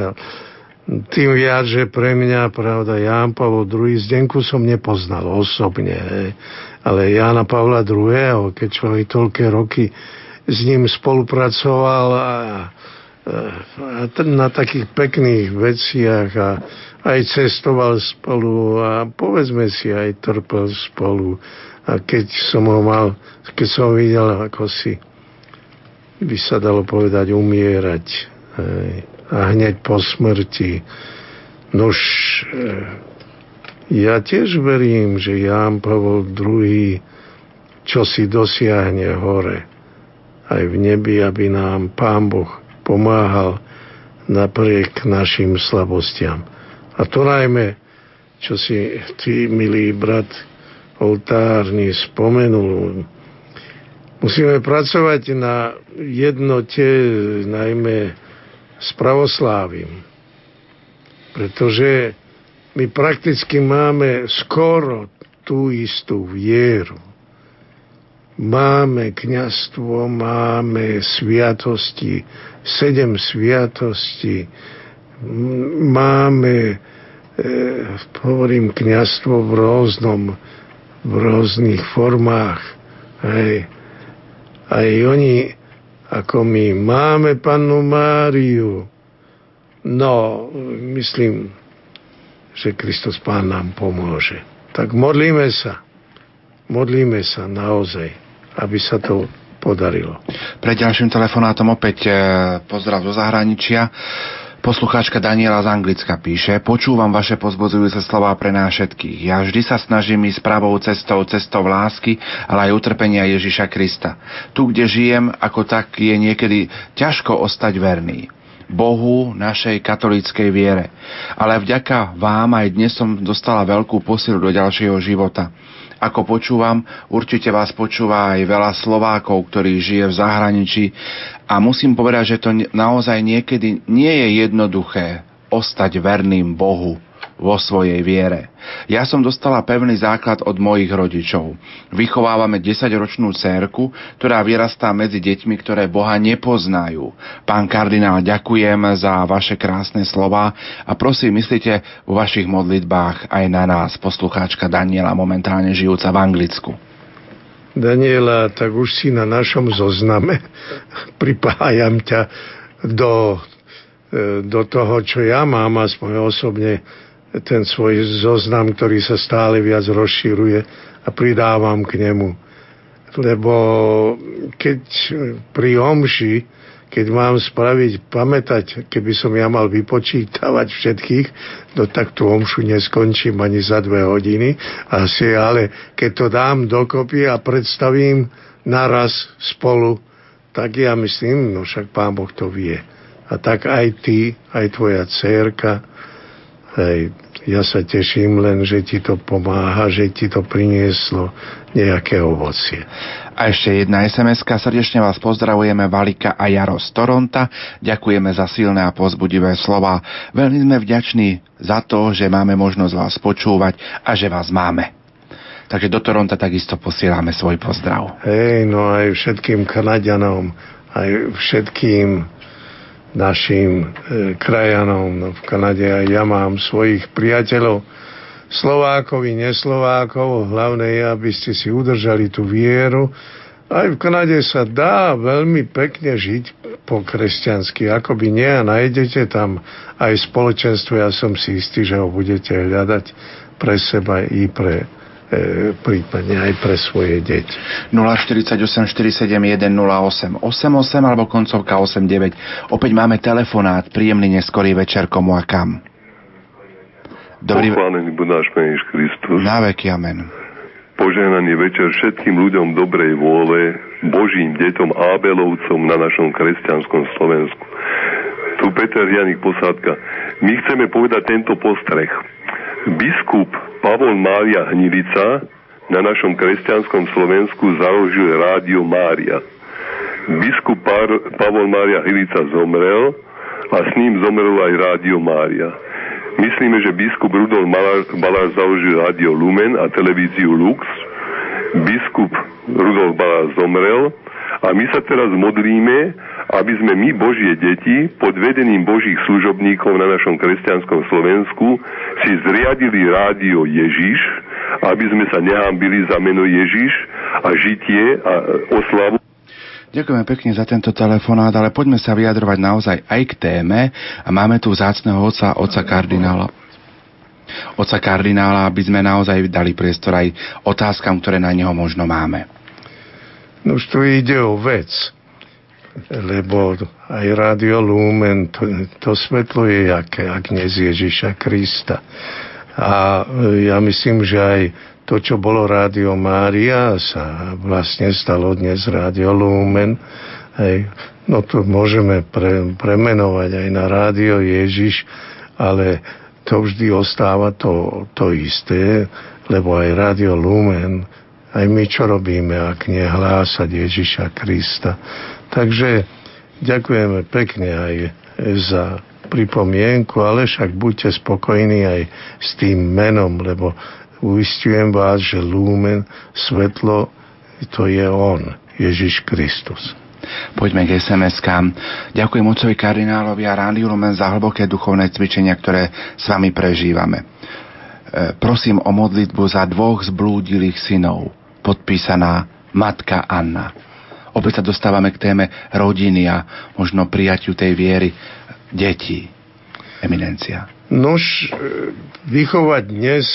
tým viac, že pre mňa, pravda, Ján Pavol II, Zdenku som nepoznal osobne, hej, ale Jána Pavla II, keď človek toľké roky s ním spolupracoval a na takých pekných veciach a aj cestoval spolu a povedzme si aj trpel spolu. A keď som ho mal, keď som videl, ako si by sa dalo povedať umierať hej, a hneď po smrti. Nož, e, ja tiež verím, že Ján Pavol II čo si dosiahne hore aj v nebi, aby nám Pán Boh pomáhal napriek našim slabostiam. A to najmä, čo si ty, milý brat oltárny, spomenul. Musíme pracovať na jednote, najmä s pravoslávim. Pretože my prakticky máme skoro tú istú vieru. Máme kňastvo, máme sviatosti, sedem sviatostí, máme, e, hovorím, kniastvo v rôznom, v rôznych formách. Hej. Aj oni, ako my, máme pannu Máriu. No, myslím, že Kristus Pán nám pomôže. Tak modlíme sa. Modlíme sa naozaj, aby sa to podarilo. Pred ďalším telefonátom opäť e, pozdrav zo zahraničia. Poslucháčka Daniela z Anglicka píše, počúvam vaše pozbudzujúce slova pre nás všetkých. Ja vždy sa snažím ísť pravou cestou, cestou lásky, ale aj utrpenia Ježiša Krista. Tu, kde žijem, ako tak je niekedy ťažko ostať verný. Bohu, našej katolíckej viere. Ale vďaka vám aj dnes som dostala veľkú posilu do ďalšieho života. Ako počúvam, určite vás počúva aj veľa Slovákov, ktorí žije v zahraničí. A musím povedať, že to naozaj niekedy nie je jednoduché ostať verným Bohu vo svojej viere. Ja som dostala pevný základ od mojich rodičov. Vychovávame 10-ročnú cérku, ktorá vyrastá medzi deťmi, ktoré Boha nepoznajú. Pán kardinál, ďakujem za vaše krásne slova a prosím, myslíte vo vašich modlitbách aj na nás, poslucháčka Daniela, momentálne žijúca v Anglicku. Daniela, tak už si na našom zozname. Pripájam ťa do, e, do toho, čo ja mám, aspoň osobne ten svoj zoznam, ktorý sa stále viac rozšíruje a pridávam k nemu. Lebo keď pri omši, keď mám spraviť, pamätať, keby som ja mal vypočítavať všetkých, no tak tú omšu neskončím ani za dve hodiny. Asi, ale keď to dám dokopy a predstavím naraz spolu, tak ja myslím, no však Pán Boh to vie. A tak aj ty, aj tvoja dcerka, hej, ja sa teším len, že ti to pomáha, že ti to prinieslo nejaké ovocie. A ešte jedna sms Srdečne vás pozdravujeme Valika a Jaro z Toronta. Ďakujeme za silné a pozbudivé slova. Veľmi sme vďační za to, že máme možnosť vás počúvať a že vás máme. Takže do Toronta takisto posielame svoj pozdrav. Hej, no aj všetkým Kanadianom, aj všetkým našim e, krajanom. No, v Kanade aj ja mám svojich priateľov, Slovákov i neslovákov. Hlavné je, aby ste si udržali tú vieru Aj v Kanade sa dá veľmi pekne žiť po kresťansky, akoby nie a nájdete tam aj spoločenstvo, ja som si istý, že ho budete hľadať pre seba i pre prípadne aj pre svoje deti. 048 471 08 88 alebo koncovka 89. Opäť máme telefonát, príjemný neskorý večer komu a kam. Dobrý... Pochválený buď náš Pán Kristus. Na veky, amen požehnaný večer všetkým ľuďom dobrej vôle, Božím detom Ábelovcom na našom kresťanskom Slovensku. Tu Peter Janik Posádka. My chceme povedať tento postreh. Biskup Pavol Mária Hnilica na našom kresťanskom Slovensku založil Rádio Mária. Biskup Pavol Mária Hnilica zomrel a s ním zomrel aj Rádio Mária. Myslíme, že biskup Rudolf Balár založil Radio Lumen a televíziu Lux. Biskup Rudolf Balár zomrel a my sa teraz modlíme, aby sme my, Božie deti, pod vedením Božích služobníkov na našom kresťanskom Slovensku si zriadili rádio Ježiš, aby sme sa nehambili za meno Ježiš a žitie a oslavu Ďakujeme pekne za tento telefonát, ale poďme sa vyjadrovať naozaj aj k téme. A máme tu vzácného oca, oca kardinála. Oca kardinála, aby sme naozaj dali priestor aj otázkam, ktoré na neho možno máme. No už tu ide o vec, lebo aj Radio Lumen, to, to svetlo je jaké, ak nie z Ježiša Krista. A ja myslím, že aj to, čo bolo Rádio Mária, sa vlastne stalo dnes Rádio Lumen. Hej. No to môžeme pre, premenovať aj na Rádio Ježiš, ale to vždy ostáva to, to isté, lebo aj Rádio Lumen, aj my čo robíme, ak nehlásať Ježiša Krista. Takže ďakujeme pekne aj za pripomienku, ale však buďte spokojní aj s tým menom, lebo uistujem vás, že lúmen, svetlo, to je On, Ježiš Kristus. Poďme k SMS-kám. Ďakujem ocovi kardinálovi a Rádiu Lumen za hlboké duchovné cvičenia, ktoré s vami prežívame. E, prosím o modlitbu za dvoch zblúdilých synov. Podpísaná Matka Anna. Opäť sa dostávame k téme rodiny a možno prijaťu tej viery detí. Eminencia. Nož, e, vychovať dnes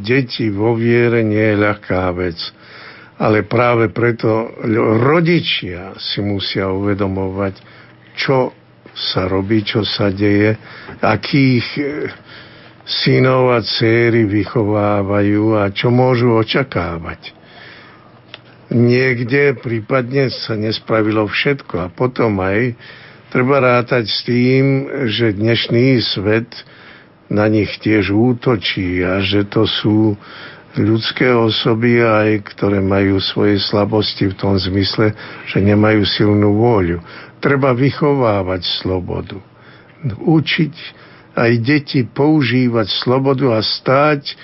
deti vo viere nie je ľahká vec. Ale práve preto rodičia si musia uvedomovať, čo sa robí, čo sa deje, akých e, synov a céry vychovávajú a čo môžu očakávať. Niekde prípadne sa nespravilo všetko a potom aj treba rátať s tým, že dnešný svet na nich tiež útočí a že to sú ľudské osoby aj, ktoré majú svoje slabosti v tom zmysle, že nemajú silnú vôľu. Treba vychovávať slobodu. Učiť aj deti používať slobodu a stáť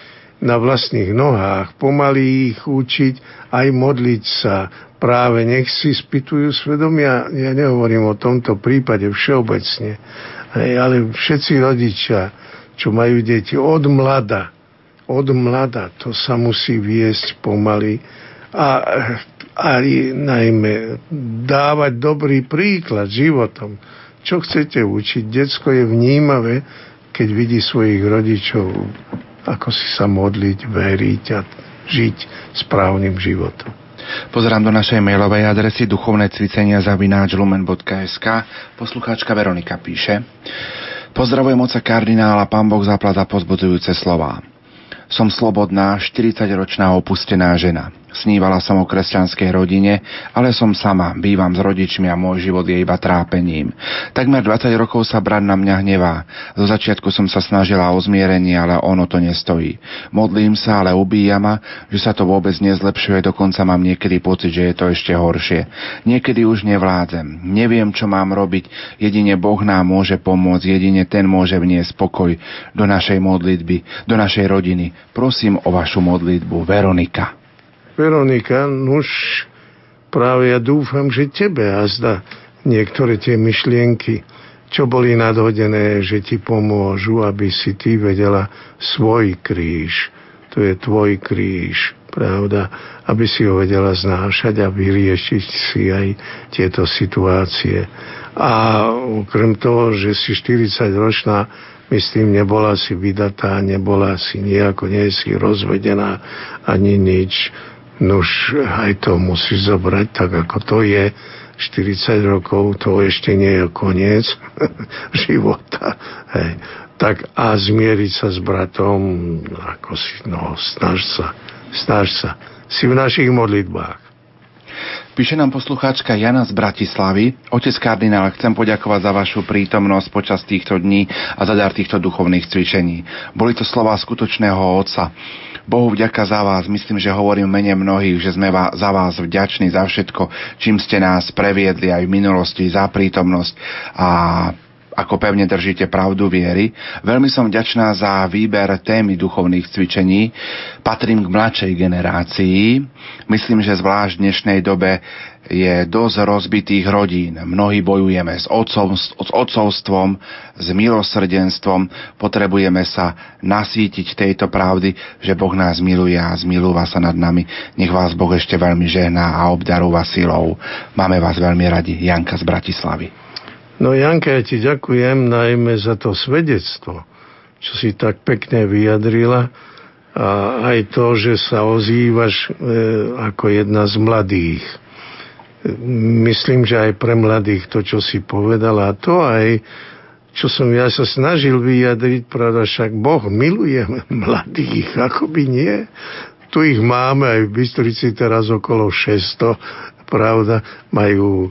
na vlastných nohách, pomaly ich učiť, aj modliť sa. Práve nech si spýtujú svedomia, ja nehovorím o tomto prípade všeobecne, ale všetci rodičia, čo majú deti od mlada. Od mlada to sa musí viesť pomaly a, a najmä dávať dobrý príklad životom. Čo chcete učiť? Decko je vnímavé, keď vidí svojich rodičov, ako si sa modliť, veriť a žiť správnym životom. Pozerám do našej mailovej adresy duchovné cvicenia zavináč lumen.sk. Poslucháčka Veronika píše Pozdravujem oca kardinála, pán Boh zaplata pozbudzujúce slová. Som slobodná, 40-ročná opustená žena. Snívala som o kresťanskej rodine, ale som sama, bývam s rodičmi a môj život je iba trápením. Takmer 20 rokov sa brat na mňa hnevá. Zo začiatku som sa snažila o zmierenie, ale ono to nestojí. Modlím sa, ale ubíja ma, že sa to vôbec nezlepšuje, dokonca mám niekedy pocit, že je to ešte horšie. Niekedy už nevládzem. Neviem, čo mám robiť. Jedine Boh nám môže pomôcť, jedine ten môže vniesť spokoj do našej modlitby, do našej rodiny. Prosím o vašu modlitbu. Veronika. Veronika, nuž práve ja dúfam, že tebe azda niektoré tie myšlienky, čo boli nadhodené, že ti pomôžu, aby si ty vedela svoj kríž. To je tvoj kríž pravda, aby si ho vedela znášať a vyriešiť si aj tieto situácie. A okrem toho, že si 40 ročná, myslím, nebola si vydatá, nebola si nejako, nie si rozvedená ani nič. Nož aj to musíš zobrať tak, ako to je. 40 rokov, to ešte nie je koniec života. Hej. Tak a zmieriť sa s bratom, ako si, no, snaž sa, snaž sa. Si v našich modlitbách. Píše nám poslucháčka Jana z Bratislavy. Otec kardinál, chcem poďakovať za vašu prítomnosť počas týchto dní a za dar týchto duchovných cvičení. Boli to slova skutočného otca. Bohu vďaka za vás, myslím, že hovorím v mene mnohých, že sme za vás vďační za všetko, čím ste nás previedli aj v minulosti, za prítomnosť. A ako pevne držíte pravdu viery. Veľmi som vďačná za výber témy duchovných cvičení. Patrím k mladšej generácii. Myslím, že zvlášť v dnešnej dobe je dosť rozbitých rodín. Mnohí bojujeme s, otcov, s otcovstvom, s milosrdenstvom. Potrebujeme sa nasítiť tejto pravdy, že Boh nás miluje a zmilúva sa nad nami. Nech vás Boh ešte veľmi žehná a obdarúva silou. Máme vás veľmi radi. Janka z Bratislavy. No Janka, ja ti ďakujem najmä za to svedectvo, čo si tak pekne vyjadrila a aj to, že sa ozývaš e, ako jedna z mladých. Myslím, že aj pre mladých to, čo si povedala, a to aj, čo som ja sa snažil vyjadriť, pravda, však Boh miluje mladých, ako by nie. Tu ich máme aj v Bystrici teraz okolo 600, pravda, majú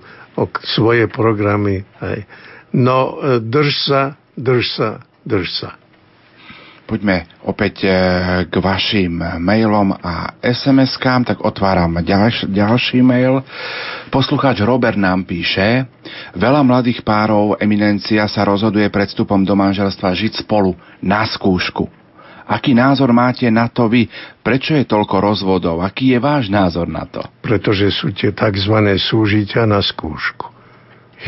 svoje programy. Hej. No, e, drž sa, drž sa, drž sa. Poďme opäť e, k vašim mailom a SMS-kám, tak otváram ďalš, ďalší mail. Poslucháč Robert nám píše, veľa mladých párov eminencia sa rozhoduje pred vstupom do manželstva žiť spolu na skúšku. Aký názor máte na to vy? Prečo je toľko rozvodov? Aký je váš názor na to? Pretože sú tie tzv. súžitia na skúšku.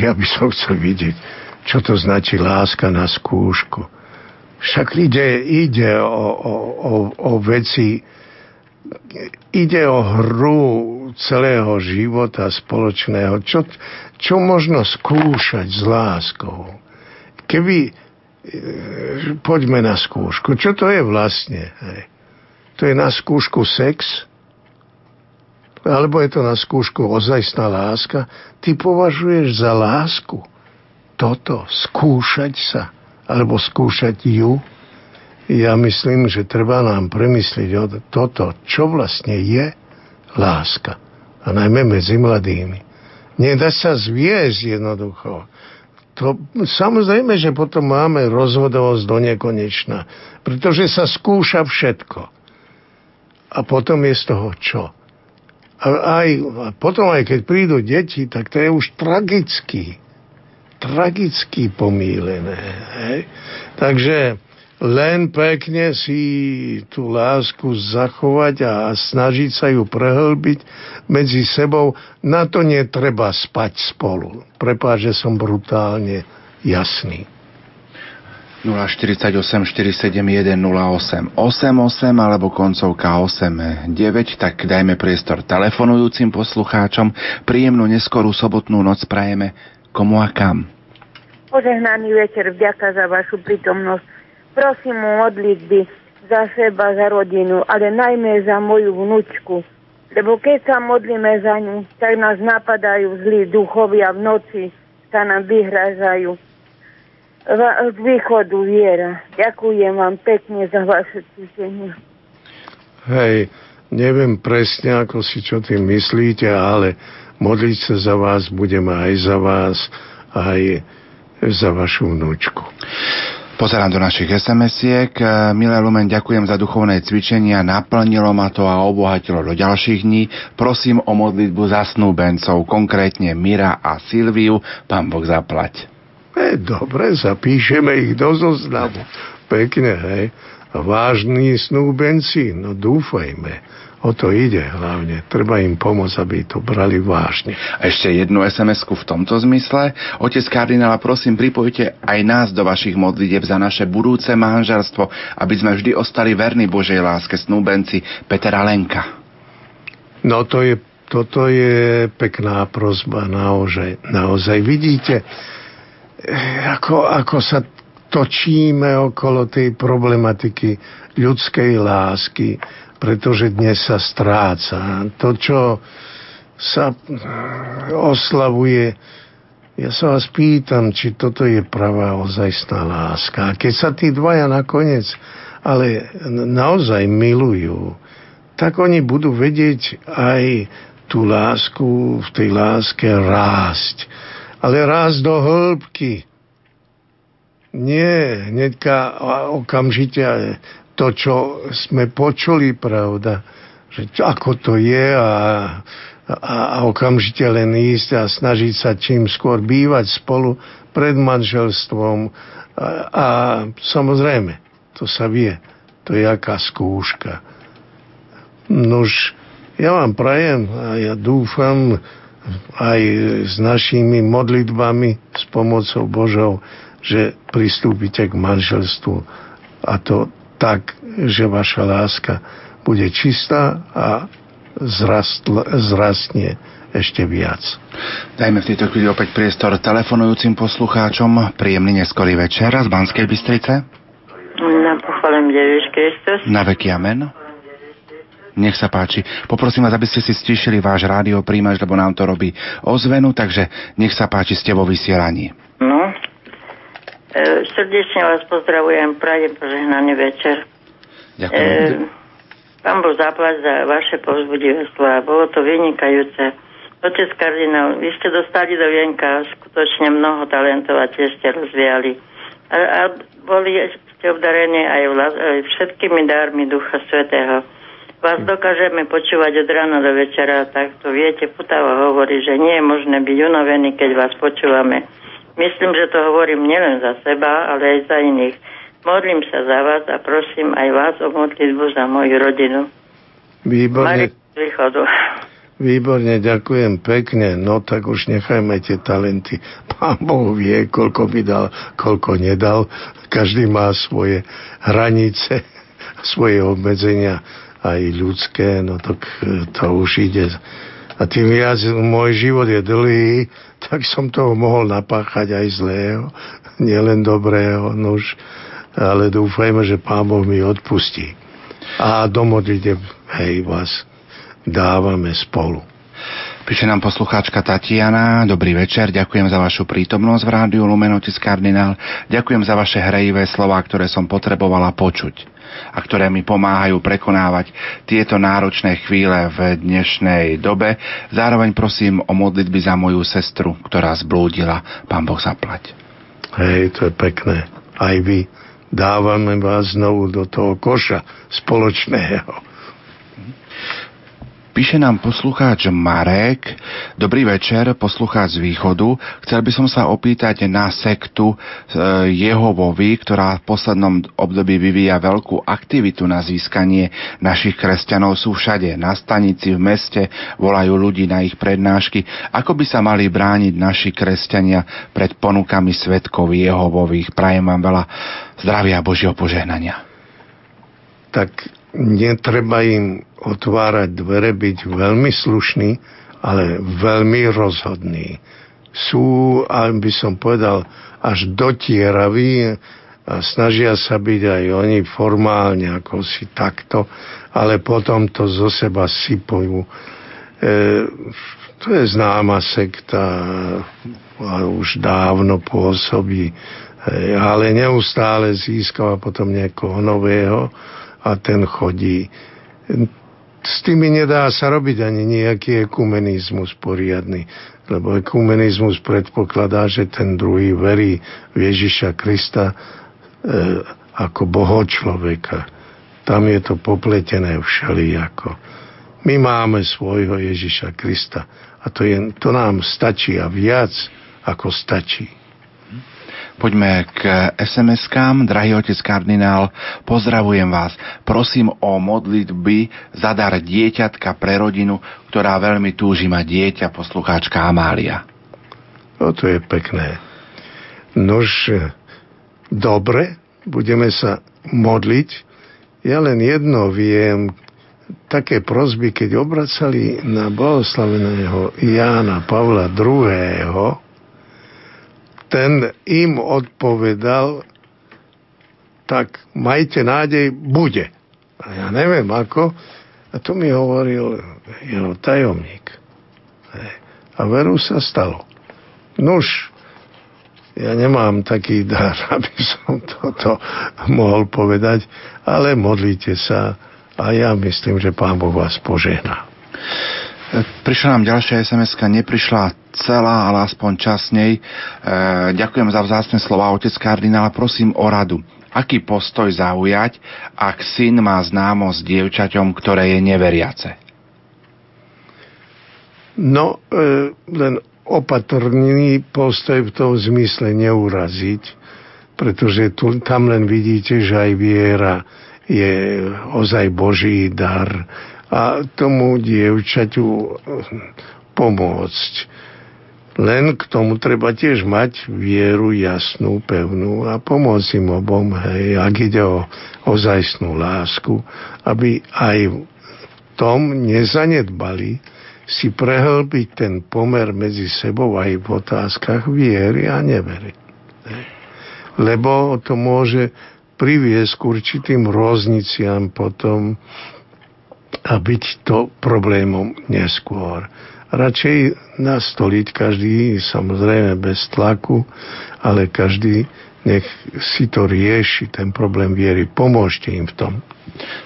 Ja by som chcel vidieť, čo to značí láska na skúšku. Však ide, ide o, o, o, o veci, ide o hru celého života spoločného. Čo, čo možno skúšať s láskou? Keby poďme na skúšku. Čo to je vlastne? Hej? To je na skúšku sex? Alebo je to na skúšku ozajstná láska? Ty považuješ za lásku toto, skúšať sa, alebo skúšať ju? Ja myslím, že treba nám premyslieť o toto, čo vlastne je láska. A najmä medzi mladými. Nedá sa zviesť jednoducho to, samozrejme, že potom máme rozhodovosť do nekonečna, pretože sa skúša všetko. A potom je z toho čo? A, aj, a potom aj keď prídu deti, tak to je už tragicky. Tragicky pomílené. Hej? Takže len pekne si tú lásku zachovať a snažiť sa ju prehlbiť medzi sebou. Na to netreba spať spolu. Prepáč, že som brutálne jasný. 048 471 08 88 alebo koncovka 89, tak dajme priestor telefonujúcim poslucháčom. Príjemnú neskorú sobotnú noc prajeme komu a kam. Požehnaný večer, vďaka za vašu prítomnosť Prosím o modlitby za seba, za rodinu, ale najmä za moju vnúčku. Lebo keď sa modlíme za ňu, tak nás napadajú zlí duchovia v noci, sa nám vyhražajú. Z východu viera. Ďakujem vám pekne za vaše cvičenie. Hej, neviem presne, ako si čo tým myslíte, ale modliť sa za vás budeme aj za vás, aj za vašu vnúčku. Pozerám do našich SMS-iek. E, Milé Lumen, ďakujem za duchovné cvičenia, naplnilo ma to a obohatilo do ďalších dní. Prosím o modlitbu za snúbencov, konkrétne Mira a Silviu. Pán Boh zaplať. E, dobre, zapíšeme ich do zoznamu. Pekne, hej. Vážni snúbenci, no dúfajme. O to ide hlavne. Treba im pomôcť, aby to brali vážne. A ešte jednu sms v tomto zmysle. Otec kardinála, prosím, pripojte aj nás do vašich modlitieb za naše budúce manželstvo, aby sme vždy ostali verní Božej láske snúbenci Petra Lenka. No to je, toto je pekná prozba, naozaj. Naozaj vidíte, ako, ako sa točíme okolo tej problematiky ľudskej lásky, pretože dnes sa stráca. To, čo sa oslavuje, ja sa vás pýtam, či toto je pravá ozajstná láska. A keď sa tí dvaja nakoniec ale naozaj milujú, tak oni budú vedieť aj tú lásku v tej láske rásť. Ale rásť do hĺbky. Nie, hneďka okamžite to, čo sme počuli, pravda, že ako to je a, a, a okamžite len ísť a snažiť sa čím skôr bývať spolu pred manželstvom. A, a samozrejme, to sa vie, to je aká skúška. Nož, ja vám prajem a ja dúfam aj s našimi modlitbami, s pomocou Božou, že pristúpite k manželstvu a to tak, že vaša láska bude čistá a zrastl, zrastne ešte viac. Dajme v tejto chvíli opäť priestor telefonujúcim poslucháčom. Príjemný neskorý večer z Banskej Bystrice. Na pochvalem Ježiš Kristus. Na veky amen. Nech sa páči. Poprosím vás, aby ste si stíšili váš rádio príjmač, lebo nám to robí ozvenu, takže nech sa páči, ste vo vysielaní. No, srdečne vás pozdravujem, prajem požehnaný večer. Ďakujem. E, pán Boh zaplať za vaše povzbudivé slova. Bolo to vynikajúce. Otec kardinál, vy ste dostali do vienka skutočne mnoho talentov a tiež ste rozvíjali. A, a boli ste obdarení aj, vla, aj všetkými dármi Ducha Svetého. Vás dokážeme počúvať od rána do večera, tak to viete, Putava hovorí, že nie je možné byť unavený, keď vás počúvame. Myslím, že to hovorím nielen za seba, ale aj za iných. Modlím sa za vás a prosím aj vás o modlitbu za moju rodinu. Výborne. Východu. Výborne, ďakujem pekne. No tak už nechajme tie talenty. Pán Boh vie, koľko by dal, koľko nedal. Každý má svoje hranice, svoje obmedzenia, aj ľudské, no tak to už ide. A tým viac môj život je dlhý, tak som toho mohol napáchať aj zlého, nielen dobrého, nož, ale dúfajme, že Pán Boh mi odpustí. A do modlite, hej, vás dávame spolu. Píše nám poslucháčka Tatiana. Dobrý večer, ďakujem za vašu prítomnosť v rádiu Lumenotis Kardinál. Ďakujem za vaše hrejivé slova, ktoré som potrebovala počuť a ktoré mi pomáhajú prekonávať tieto náročné chvíle v dnešnej dobe. Zároveň prosím o modlitby za moju sestru, ktorá zblúdila. Pán Boh zaplať. Hej, to je pekné. Aj vy dávame vás znovu do toho koša spoločného Píše nám poslucháč Marek. Dobrý večer, poslucháč z východu. Chcel by som sa opýtať na sektu e, Jehovovi, ktorá v poslednom období vyvíja veľkú aktivitu na získanie našich kresťanov. Sú všade, na stanici, v meste, volajú ľudí na ich prednášky. Ako by sa mali brániť naši kresťania pred ponukami svetkov Jehovových? Prajem vám veľa zdravia a Božieho požehnania. Tak netreba im otvárať dvere, byť veľmi slušný, ale veľmi rozhodný. Sú, by som povedal, až dotieraví a snažia sa byť aj oni formálne, ako si takto, ale potom to zo seba sypujú. E, to je známa sekta, a už dávno pôsobí, e, ale neustále získava potom niekoho nového a ten chodí. S tými nedá sa robiť ani nejaký ekumenizmus poriadny, lebo ekumenizmus predpokladá, že ten druhý verí v Ježiša Krista e, ako boho človeka. Tam je to popletené všelijako. My máme svojho Ježiša Krista a to, je, to nám stačí a viac ako stačí. Poďme k SMS-kám. Drahý otec kardinál, pozdravujem vás. Prosím o modlitby za dar dieťatka pre rodinu, ktorá veľmi túži mať dieťa, poslucháčka Amália. No to je pekné. Nož, dobre, budeme sa modliť. Ja len jedno viem, také prozby, keď obracali na blahoslaveného Jána Pavla II., ten im odpovedal, tak majte nádej, bude. A ja neviem ako, a to mi hovoril jeho tajomník. A veru sa stalo. Nuž, ja nemám taký dar, aby som toto mohol povedať, ale modlite sa a ja myslím, že Pán Boh vás požehná. Prišla nám ďalšia sms neprišla celá, ale aspoň čas nej. E, ďakujem za vzácne slova, otec kardinál, prosím o radu. Aký postoj zaujať, ak syn má známo s dievčaťom, ktoré je neveriace? No, e, len opatrný postoj v tom zmysle neuraziť, pretože tu, tam len vidíte, že aj viera je ozaj Boží dar a tomu dievčaťu pomôcť. Len k tomu treba tiež mať vieru jasnú, pevnú a pomôcť im obom, hej, ak ide o ozajstnú lásku, aby aj tom nezanedbali si prehlbiť ten pomer medzi sebou aj v otázkach viery a nevery. Lebo to môže priviesť k určitým rôzniciam potom a byť to problémom neskôr. Radšej nastoliť každý, samozrejme bez tlaku, ale každý nech si to rieši, ten problém viery. Pomôžte im v tom.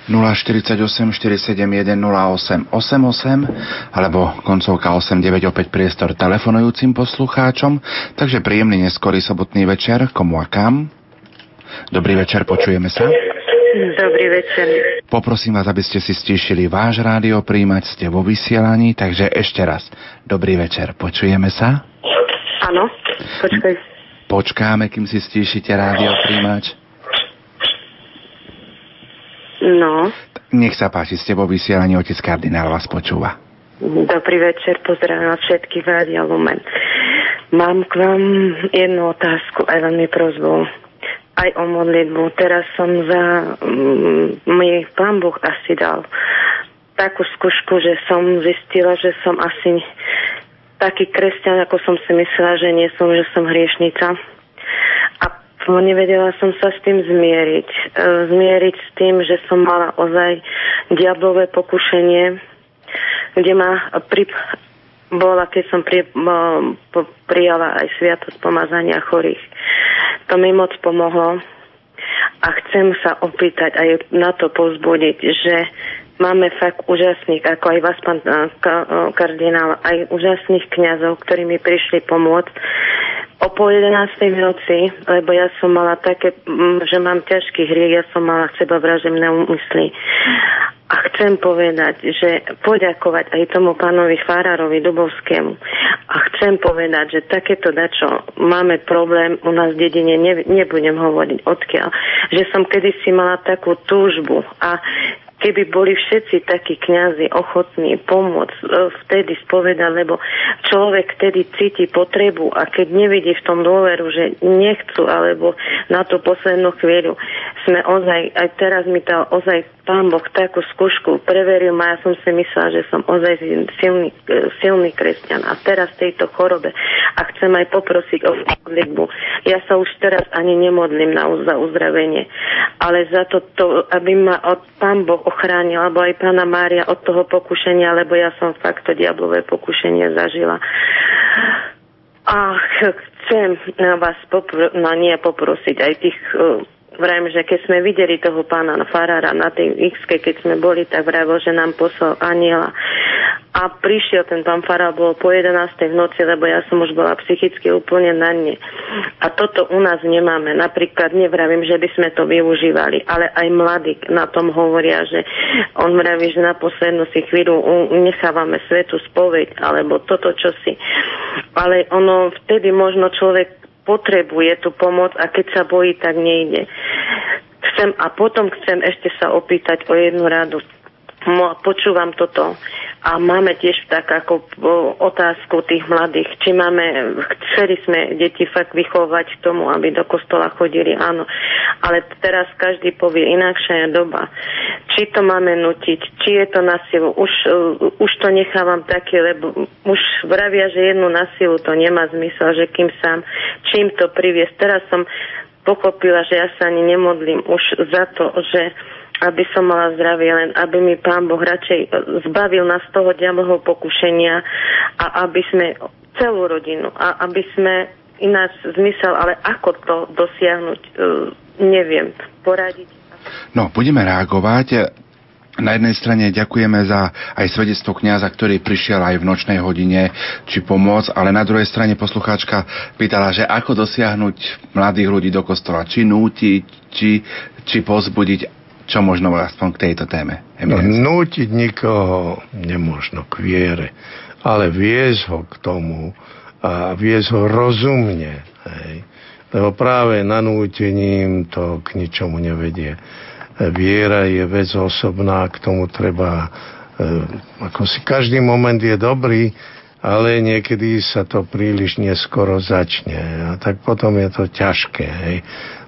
048 471 08 88 alebo koncovka 89 opäť priestor telefonujúcim poslucháčom. Takže príjemný neskorý sobotný večer. Komu a kam? Dobrý večer, počujeme sa. Dobrý večer. Poprosím vás, aby ste si stíšili váš rádio príjmať, ste vo vysielaní, takže ešte raz. Dobrý večer, počujeme sa? Áno, počkaj. Počkáme, kým si stíšite rádio príjmač. No. Nech sa páči, ste vo vysielaní, otec kardinál vás počúva. Dobrý večer, pozdravím všetkých Rádia Lumen. Mám k vám jednu otázku aj veľmi prozbu aj o modlitbu. Teraz som za... Mm, mi pán Boh asi dal takú skúšku, že som zistila, že som asi taký kresťan, ako som si myslela, že nie som, že som hriešnica. A nevedela som sa s tým zmieriť. E, zmieriť s tým, že som mala ozaj diablové pokušenie, kde ma pri, bola, keď som pri, prijala aj sviatosť pomazania chorých. To mi moc pomohlo a chcem sa opýtať aj na to pozbudiť, že máme fakt úžasných, ako aj vás, pán kardinál, aj úžasných kňazov, ktorí mi prišli pomôcť o pol 11. v noci, lebo ja som mala také, že mám ťažký hriech, ja som mala seba vražemné úmysly. A chcem povedať, že poďakovať aj tomu pánovi Farárovi Dubovskému. A chcem povedať, že takéto dačo máme problém u nás v dedine, ne, nebudem hovoriť odkiaľ, že som kedysi mala takú túžbu a keby boli všetci takí kňazi ochotní pomôcť e, vtedy spovedať, lebo človek vtedy cíti potrebu a keď nevidí v tom dôveru, že nechcú, alebo na tú poslednú chvíľu sme ozaj, aj teraz mi to ozaj pán Boh takú skúšku preveril ma, ja som si myslela, že som ozaj silný, e, silný kresťan a teraz v tejto chorobe a chcem aj poprosiť o modlitbu. Ja sa už teraz ani nemodlím na za uzdravenie, ale za to, to aby ma od pán Boh ochránil, alebo aj pána Mária od toho pokušenia, lebo ja som fakt to diablové pokušenie zažila. A chcem vás popr- no nie poprosiť aj tých uh, Vrajím, že keď sme videli toho pána Farára na tej x keď sme boli, tak vravil, že nám poslal aniela. A prišiel ten pán Farár, bol po 11. v noci, lebo ja som už bola psychicky úplne na dne. A toto u nás nemáme. Napríklad nevravím, že by sme to využívali, ale aj mladí na tom hovoria, že on vraví, že na poslednú si chvíľu nechávame svetu spoveď, alebo toto, čo si. Ale ono vtedy možno človek potrebuje tú pomoc a keď sa bojí, tak nejde. Chcem, a potom chcem ešte sa opýtať o jednu radu. Počúvam toto a máme tiež tak ako otázku tých mladých, či máme, chceli sme deti fakt vychovať k tomu, aby do kostola chodili, áno. Ale teraz každý povie, inakšia je doba. Či to máme nutiť, či je to na silu. Už, uh, už to nechávam také, lebo už vravia, že jednu na silu to nemá zmysel, že kým sám, čím to priviesť. Teraz som pochopila, že ja sa ani nemodlím už za to, že aby som mala zdravie, len aby mi Pán Boh radšej e, zbavil nás toho diabloho pokušenia a aby sme celú rodinu a aby sme ináč zmysel, ale ako to dosiahnuť, e, neviem, poradiť. No, budeme reagovať. Na jednej strane ďakujeme za aj svedectvo kňaza, ktorý prišiel aj v nočnej hodine, či pomôcť, ale na druhej strane poslucháčka pýtala, že ako dosiahnuť mladých ľudí do kostola, či nútiť, či, či pozbudiť čo možno aspoň k tejto téme? No, nútiť nikoho nemôžno k viere, ale viesť ho k tomu a viesť ho rozumne. Hej. Lebo práve nanútením to k ničomu nevedie. Viera je vec osobná, k tomu treba, e, ako si každý moment je dobrý, ale niekedy sa to príliš neskoro začne. A tak potom je to ťažké. Hej.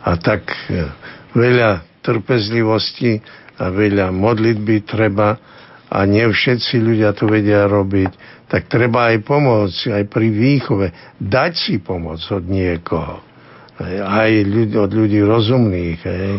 A tak e, veľa trpezlivosti a veľa modlitby treba a nie všetci ľudia to vedia robiť, tak treba aj pomôcť, aj pri výchove, dať si pomoc od niekoho. Aj od ľudí rozumných. Hej.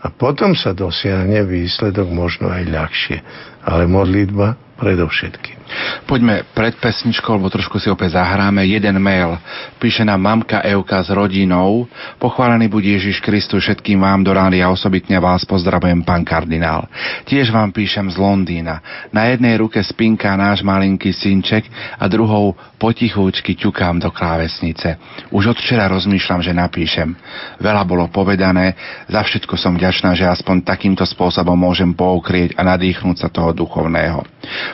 A potom sa dosiahne výsledok možno aj ľahšie. Ale modlitba predovšetkým. Poďme pred pesničkou, lebo trošku si opäť zahráme. Jeden mail. Píše nám mamka Euka s rodinou. Pochválený buď Ježiš Kristus všetkým vám do rády a osobitne vás pozdravujem, pán kardinál. Tiež vám píšem z Londýna. Na jednej ruke spinká náš malinký synček a druhou potichúčky ťukám do klávesnice. Už od včera rozmýšľam, že napíšem. Veľa bolo povedané, za všetko som vďačná, že aspoň takýmto spôsobom môžem poukrieť a nadýchnúť sa toho duchovného.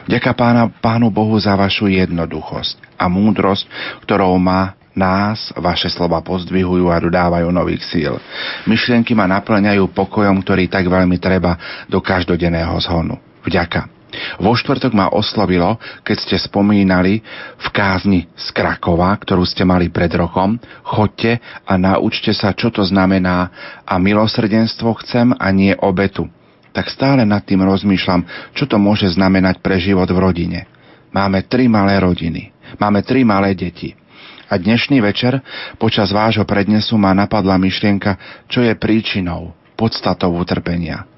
Vďaka pána, pánu Bohu za vašu jednoduchosť a múdrosť, ktorou má nás vaše slova pozdvihujú a dodávajú nových síl. Myšlienky ma naplňajú pokojom, ktorý tak veľmi treba do každodenného zhonu. Vďaka. Vo štvrtok ma oslovilo, keď ste spomínali v kázni z Krakova, ktorú ste mali pred rokom, chodte a naučte sa, čo to znamená a milosrdenstvo chcem a nie obetu tak stále nad tým rozmýšľam, čo to môže znamenať pre život v rodine. Máme tri malé rodiny. Máme tri malé deti. A dnešný večer počas vášho prednesu ma napadla myšlienka, čo je príčinou, podstatou utrpenia.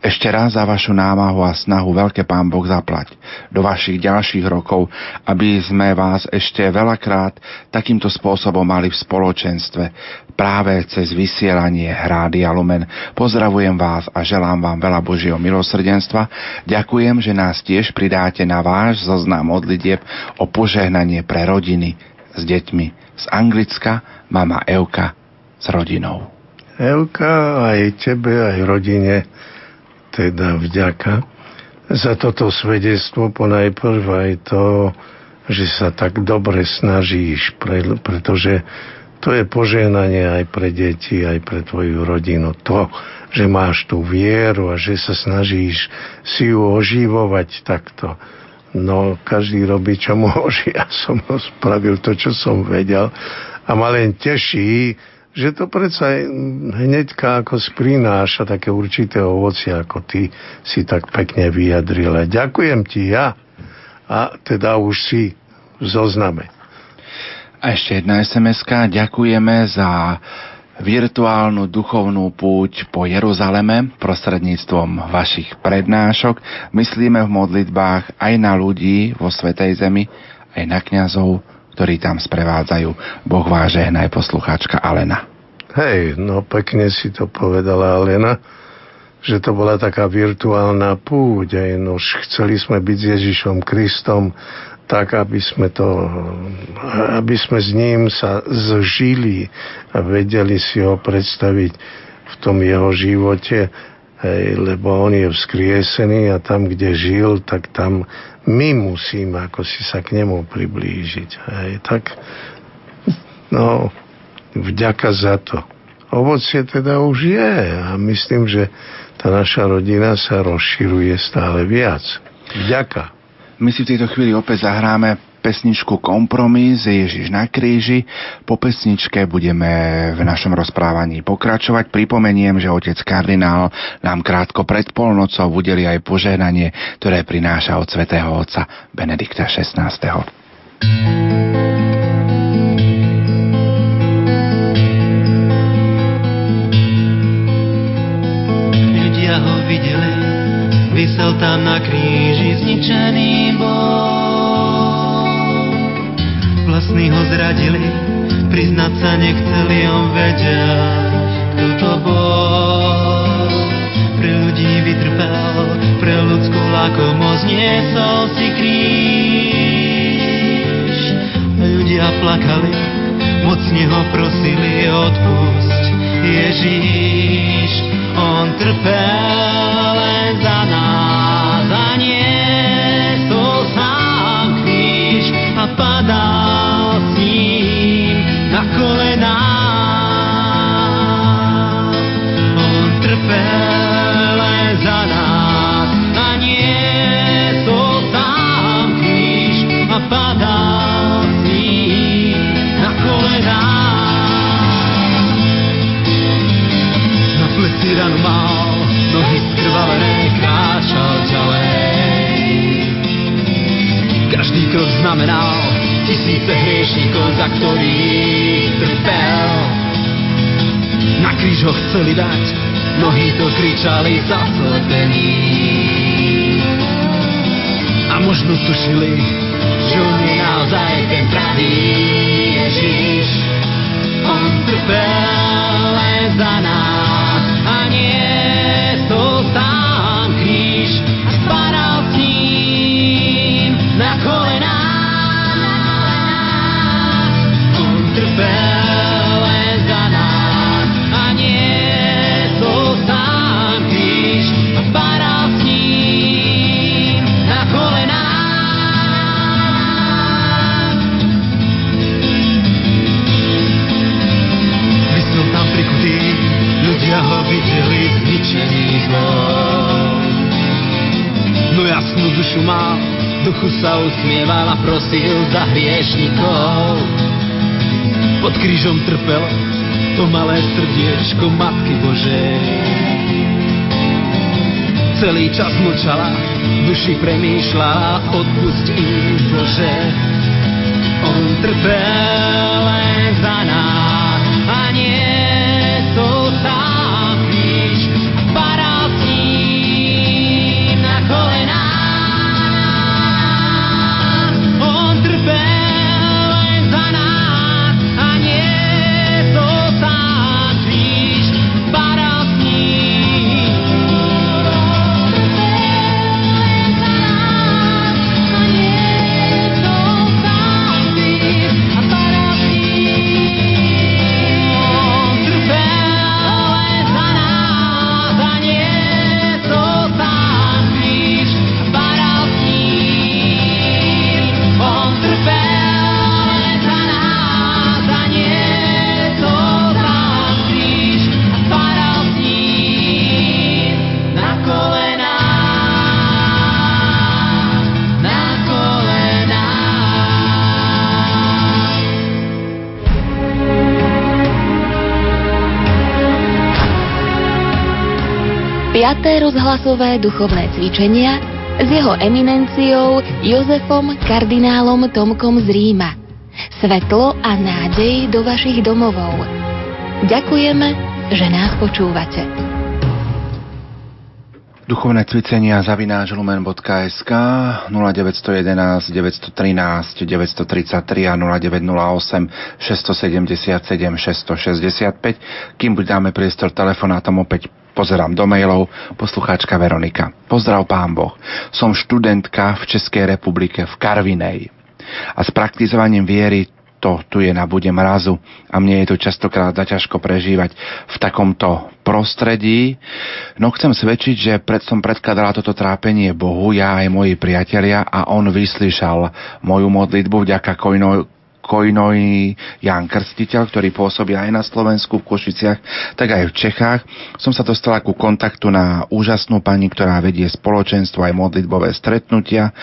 Ešte raz za vašu námahu a snahu veľké pán Boh zaplať do vašich ďalších rokov, aby sme vás ešte veľakrát takýmto spôsobom mali v spoločenstve práve cez vysielanie Hrády a Lumen. Pozdravujem vás a želám vám veľa Božieho milosrdenstva. Ďakujem, že nás tiež pridáte na váš zoznam modlitieb o požehnanie pre rodiny s deťmi z Anglicka, mama Euka s rodinou. Euka, aj tebe, aj rodine teda vďaka za toto svedectvo, ponajprv aj to, že sa tak dobre snažíš, pretože to je požehnanie aj pre deti, aj pre tvoju rodinu. To, že máš tú vieru a že sa snažíš si ju oživovať takto. No, každý robí, čo môže. Ja som spravil to, čo som vedel. A ma len teší, že to predsa hneďka ako sprináša také určité ovoci, ako ty si tak pekne vyjadril. Ďakujem ti ja. A teda už si v zozname. A ešte jedna sms Ďakujeme za virtuálnu duchovnú púť po Jeruzaleme prostredníctvom vašich prednášok. Myslíme v modlitbách aj na ľudí vo Svetej Zemi, aj na kňazov, ktorí tam sprevádzajú. Boh vás žehnaj, poslucháčka Alena. Hej, no pekne si to povedala Alena, že to bola taká virtuálna púť. Aj, no, chceli sme byť s Ježišom Kristom tak, aby sme, to, aby sme s ním sa zžili a vedeli si ho predstaviť v tom jeho živote, hej, lebo on je vzkriesený a tam, kde žil, tak tam my musíme ako si sa k nemu priblížiť. Hej. Tak, no, vďaka za to. Ovocie teda už je a myslím, že tá naša rodina sa rozširuje stále viac. Vďaka. My si v tejto chvíli opäť zahráme pesničku Kompromis Ježiš na kríži. Po pesničke budeme v našom rozprávaní pokračovať. Pripomeniem, že otec kardinál nám krátko pred polnocou udeli aj požehnanie, ktoré prináša od svätého otca Benedikta XVI. Videli, vysel tam na kríži zničený bol. Vlastní ho zradili, priznať sa nechceli, on vedel, kto to bol. Pre ľudí vytrpel, pre ľudskú lakomosť niesol si kríž. Ľudia plakali, mocne ho prosili, odpusť Ježíš. On trpel len za nás Na pleci ran mal, nohy skrvavené, kráčal ďalej. Každý krok znamenal tisíce hriešníkov, za ktorých trpel. Na kríž ho chceli dať, nohy to kričali zaslepení. A možno tušili, že on je naozaj ten pravý Ježiš. On trpel len za nás a niesol sám videli zničený zlom. No jasnú dušu mal, duchu sa usmieval a prosil za hriešnikov. Pod krížom trpel to malé srdiečko Matky Božej. Celý čas mlčala, duši premýšľala, odpusť im Bože. On trpel len za nás Piaté rozhlasové duchovné cvičenia s jeho eminenciou Jozefom kardinálom Tomkom z Ríma. Svetlo a nádej do vašich domovov. Ďakujeme, že nás počúvate. Duchovné cvičenia zavináč lumen.sk 0911 913 933 a 0908 677 665. Kým dáme priestor telefonátom opäť pozerám do mailov, poslucháčka Veronika. Pozdrav pán Boh. Som študentka v Českej republike v Karvinej. A s praktizovaním viery to tu je na bude mrazu a mne je to častokrát zaťažko prežívať v takomto prostredí. No chcem svedčiť, že pred som predkladala toto trápenie Bohu, ja aj moji priatelia a on vyslyšal moju modlitbu vďaka Kojnoj Jan Krstiteľ, ktorý pôsobí aj na Slovensku, v Košiciach, tak aj v Čechách. Som sa dostala ku kontaktu na úžasnú pani, ktorá vedie spoločenstvo aj modlitbové stretnutia.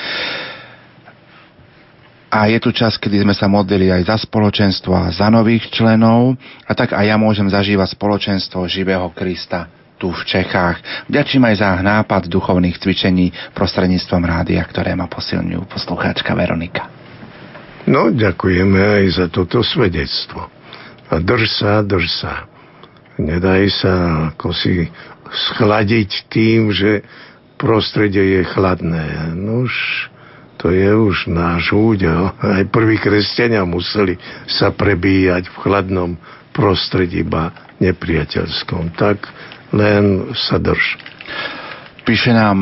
A je tu čas, kedy sme sa modlili aj za spoločenstvo a za nových členov. A tak aj ja môžem zažívať spoločenstvo živého Krista tu v Čechách. Vďačím aj za nápad duchovných cvičení prostredníctvom rádia, ktoré ma posilňujú poslucháčka Veronika. No, ďakujeme aj za toto svedectvo. A drž sa, drž sa. Nedaj sa ako si schladiť tým, že prostredie je chladné. Nož, to je už náš údel. Aj prví kresťania museli sa prebíjať v chladnom prostredí, iba nepriateľskom. Tak len sa drž. Píše nám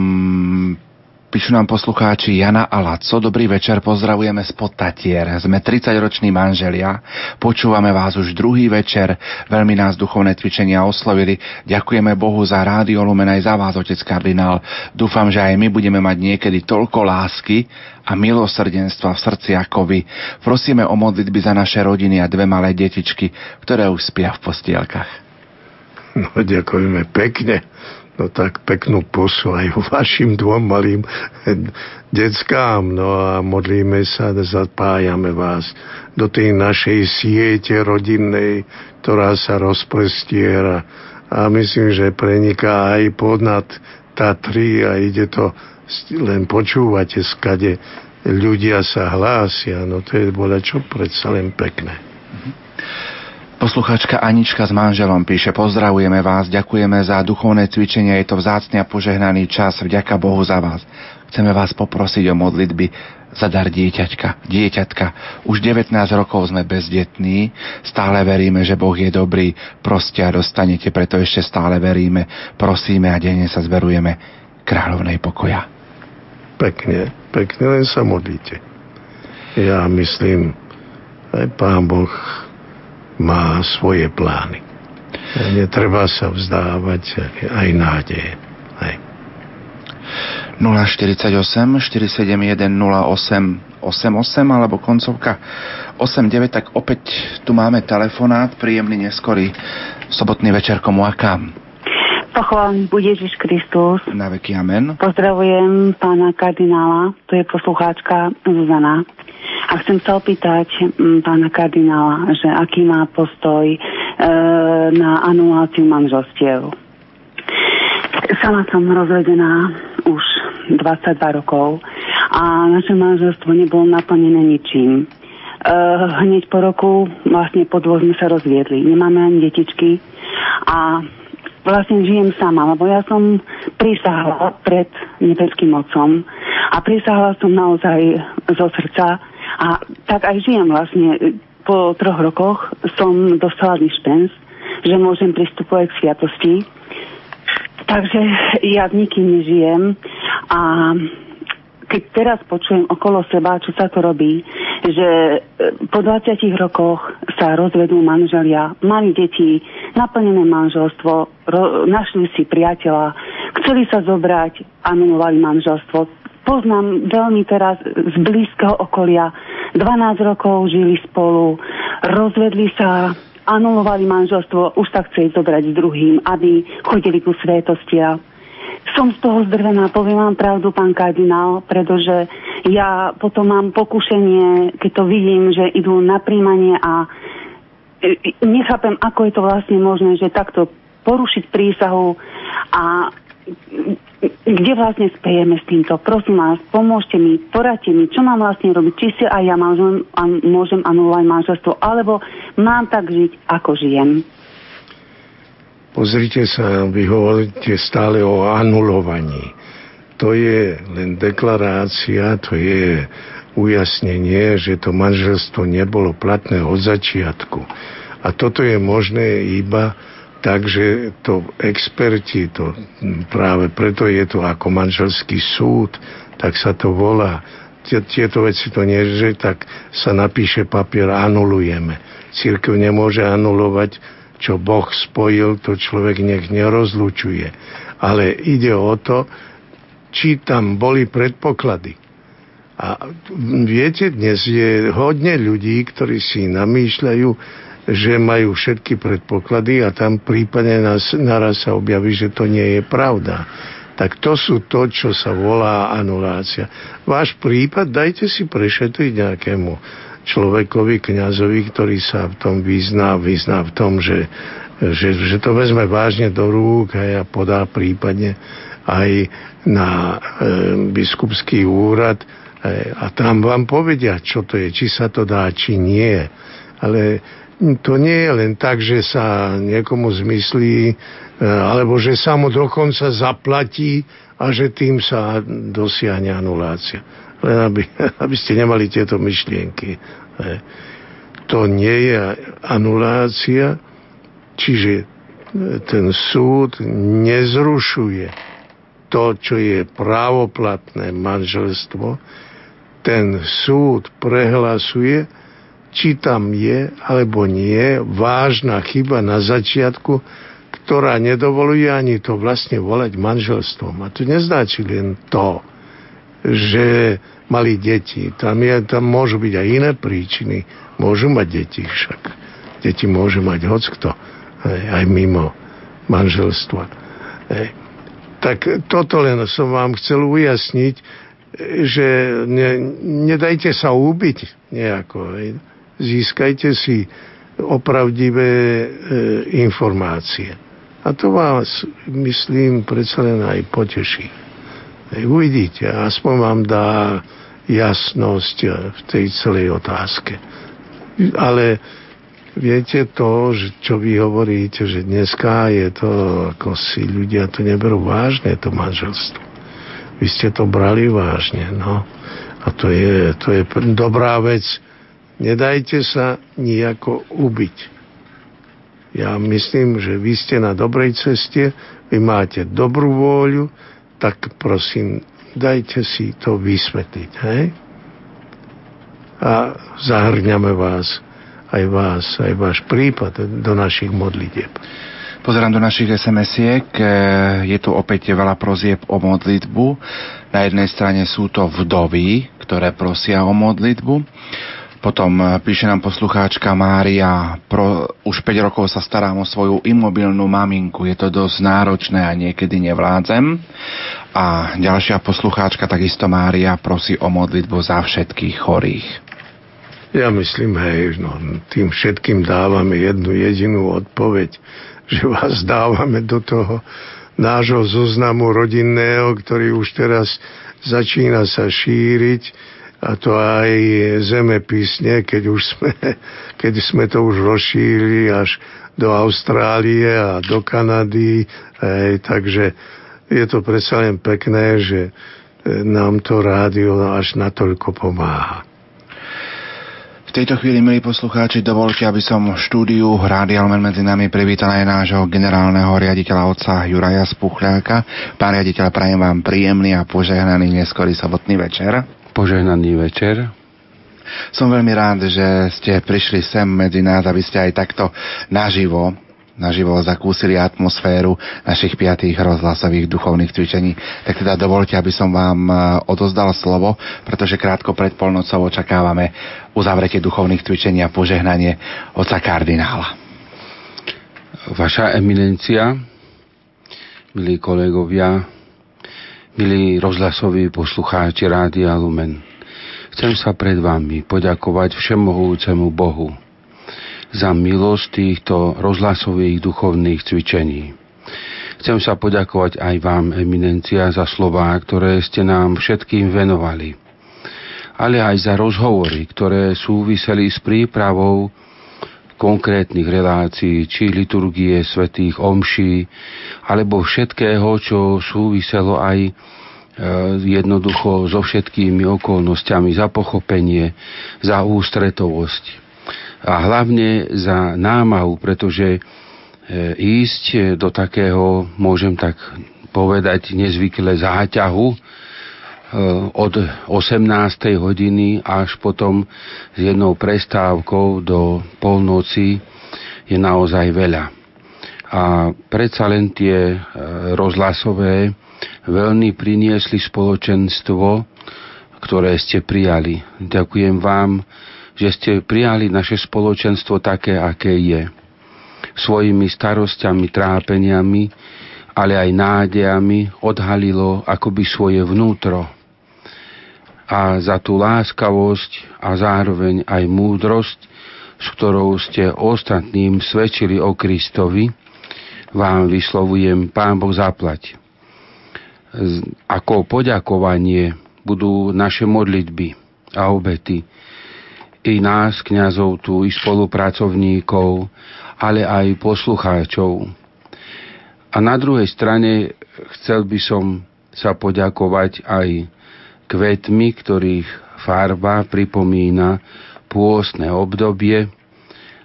Píšu nám poslucháči Jana a Laco. Dobrý večer, pozdravujeme z Tatier. Sme 30-roční manželia, počúvame vás už druhý večer, veľmi nás duchovné cvičenia oslovili. Ďakujeme Bohu za rádio Lumen aj za vás, otec kardinál. Dúfam, že aj my budeme mať niekedy toľko lásky a milosrdenstva v srdci ako vy. Prosíme o modlitby za naše rodiny a dve malé detičky, ktoré už spia v postielkach. No, ďakujeme pekne. No tak peknú pusu aj vašim dvom malým deckám. No a modlíme sa, zapájame vás do tej našej siete rodinnej, ktorá sa rozprestiera a myslím, že preniká aj podnad Tatry a ide to, len počúvate skade, ľudia sa hlásia, no to je bola čo predsa len pekné. Posluchačka Anička s manželom píše, pozdravujeme vás, ďakujeme za duchovné cvičenie, je to vzácný a požehnaný čas, vďaka Bohu za vás. Chceme vás poprosiť o modlitby za dar dieťaťka, dieťatka. Už 19 rokov sme bezdetní, stále veríme, že Boh je dobrý, proste a dostanete, preto ešte stále veríme, prosíme a denne sa zverujeme kráľovnej pokoja. Pekne, pekne, len sa modlíte. Ja myslím, aj Pán Boh má svoje plány. Netreba sa vzdávať aj nádeje. Aj. 048 471 08 88 alebo koncovka 89, tak opäť tu máme telefonát, príjemný neskorý sobotný večer komu a kam. Pochválený bude Ježiš Kristus. Na veky amen. Pozdravujem pána kardinála, to je poslucháčka Zuzana. A chcem sa opýtať m, pána kardinála, že aký má postoj e, na anuláciu manželstiev. Sama som rozvedená už 22 rokov a naše manželstvo nebolo naplnené ničím. Uh, hneď po roku, vlastne po dvoch sme sa rozviedli. Nemáme ani detičky a vlastne žijem sama, lebo ja som prisahala pred nebeským mocom a prisahala som naozaj zo srdca a tak aj žijem vlastne. Po troch rokoch som dostala dispens, že môžem pristupovať k sviatosti. Takže ja s nikým nežijem a keď teraz počujem okolo seba, čo sa to robí, že e, po 20 rokoch sa rozvedú manželia, mali deti, naplnené manželstvo, ro, našli si priateľa, chceli sa zobrať, anulovali manželstvo. Poznám veľmi teraz z blízkeho okolia 12 rokov žili spolu, rozvedli sa, anulovali manželstvo, už sa chceli zobrať s druhým, aby chodili ku svetostia. Som z toho zdrvená, poviem vám pravdu, pán kardinál, pretože ja potom mám pokušenie, keď to vidím, že idú na príjmanie a e, e, nechápem, ako je to vlastne možné, že takto porušiť prísahu a kde vlastne spejeme s týmto. Prosím vás, pomôžte mi, poradte mi, čo mám vlastne robiť. Či si aj ja môžem, môžem anulovať manželstvo, alebo mám tak žiť, ako žijem. Pozrite sa, vy hovoríte stále o anulovaní. To je len deklarácia, to je ujasnenie, že to manželstvo nebolo platné od začiatku. A toto je možné iba Takže to experti, to práve preto je to ako manželský súd, tak sa to volá. Tieto veci to nie, že tak sa napíše papier, anulujeme. Církev nemôže anulovať, čo Boh spojil, to človek nech nerozlučuje. Ale ide o to, či tam boli predpoklady. A viete, dnes je hodne ľudí, ktorí si namýšľajú, že majú všetky predpoklady a tam prípadne nás, naraz sa objaví, že to nie je pravda. Tak to sú to, čo sa volá anulácia. Váš prípad dajte si prešetriť nejakému človekovi, kňazovi, ktorý sa v tom vyzná, vyzná v tom, že, že, že to vezme vážne do rúk a podá prípadne aj na e, biskupský úrad e, a tam vám povedia, čo to je, či sa to dá, či nie. Ale to nie je len tak, že sa niekomu zmyslí, e, alebo že sa mu dokonca zaplatí a že tým sa dosiahne anulácia len aby, aby ste nemali tieto myšlienky. To nie je anulácia, čiže ten súd nezrušuje to, čo je právoplatné manželstvo. Ten súd prehlasuje, či tam je alebo nie vážna chyba na začiatku, ktorá nedovoluje ani to vlastne volať manželstvom. A to neznačí len to, že mali deti. Tam, je, tam môžu byť aj iné príčiny. Môžu mať deti však. Deti môžu mať hockto. Aj mimo manželstva. Tak toto len som vám chcel ujasniť, že ne, nedajte sa ubiť nejako. Hej. Získajte si opravdivé e, informácie. A to vás, myslím, predsa len aj poteší. Uvidíte, aspoň vám dá jasnosť v tej celej otázke. Ale viete to, že čo vy hovoríte, že dneska je to, ako si ľudia to neberú vážne, to manželstvo. Vy ste to brali vážne, no. A to je, to je dobrá vec. Nedajte sa nejako ubiť. Ja myslím, že vy ste na dobrej ceste, vy máte dobrú vôľu, tak prosím, dajte si to vysvetliť, hej? A zahrňame vás, aj vás, aj váš prípad do našich modlitieb. Pozerám do našich SMS-iek, e, je tu opäť veľa prozieb o modlitbu. Na jednej strane sú to vdovy, ktoré prosia o modlitbu. Potom e, píše nám poslucháčka Mária, pro, už 5 rokov sa starám o svoju imobilnú maminku, je to dosť náročné a niekedy nevládzem. A ďalšia poslucháčka, takisto Mária, prosí o modlitbu za všetkých chorých. Ja myslím, hej, no, tým všetkým dávame jednu jedinú odpoveď, že vás dávame do toho nášho zoznamu rodinného, ktorý už teraz začína sa šíriť a to aj zemepisne, keď už sme, keď sme to už rozšírili až do Austrálie a do Kanady, hej, takže je to predsa len pekné, že e, nám to rádio až natoľko pomáha. V tejto chvíli, milí poslucháči, dovolte, aby som štúdiu Rádia Lumen medzi nami privítal aj nášho generálneho riaditeľa otca Juraja Spuchľáka. Pán riaditeľ, prajem vám príjemný a požehnaný neskorý sobotný večer. Požehnaný večer. Som veľmi rád, že ste prišli sem medzi nás, aby ste aj takto naživo naživo zakúsili atmosféru našich piatých rozhlasových duchovných cvičení. Tak teda dovolte, aby som vám e, odozdal slovo, pretože krátko pred polnocou očakávame uzavretie duchovných cvičení a požehnanie oca kardinála. Vaša eminencia, milí kolegovia, Milí rozhlasoví poslucháči Rádia Lumen, chcem sa pred vami poďakovať Všemohúcemu Bohu za milosť týchto rozhlasových duchovných cvičení. Chcem sa poďakovať aj vám, eminencia, za slová, ktoré ste nám všetkým venovali, ale aj za rozhovory, ktoré súviseli s prípravou konkrétnych relácií, či liturgie svetých omší, alebo všetkého, čo súviselo aj e, jednoducho so všetkými okolnostiami, za pochopenie, za ústretovosť. A hlavne za námahu, pretože e, ísť do takého, môžem tak povedať, nezvykle záťahu, od 18. hodiny až potom s jednou prestávkou do polnoci je naozaj veľa. A predsa len tie eh, rozhlasové veľmi priniesli spoločenstvo, ktoré ste prijali. Ďakujem vám, že ste prijali naše spoločenstvo také, aké je. Svojimi starosťami, trápeniami, ale aj nádejami odhalilo akoby svoje vnútro. A za tú láskavosť a zároveň aj múdrosť, s ktorou ste ostatným svedčili o Kristovi, vám vyslovujem Pán Boh zaplať. Ako poďakovanie budú naše modlitby a obety, i nás, kňazov tu, i spolupracovníkov, ale aj poslucháčov. A na druhej strane chcel by som sa poďakovať aj kvetmi, ktorých farba pripomína pôstne obdobie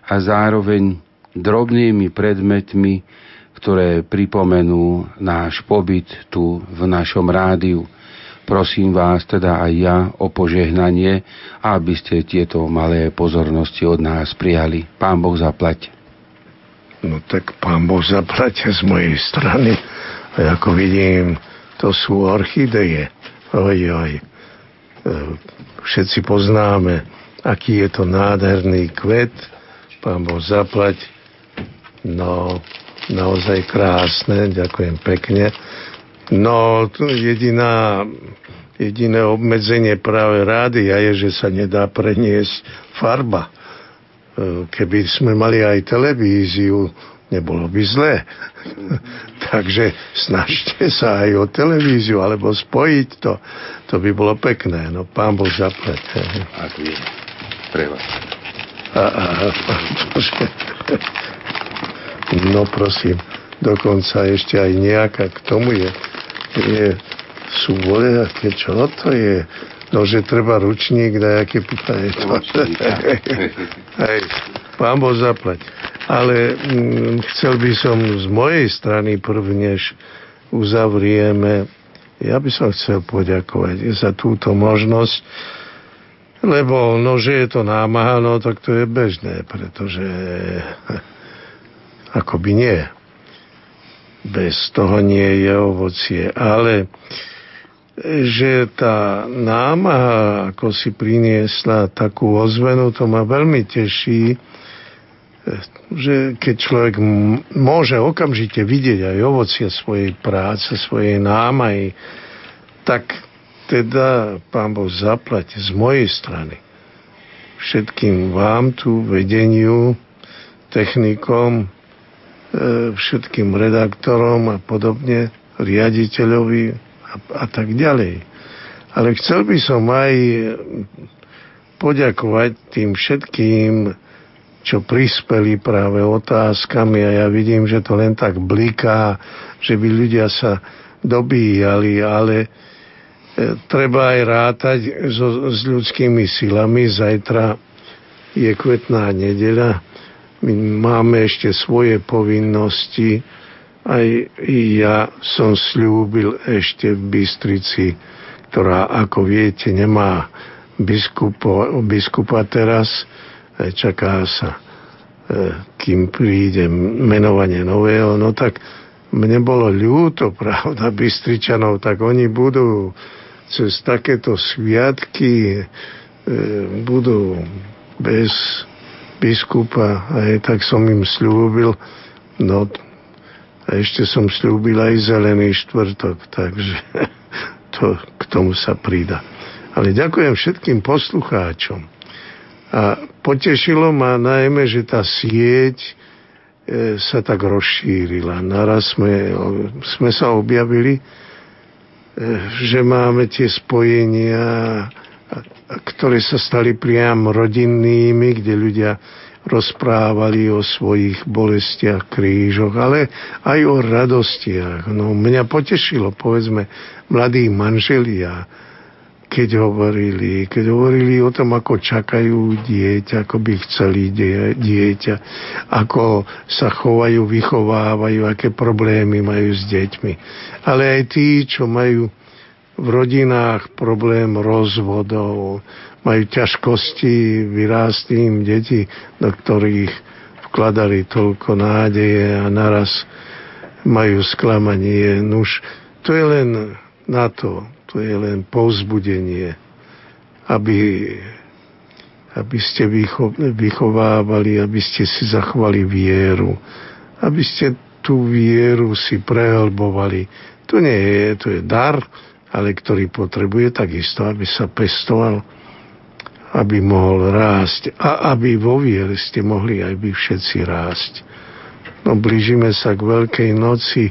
a zároveň drobnými predmetmi, ktoré pripomenú náš pobyt tu v našom rádiu. Prosím vás teda aj ja o požehnanie, aby ste tieto malé pozornosti od nás prijali. Pán Boh zaplať. No tak pán Boh zaplať z mojej strany. A ako vidím, to sú orchideje. Oj, oj. E, všetci poznáme, aký je to nádherný kvet. Pán Boh zaplať. No, naozaj krásne. Ďakujem pekne. No, jediná, jediné obmedzenie práve rádia je, že sa nedá preniesť farba. Keby sme mali aj televíziu, nebolo by zlé. Takže snažte sa aj o televíziu, alebo spojiť to. To by bolo pekné. No, pán Boh zaplať. Ak je pre vás. A, a, a, no prosím, dokonca ešte aj nejaká k tomu je je, sú vole, aké čo to je? No, že treba ručník, dajaké pýtanie. Hej, pán Boh zaplať. Ale hm, chcel by som z mojej strany prvnež uzavrieme, ja by som chcel poďakovať za túto možnosť, lebo no, že je to námaha, no tak to je bežné, pretože akoby nie bez toho nie je ovocie. Ale že tá námaha, ako si priniesla takú ozvenu, to ma veľmi teší, že keď človek môže okamžite vidieť aj ovocie svojej práce, svojej námahy, tak teda Pán Boh zaplať z mojej strany všetkým vám tu, vedeniu, technikom, E, všetkým redaktorom a podobne, riaditeľovi a, a tak ďalej. Ale chcel by som aj poďakovať tým všetkým, čo prispeli práve otázkami a ja vidím, že to len tak bliká, že by ľudia sa dobíjali, ale e, treba aj rátať so, s ľudskými silami. Zajtra je kvetná nedeľa my máme ešte svoje povinnosti. Aj ja som slúbil ešte v Bystrici, ktorá, ako viete, nemá biskupo, biskupa teraz. E, čaká sa, e, kým príde menovanie nového. No tak mne bolo ľúto, pravda, Bystričanov, tak oni budú cez takéto sviatky e, budú bez biskupa, aj tak som im slúbil, no a ešte som slúbil aj zelený štvrtok, takže to k tomu sa prida. Ale ďakujem všetkým poslucháčom. A potešilo ma najmä, že tá sieť e, sa tak rozšírila. Naraz sme, sme sa objavili, e, že máme tie spojenia ktoré sa stali priam rodinnými, kde ľudia rozprávali o svojich bolestiach, krížoch, ale aj o radostiach. No, mňa potešilo, povedzme, mladí manželia, keď hovorili, keď hovorili o tom, ako čakajú dieťa, ako by chceli die, dieťa, ako sa chovajú, vychovávajú, aké problémy majú s deťmi. Ale aj tí, čo majú v rodinách problém rozvodov, majú ťažkosti, vyrásť im deti, do ktorých vkladali toľko nádeje a naraz majú sklamanie. Nuž, to je len na to, to je len povzbudenie, aby, aby ste vycho, vychovávali, aby ste si zachovali vieru, aby ste tú vieru si prehlbovali. To nie je, to je dar, ale ktorý potrebuje takisto, aby sa pestoval, aby mohol rásť a aby vo viere ste mohli aj vy všetci rásť. No blížime sa k Veľkej noci,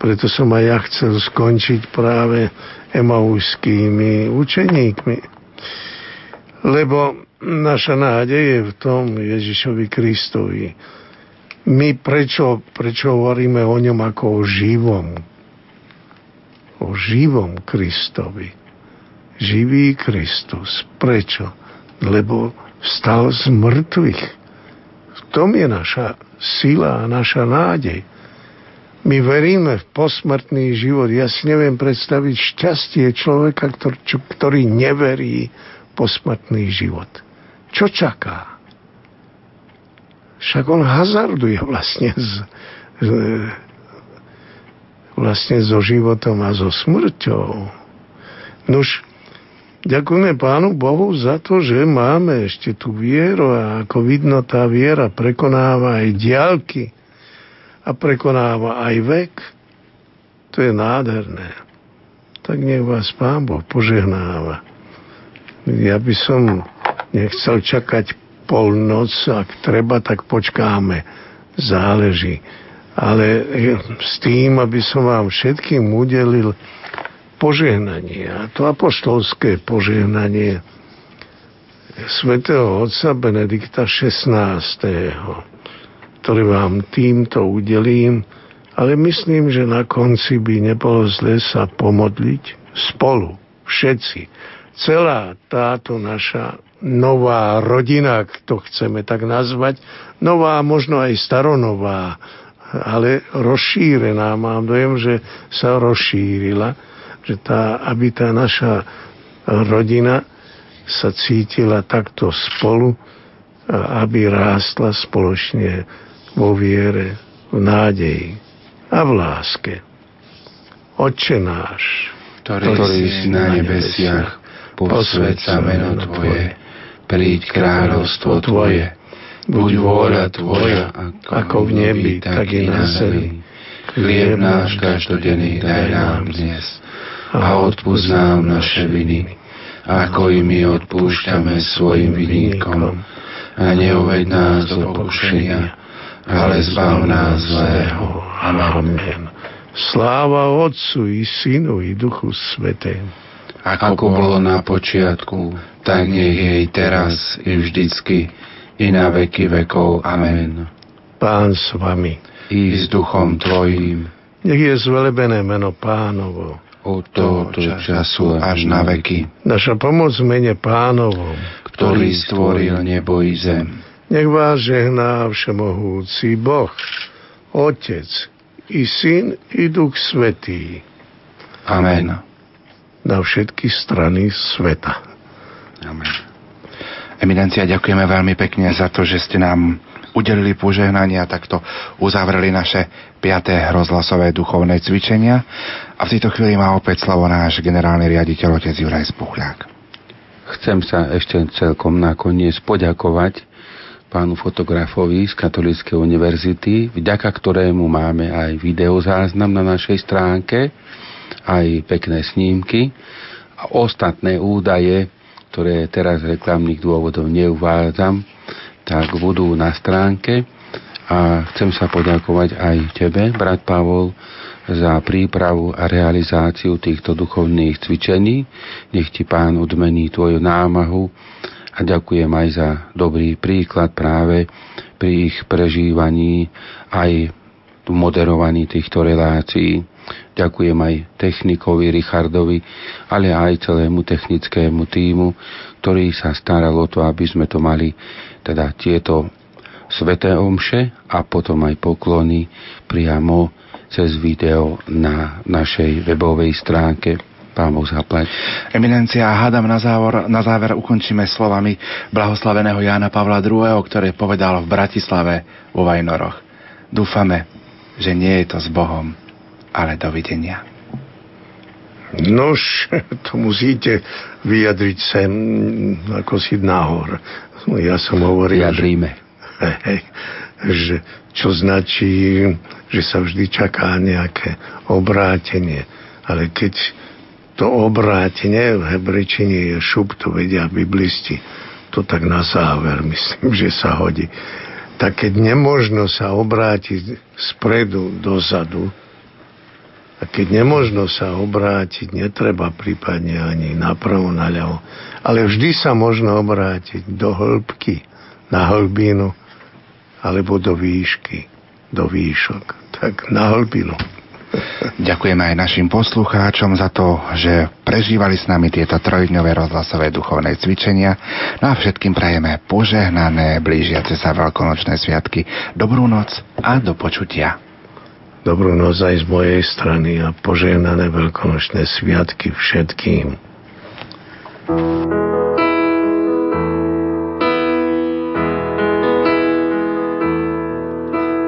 preto som aj ja chcel skončiť práve emauskými učeníkmi. Lebo naša nádej je v tom Ježišovi Kristovi. My prečo, prečo hovoríme o ňom ako o živom? O živom Kristovi. Živý Kristus. Prečo? Lebo vstal z mŕtvych. V tom je naša sila a naša nádej. My veríme v posmrtný život. Ja si neviem predstaviť šťastie človeka, ktorý, ktorý neverí posmrtný život. Čo čaká? Však on hazarduje vlastne s, vlastne so životom a so smrťou. Nuž, ďakujeme Pánu Bohu za to, že máme ešte tú vieru a ako vidno tá viera prekonáva aj diálky a prekonáva aj vek. To je nádherné. Tak nech vás Pán Boh požehnáva. Ja by som nechcel čakať polnoc, ak treba, tak počkáme. Záleží. Ale s tým, aby som vám všetkým udelil požehnanie, a to apoštolské požehnanie svätého otca Benedikta XVI, ktorý vám týmto udelím, ale myslím, že na konci by nebolo zle sa pomodliť spolu, všetci. Celá táto naša nová rodina, ak to chceme tak nazvať, nová, možno aj staronová, ale rozšírená. Mám dojem, že sa rozšírila, že tá, aby tá naša rodina sa cítila takto spolu, aby rástla spoločne vo viere, v nádeji a v láske. Oče náš, ktorý, ktorý si na nebesiach, posved sa meno Tvoje, príď kráľovstvo Tvoje. Buď vôľa Tvoja, ako v nebi, tak i na zemi. Chlieb náš každodenný daj nám dnes a odpúsť nám naše viny, ako i my odpúšťame svojim vinníkom. A neuveď nás do pokušenia, ale zbav nás zlého. Amen. Sláva Otcu i Synu i Duchu Svetému. Ako bolo na počiatku, tak nech je i teraz, i vždycky, i na veky vekov. Amen. Pán s vami. I s duchom tvojím. Nech je zvelebené meno pánovo. Od tohoto času až na veky. Naša pomoc mene pánovom. Ktorý stvoril nebo i zem. Nech vás žehná všemohúci Boh, Otec, i Syn, i Duch Svetý. Amen. Na všetky strany sveta. Amen. Eminencia, ďakujeme veľmi pekne za to, že ste nám udelili požehnanie a takto uzavreli naše 5. rozhlasové duchovné cvičenia. A v tejto chvíli má opäť slovo náš generálny riaditeľ otec Juraj Spuchľák. Chcem sa ešte celkom nakoniec poďakovať pánu fotografovi z Katolíckej univerzity, vďaka ktorému máme aj videozáznam na našej stránke, aj pekné snímky a ostatné údaje, ktoré teraz reklamných dôvodov neuvádzam, tak budú na stránke a chcem sa poďakovať aj tebe, brat Pavol, za prípravu a realizáciu týchto duchovných cvičení. Nech ti pán odmení tvoju námahu a ďakujem aj za dobrý príklad práve pri ich prežívaní aj moderovaní týchto relácií. Ďakujem aj technikovi Richardovi, ale aj celému technickému týmu, ktorý sa staral o to, aby sme to mali teda tieto sveté omše a potom aj poklony priamo cez video na našej webovej stránke. Pán Boh zaplať. Eminencia, hádam na záver, na záver ukončíme slovami blahoslaveného Jána Pavla II., ktoré povedal v Bratislave vo Vajnoroch. Dúfame, že nie je to s Bohom, ale dovidenia. Nož, to musíte vyjadriť sem ako si nahor. Ja som hovoril... Vyjadríme. Že, hej, že, čo značí, že sa vždy čaká nejaké obrátenie. Ale keď to obrátenie v hebrečine je šup, to vedia biblisti, to tak na záver myslím, že sa hodí. Tak keď nemožno sa obrátiť spredu dozadu, a keď nemožno sa obrátiť, netreba prípadne ani napravo, naľavo, ale vždy sa možno obrátiť do hĺbky, na hĺbinu, alebo do výšky, do výšok. Tak na hĺbinu. Ďakujeme aj našim poslucháčom za to, že prežívali s nami tieto trojdňové rozhlasové duchovné cvičenia. No a všetkým prajeme požehnané, blížiace sa veľkonočné sviatky. Dobrú noc a do počutia. Dobrú noc aj z mojej strany a požehnané veľkonočné sviatky všetkým.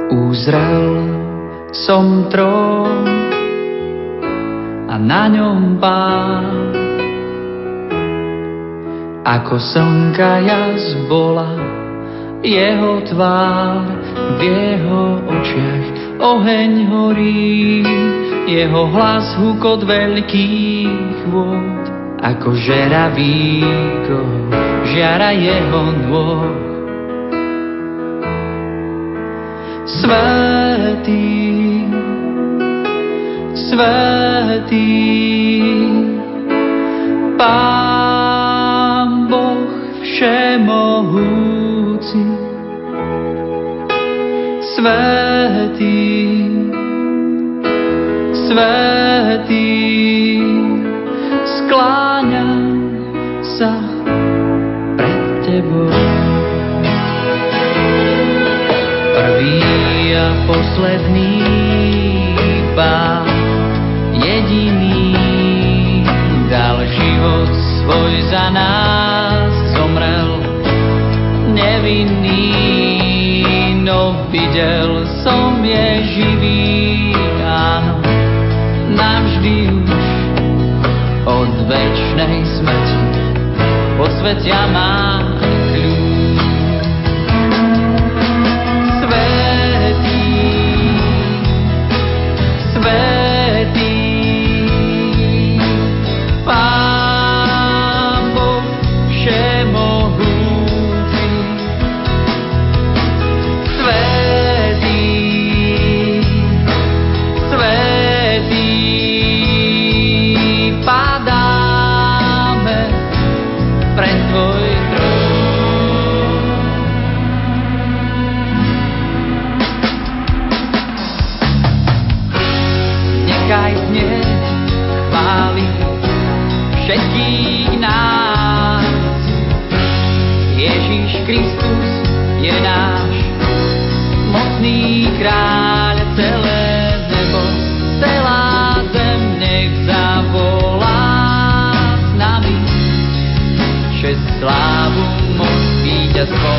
Uzrel som trón a na ňom pán. Ako slnka jas bola jeho tvár, v jeho očiach oheň horí, jeho hlas hukot veľkých vôd, ako žeravíko žiara jeho nôh. Svetý, svetý, Pán Boh všemohúci, svetý, svetý, skláňam sa pred Tebou. Prvý a posledný Pán, jediný dal život svoj za nás, zomrel nevinný, no videl som je živý, áno, navždy už od večnej smrti posvetia má just